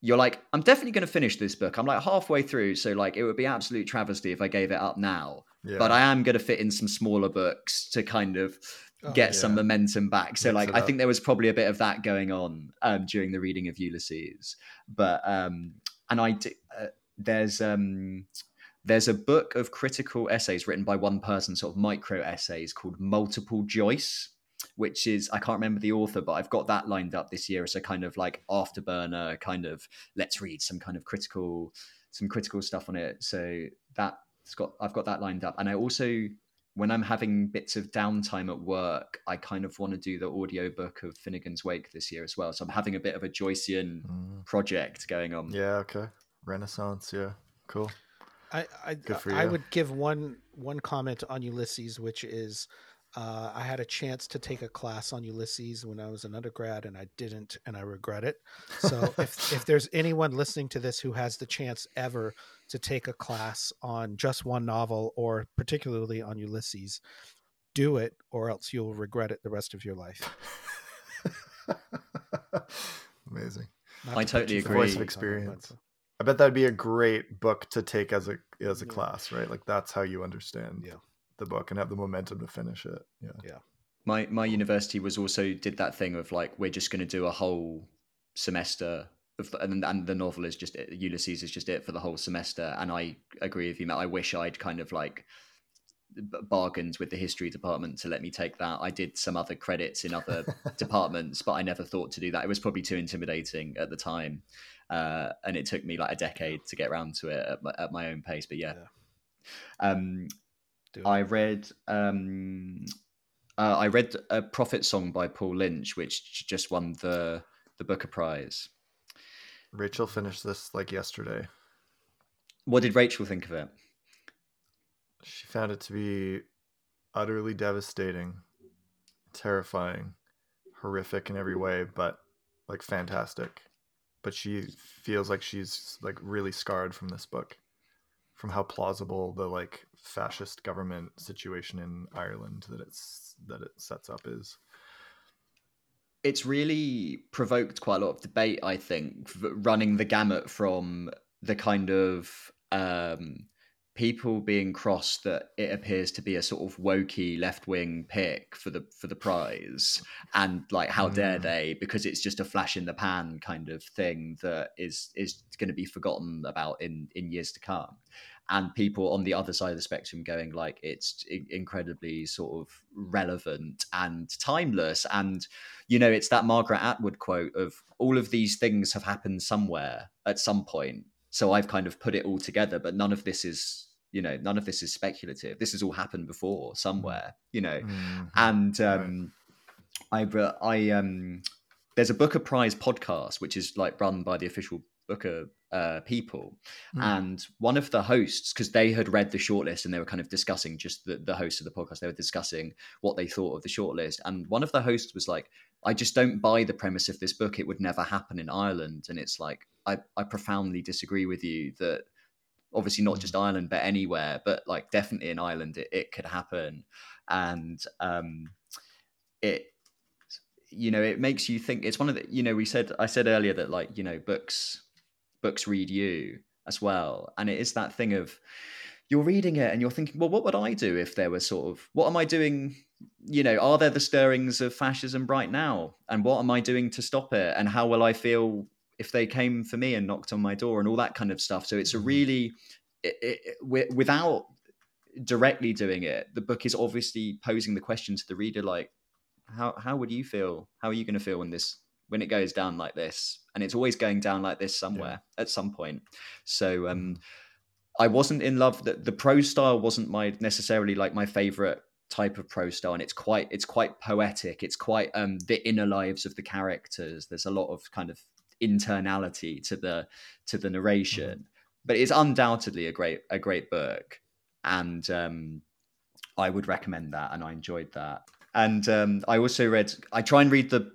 you're like, I'm definitely going to finish this book. I'm like halfway through, so like it would be absolute travesty if I gave it up now. Yeah. But I am going to fit in some smaller books to kind of Oh, get some momentum back. So Mix like I think there was probably a bit of that going on um, during the reading of Ulysses. But um, and I d- uh, there's um there's a book of critical essays written by one person, sort of micro essays called Multiple Joyce, which is I can't remember the author, but I've got that lined up this year as a kind of like afterburner kind of let's read some kind of critical some critical stuff on it. So that's got I've got that lined up, and I also when I'm having bits of downtime at work, I kind of want to do the audiobook of Finnegans Wake this year as well. So I'm having a bit of a Joycean Mm. project going on. Yeah. Okay. Renaissance. Yeah. Cool. I I, Good for I would give one one comment on Ulysses, which is uh, I had a chance to take a class on Ulysses when I was an undergrad, and I didn't, and I regret it. So if if there's anyone listening to this who has the chance ever to take a class on just one novel, or particularly on Ulysses, do it, or else you'll regret it the rest of your life. Amazing. Not I to put totally agree. Voice of experience. I bet that'd be a great book to take as a as a Yeah. class, right? Like that's how you understand Yeah. The book and have the momentum to finish it. Yeah. Yeah. My my university was also did that thing of like we're just going to do a whole semester of the, and, and the novel is just it, Ulysses is just it for the whole semester and I agree with you Matt I wish I'd kind of like b- bargained with the history department to let me take that I did some other credits in other departments but I never thought to do that it was probably too intimidating at the time uh, and it took me like a decade to get around to it at my, at my own pace but yeah, um do it. I read um, uh, I read a Prophet Song by Paul Lynch, which just won the the Booker Prize. Rachel finished this like yesterday. What did Rachel think of it? She found it to be utterly devastating, terrifying, horrific in every way, but like fantastic. But she feels like she's like really scarred from this book from how plausible the like fascist government situation in Ireland that it's that it sets up is. It's really provoked quite a lot of debate, I think, running the gamut from the kind of um, people being crossed that it appears to be a sort of wokey left wing pick for the for the prize and like how dare mm. they because it's just a flash in the pan kind of thing that is is going to be forgotten about in in years to come and people on the other side of the spectrum going like it's incredibly sort of relevant and timeless and you know it's that margaret atwood quote of all of these things have happened somewhere at some point so I've kind of put it all together, but none of this is you know none of this is speculative. This has all happened before somewhere, you know, mm-hmm. and um, right. I I um there's a Booker Prize podcast which is like run by the official Booker uh, people, mm. and one of the hosts because they had read the shortlist and they were kind of discussing just the, the host of the podcast. They were discussing what they thought of the shortlist, and one of the hosts was like, "I just don't buy the premise of this book. It would never happen in Ireland." And it's like, I I profoundly disagree with you that obviously not just mm. Ireland but anywhere, but like definitely in Ireland it, it could happen, and um, it you know it makes you think it's one of the you know we said i said earlier that like you know books books read you as well. And it is that thing of you're reading it and you're thinking, well, what would I do if there was sort of what am I doing? You know, are there the stirrings of fascism right now? And what am I doing to stop it? And how will I feel if they came for me and knocked on my door and all that kind of stuff? So it's a mm-hmm. really, it, it, without directly doing it, the book is obviously posing the question to the reader like, how how would you feel? How are you going to feel when this when it goes down like this and it's always going down like this somewhere yeah. at some point. So um i wasn't in love that the prose style wasn't my necessarily like my favorite type of prose style and it's quite it's quite poetic. It's quite um the inner lives of the characters. There's a lot of kind of internality to the to the narration. Mm-hmm. but it's undoubtedly a great a great book and um i would recommend that and i enjoyed that. And um i also read i try and read the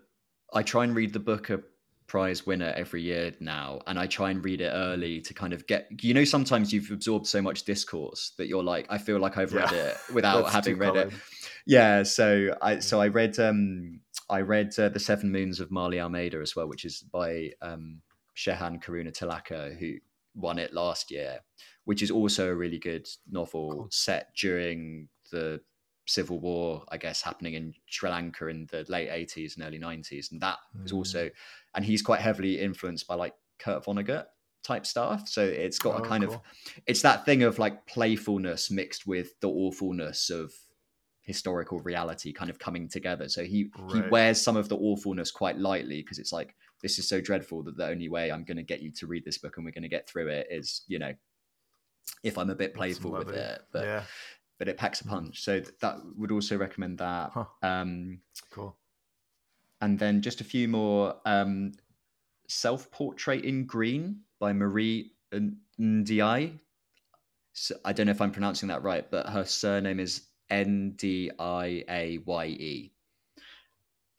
I try and read the Booker Prize winner every year now, and I try and read it early to kind of get. You know, sometimes you've absorbed so much discourse that you're like, I feel like I've read it without having read it. Yeah, so I so I read um I read uh, the Seven Moons of Maali Almeida as well, which is by um Shehan Karunatilaka, who won it last year, which is also a really good novel cool. set during the civil war, I guess, happening in Sri Lanka in the late 80s and early 90s. And that mm. was also, mm. And he's quite heavily influenced by like Kurt Vonnegut type stuff. So it's got oh, a kind cool. of, it's that thing of like playfulness mixed with the awfulness of historical reality kind of coming together. So he, right. he wears some of the awfulness quite lightly because it's like, this is so dreadful that the only way I'm going to get you to read this book and we're going to get through it is, you know, if I'm a bit playful with it. But yeah but it packs a punch. So that would also recommend that. Huh. Um, cool. And then just a few more. Um, Self Portrait in Green by Marie Ndiaye. So I don't know if I'm pronouncing that right, but her surname is N D I A Y E.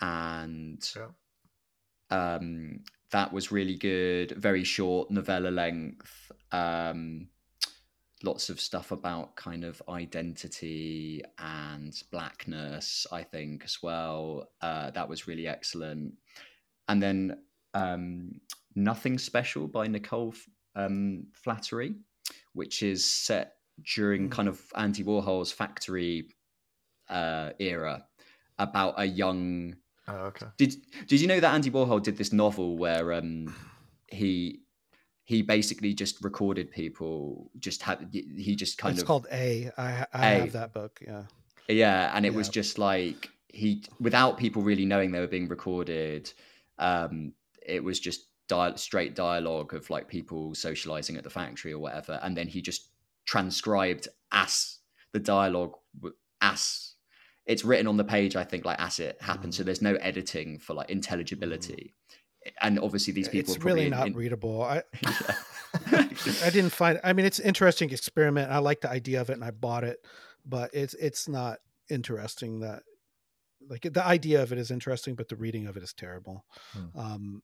And yeah. um, that was really good. Very short novella length. Um, lots of stuff about kind of identity and blackness i think as well. Uh, that was really excellent. And then um, nothing special by nicole um, flattery which is set during mm. kind of andy warhol's factory uh, era about a young oh, okay. Did did you know that andy warhol did this novel where um, he he basically just recorded people just had he just kind it's of called a i, I a. have that book yeah yeah and it yeah. was just like he without people really knowing they were being recorded um it was just di- straight dialogue of like people socializing at the factory or whatever and then he just transcribed as the dialogue as it's written on the page i think like as it happened mm. so there's no editing for like intelligibility mm and obviously these people it's really not in, readable i i didn't find i mean it's an interesting experiment i like the idea of it and i bought it but it's it's not interesting that like the idea of it is interesting but the reading of it is terrible hmm. um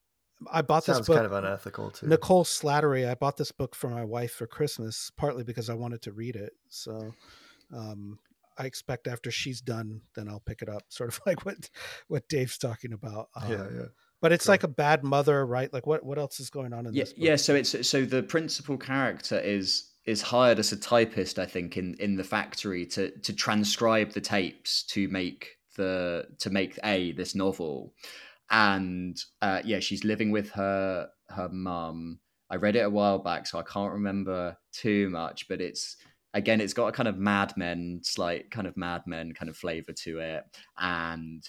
I bought Sounds this book. kind of unethical too. Nicole Flattery. I bought this book for my wife for Christmas, partly because I wanted to read it. So um, I expect after she's done, then I'll pick it up. Sort of like what what Dave's talking about. Um, yeah, yeah. But it's Sure. like a bad mother, right? Like what what else is going on in yeah, this? Book? yeah. So it's so the principal character is is hired as a typist, I think, in in the factory to to transcribe the tapes to make the to make a this novel, and uh, yeah, she's living with her her mum. I read it a while back, so I can't remember too much, but it's again, it's got a kind of Mad Men, slight kind of Mad Men kind of flavor to it, and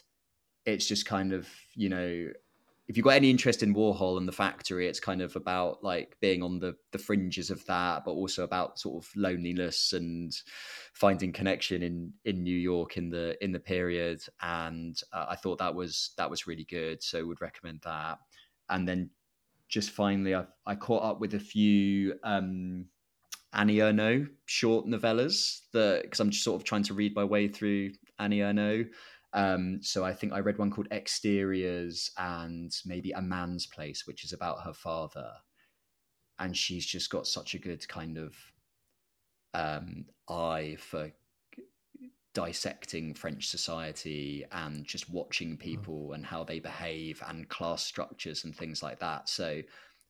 it's just kind of you know if you've got any interest in Warhol and the factory, it's kind of about like being on the the fringes of that, but also about sort of loneliness and finding connection in in New York in the in the period. And uh, I thought that was that was really good, so would recommend that. And then just finally, I I caught up with a few. um Annie Ernaux short novellas that because I'm just sort of trying to read my way through Annie Ernaux. Um, so I think I read one called Exteriors and maybe A Man's Place, which is about her father. And she's just got such a good kind of um, eye for dissecting French society and just watching people and how they behave and class structures and things like that. So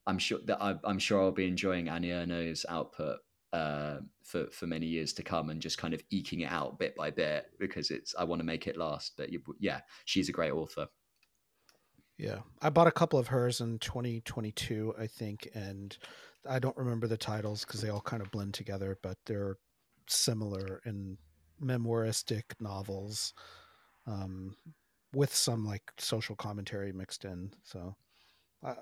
I'm sure that I, I'm sure I'll be enjoying Annie Ernaux's output uh, for for many years to come and just kind of eking it out bit by bit because it's I want to make it last. But yeah, she's a great author. Yeah, I bought a couple of hers in 2022, I think, and I don't remember the titles because they all kind of blend together, but they're similar in memoiristic novels, um, with some like social commentary mixed in. So, I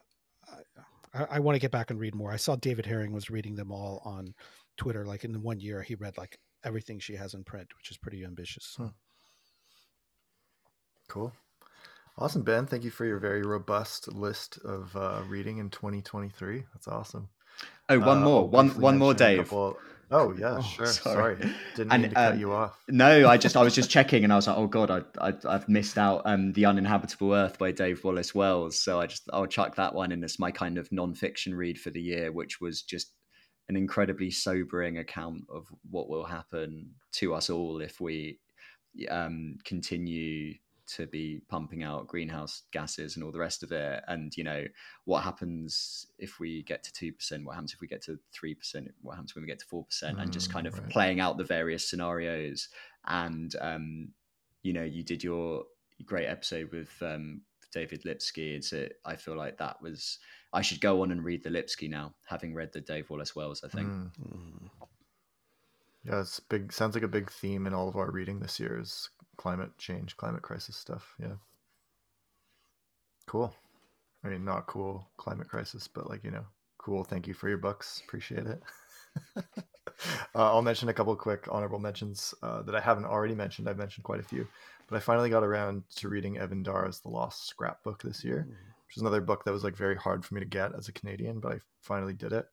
I, I want to get back and read more. I saw David Hering was reading them all on Twitter. Like in one year, he read like everything she has in print, which is pretty ambitious. Hmm. Cool. Awesome, Ben. Thank you for your very robust list of uh, reading in 2023. That's awesome. Oh, one Uh, more, I'll one one more, mention a Dave. couple- Oh yeah, Oh, sure. sorry. Sorry. didn't And, mean to cut um, you off. No, I just I was just checking and I was like, oh god, I, I I've missed out um the Uninhabitable Earth by Dave Wallace Wells. So I just I'll chuck that one in as my kind of non-fiction read for the year, which was just an incredibly sobering account of what will happen to us all if we um continue to be pumping out greenhouse gases and all the rest of it. And you know what happens if we get to 2% what happens if we get to 3% what happens when we get to 4% and just Mm, kind of right. playing out the various scenarios. And um you know you did your great episode with um david lipsky. It's a, i feel like that was i should go on and read the lipsky now having read the dave wallace wells i think Mm. Mm. Yeah, it's big. Sounds like a big theme in all of our reading this year is climate change, climate crisis stuff. Yeah. Cool. I mean, not cool climate crisis, but like you know, cool. Thank you for your books. Appreciate it. uh, I'll mention a couple quick honorable mentions uh, that I haven't already mentioned. I've mentioned quite a few, but I finally got around to reading Evan Dara's The Lost Scrapbook this year which is another book that was like very hard for me to get as a Canadian, but I finally did it.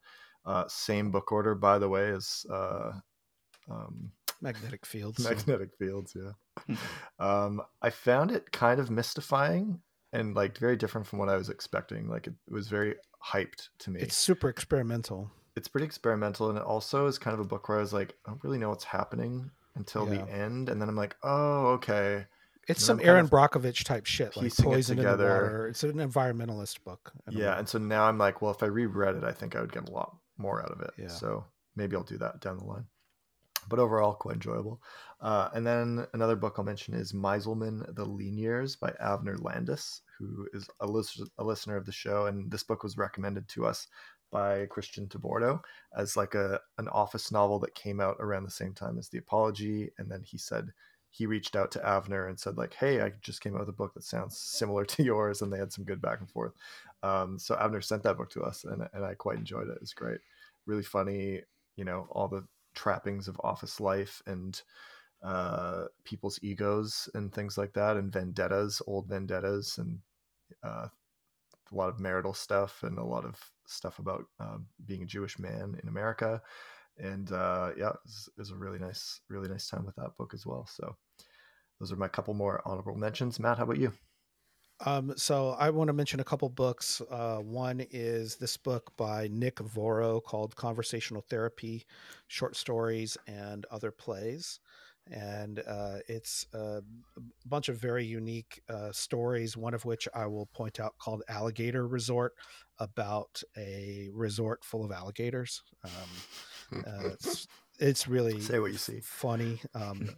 Uh, same book order, by the way, as uh, um, Magnetic fields. Magnetic Fields. Yeah, um, I found it kind of mystifying and like very different from what I was expecting. Like it, it was very hyped to me. It's super experimental. it's pretty experimental, and it also is kind of a book where I was like, I don't really know what's happening until Yeah. the end, and then I'm like, oh, okay. It's And some Erin Brockovich type shit, like poison in the water. It's an environmentalist book. Yeah, and so now I'm like, well, if I reread it, I think I would get a lot more out of it. Yeah. So maybe I'll do that down the line. But overall, quite enjoyable. Uh, and then another book I'll mention is Meiselman, The Lean Years by Avner Landes, who is a, a listener of the show. And this book was recommended to us by Christian Tabordo as like a an office novel that came out around the same time as The Apology. And then he said he reached out to Avner and said like, "Hey, I just came out with a book that sounds similar to yours," and they had some good back and forth. Um, so Avner sent that book to us, and and I quite enjoyed it. It was great, really funny. You know, all the trappings of office life and uh, people's egos and things like that, and vendettas, old vendettas, and uh, a lot of marital stuff and a lot of stuff about um, being a Jewish man in America. And uh, yeah, it was, it was a really nice, really nice time with that book as well. So those are my couple more honorable mentions. Matt, how about you? Um, so I want to mention a couple books. Uh, one is this book by Nick Voro called Conversational Therapy, Short Stories and Other Plays. And uh, it's a bunch of very unique uh, stories, one of which I will point out called Alligator Resort, about a resort full of alligators. Um, uh, it's, it's really Say what you see. funny. Um,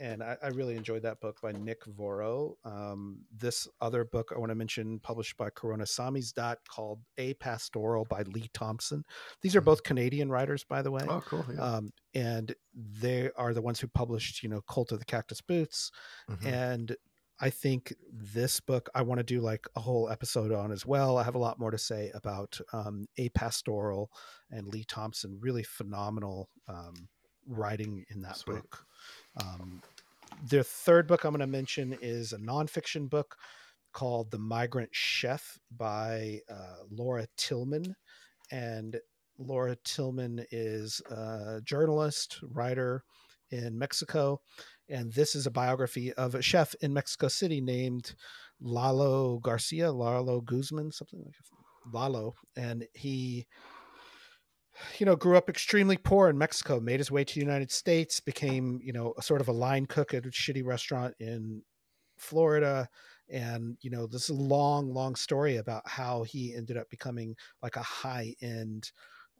and I, I, really enjoyed that book by Nick Voro. Um, this other book I want to mention, published by Corona Samis dot, called A Pastoral by Lee Thompson. These are both Canadian writers, by the way. Oh, cool. Yeah. Um, and they are the ones who published, you know, Cult of the Cactus Boots. Mm-hmm. And I think this book I want to do like a whole episode on as well. I have a lot more to say about um, A Pastoral and Lee Thompson. Really phenomenal um, writing in that Sweet. book. Um, the third book I'm going to mention is a nonfiction book called The Migrant Chef by uh, Laura Tillman. And Laura Tillman is a journalist, writer in Mexico. And this is a biography of a chef in Mexico City named Lalo Garcia, Lalo Guzman, something like that. Lalo. And he you know, grew up extremely poor in Mexico, made his way to the United States, became, you know, a sort of a line cook at a shitty restaurant in Florida. And, you know, this is a long, long story about how he ended up becoming like a high end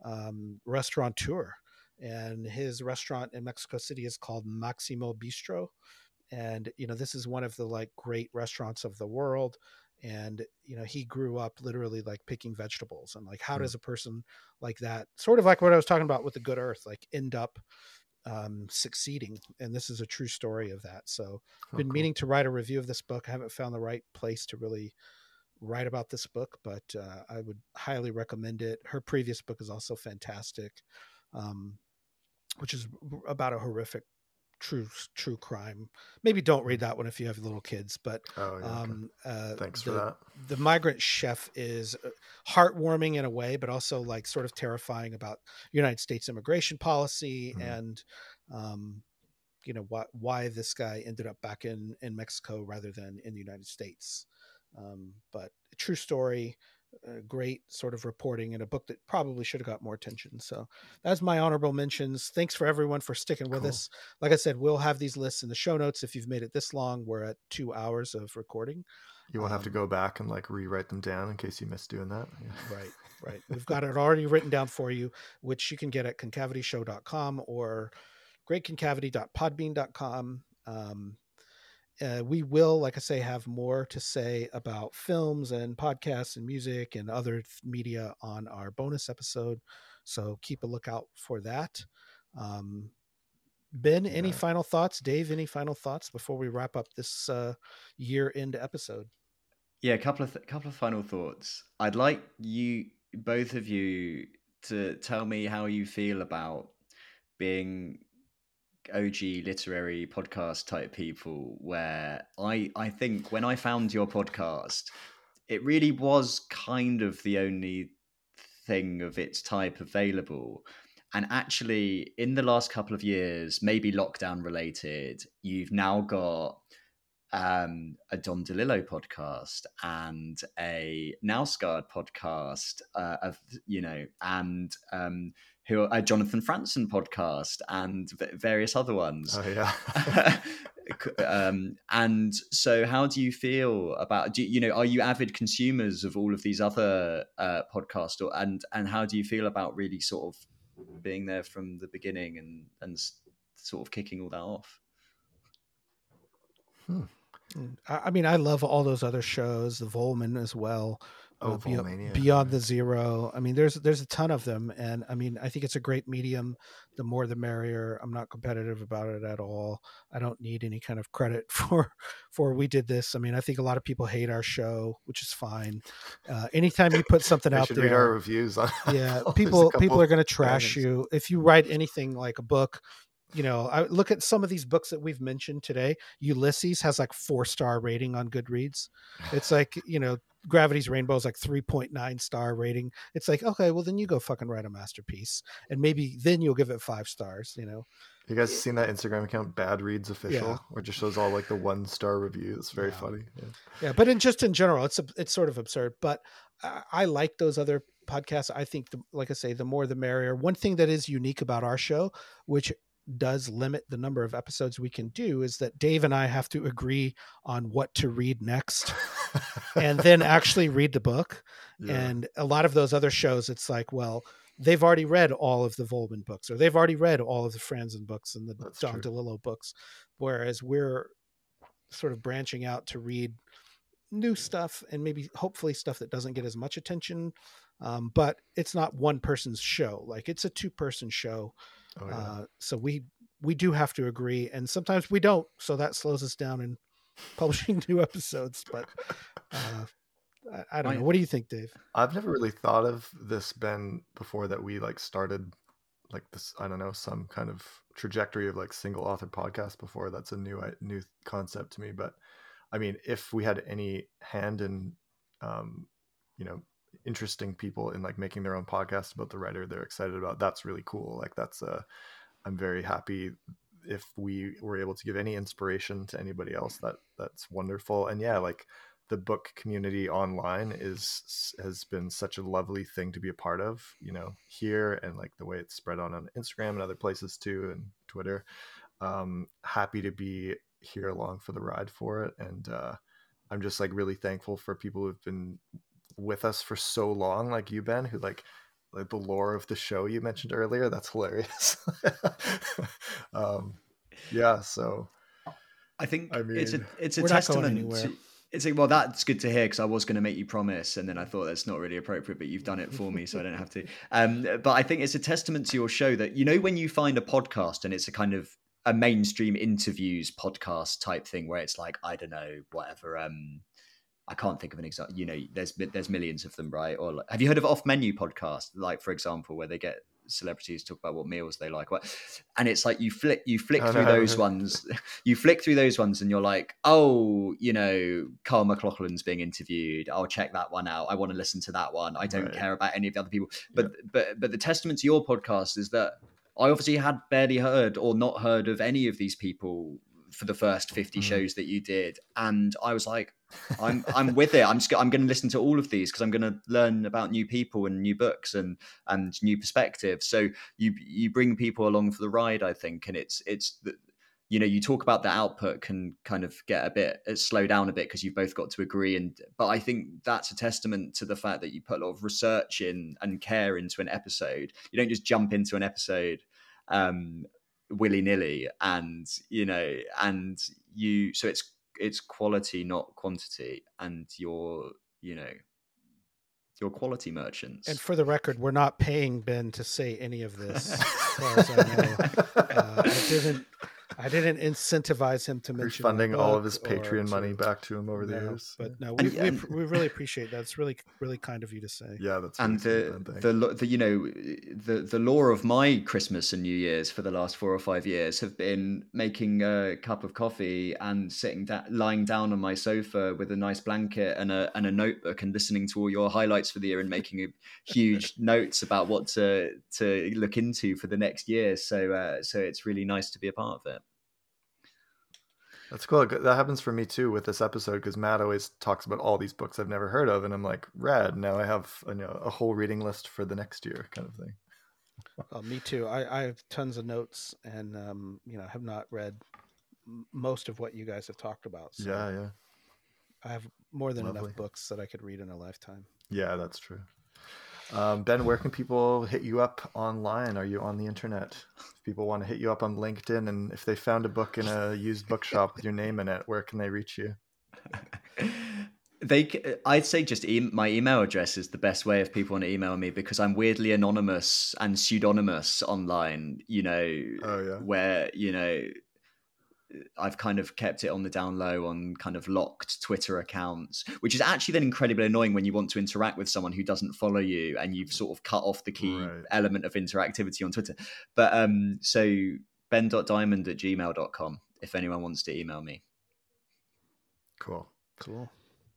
um, restaurateur. And his restaurant in Mexico City is called Maximo Bistro. And, you know, this is one of the like great restaurants of the world and you know he grew up literally like picking vegetables and like how mm. does a person like that sort of like what i was talking about with the good earth like end up um, succeeding and this is a true story of that so I've oh, been cool. meaning to write a review of this book i haven't found the right place to really write about this book but uh, i would highly recommend it her previous book is also fantastic um, which is about a horrific true true crime. Maybe don't read that one if you have little kids. But oh, yeah, um, okay. uh, thanks the, for that. The Migrant Chef is uh, heartwarming in a way, but also like sort of terrifying about United States immigration policy mm-hmm. and. Um, you know why why this guy ended up back in in Mexico rather than in the United States. Um, but true story great sort of reporting in a book that probably should have got more attention. So that's my honorable mentions. Thanks for everyone for sticking with cool. us. Like I said, we'll have these lists in the show notes. If you've made it this long, we're at two hours of recording. You won't um, have to um, go back and like rewrite them down in case you missed doing that. Yeah. Right, right. We've got it already written down for you, which you can get at concavityshow.com or greatconcavity.podbean.com. Um, uh, we will, like I say, have more to say about films and podcasts and music and other media on our bonus episode. So keep a lookout for that. Um, ben, yeah. any final thoughts? Dave, any final thoughts before we wrap up this uh, year end episode? Yeah, a couple of th- couple of final thoughts. I'd like you, both of you, to tell me how you feel about being OG literary podcast type people where I I think when I found your podcast, it really was kind of the only thing of its type available. And actually, in the last couple of years, maybe lockdown related, you've now got um, a Don DeLillo podcast and a Now podcast uh, of you know, and um, who a Jonathan Franzen podcast and various other ones. Oh yeah. um, and so, how do you feel about? Do, you know, are you avid consumers of all of these other uh, podcasts, or and and how do you feel about really sort of being there from the beginning and and sort of kicking all that off? Hmm. I mean, I love all those other shows, the Vollmann as well. Oh, uh, beyond, beyond the zero. I mean, there's there's a ton of them, and I mean, I think it's a great medium. The more, the merrier. I'm not competitive about it at all. I don't need any kind of credit for for we did this. I mean, I think a lot of people hate our show, which is fine. Uh, anytime you put something out there, read our reviews. On, yeah, people people are going to trash you if you write anything like a book you know, I look at some of these books that we've mentioned today. Ulysses has like four star rating on Goodreads. It's like, you know, Gravity's Rainbow is like 3.9 star rating. It's like, okay, well, then you go fucking write a masterpiece. And maybe then you'll give it five stars, you know? You guys seen that Instagram account, Bad Reads Official, Yeah. where it just shows all like the one star reviews? It's very Yeah. funny. Yeah. Yeah, but in just in general, it's a, it's sort of absurd. But I, I like those other podcasts. I think, the, like I say, the more the merrier. One thing that is unique about our show, which does limit the number of episodes we can do, is that Dave and I have to agree on what to read next, and then actually read the book. Yeah. And a lot of those other shows, it's like, well, they've already read all of the Vollmann books, or they've already read all of the Franzen books and the That's John true. DeLillo books, whereas we're sort of branching out to read new stuff and maybe hopefully stuff that doesn't get as much attention. Um, but it's not one person's show; like it's a two-person show. Oh, yeah. Uh, so we we do have to agree, and sometimes we don't. So that slows us down in publishing new episodes. But uh, I, I don't I- know. What do you think, Dave? I've never really thought of this Ben before that we like started like this I don't know some kind of trajectory of like single author podcast before that's a new i- new concept to me but I mean if we had any hand in um you know interesting people in like making their own podcast about the writer they're excited about that's really cool like that's uh I'm very happy if we were able to give any inspiration to anybody else that that's wonderful and yeah like the book community online is has been such a lovely thing to be a part of you know here and like the way it's spread on on instagram and other places too and twitter um happy to be here along for the ride for it and uh i'm just like really thankful for people who've been with us for so long like you ben who like like the lore of the show you mentioned earlier that's hilarious um yeah so I think I mean, it's a mean- it's a We're not going testament. To, it's a, well, that's good to hear because I was going to make you promise, and then I thought that's not really appropriate. But you've done it for me, so I don't have to. Um, but I think it's a testament to your show that you know when you find a podcast and it's a kind of a mainstream interviews podcast type thing where it's like I don't know whatever. Um, I can't think of an example. You know, there's there's millions of them, right? Or like, have you heard of off menu podcast? Like for example, where they get celebrities talk about what meals they like, what, and it's like you flick you flick Oh, through haven't those ones, you flick through those ones, and you're like, oh, you know, Carl McLaughlin's being interviewed. I'll check that one out. I want to listen to that one. I don't Right. care about any of the other people. But but but the testament to your podcast is that I obviously had barely heard or not heard of any of these people for the first 50 Mhm. shows that you did and i was like i'm i'm with it. I'm just i'm going to listen to all of these because i'm going to learn about new people and new books and and new perspectives. So you you bring people along for the ride i think and it's it's the, you know you talk about the output can kind of get a bit uh, slow down a bit because you've both got to agree and but i think that's a testament to the fact that you put a lot of research in and care into an episode. You don't just jump into an episode um willy nilly, and you know, and you. So it's it's quality, not quantity, and you're you know, you're quality merchants. And for the record, we're not paying Ben to say any of this. as far as I know. Uh, I didn't. I didn't incentivize him to We're mention funding all of his book or Patreon money back to him over the no, years. But no, And- we, we, and- we really appreciate that. It's really really kind of you to say. yeah, that's and the, the the you know the the law of my Christmas and New Year's for the last four or five years have been making a cup of coffee and sitting down, lying down on my sofa with a nice blanket and a and a notebook and listening to all your highlights for the year and making a huge notes about what to to look into for the next year. So uh, so it's really nice to be a part of it. That's cool. That happens for me too with this episode because Matt always talks about all these books I've never heard of, and I'm like, rad. Now I have you know, a whole reading list for the next year, kind of thing. Uh, me too. I, I have tons of notes, and um, you know, have not read m- most of what you guys have talked about. So Yeah, yeah, I have more than Lovely. enough books that I could read in a lifetime. yeah. That's true. Um, ben, where can people hit you up online? Are you on the internet? If people want to hit you up on LinkedIn, and if they found a book in a used bookshop with your name in it, where can they reach you? they i'd say just e- my email address is the best way if people want to email me because i'm weirdly anonymous and pseudonymous online you know Oh yeah. where you know i've kind of kept it on the down low on kind of locked twitter accounts which is actually then incredibly annoying when you want to interact with someone who doesn't follow you and you've sort of cut off the key Right. element of interactivity on twitter but um so ben.diamond at gmail.com if anyone wants to email me. Cool. Cool.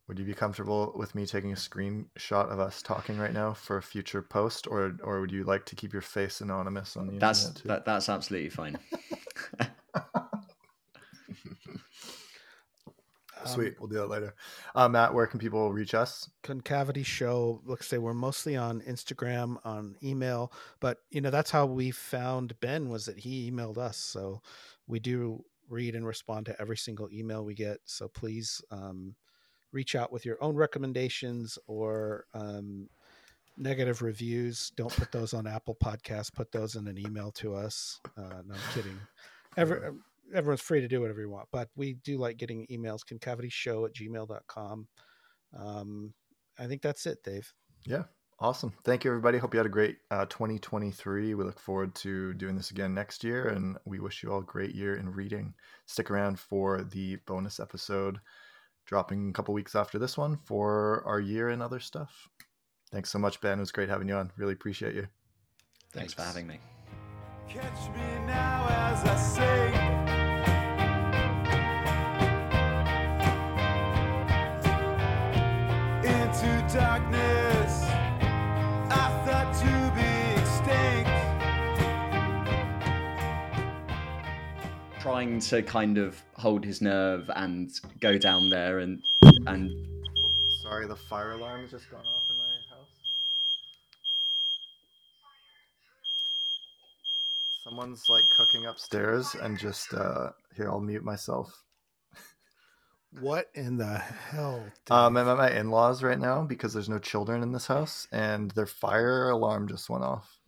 Would you be comfortable with me taking a screenshot of us talking right now for a future post, or or would you like to keep your face anonymous on the That's internet too? that, that's absolutely fine. Sweet, we'll do that later. Uh, Matt, where can people reach us? concavity show let's say we're mostly on instagram on email but you know that's how we found ben was that he emailed us so we do read and respond to every single email we get so please um, reach out with your own recommendations or um, negative reviews don't put those on apple Podcasts. put those in an email to us uh, no i'm kidding Every, everyone's free to do whatever you want but we do like getting emails concavityshow at gmail.com um, I think that's it, Dave. Yeah, awesome. Thank you, everybody. Hope you had a great uh, 2023. We look forward to doing this again next year, and we wish you all a great year in reading. Stick around for the bonus episode dropping a couple weeks after this one for our year and other stuff. Thanks so much, Ben. It was great having you on. Really appreciate you. Thanks for having me. Darkness, I thought to be extinct. Trying to kind of hold his nerve and go down there and and Sorry, the fire alarm has just gone off in my house. Someone's like cooking upstairs and just uh here I'll mute myself. What in the hell? Um I'm at my in-laws right now because there's no children in this house and their fire alarm just went off.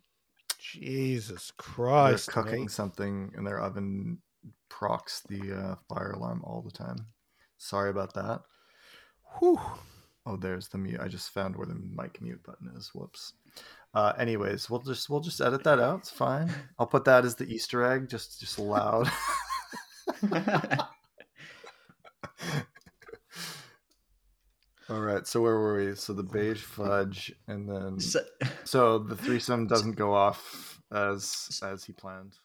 Jesus They're Christ! cooking mate. something and their oven procs the uh, fire alarm all the time. Sorry about that. Whew. Oh, there's the mute. I just found where the mic mute button is. Whoops. Uh, anyways, we'll just we'll just edit that out. It's fine. I'll put that as the Easter egg, just just loud. All right. So where were we? So the beige fudge, and then so, so the threesome doesn't go off as as he planned.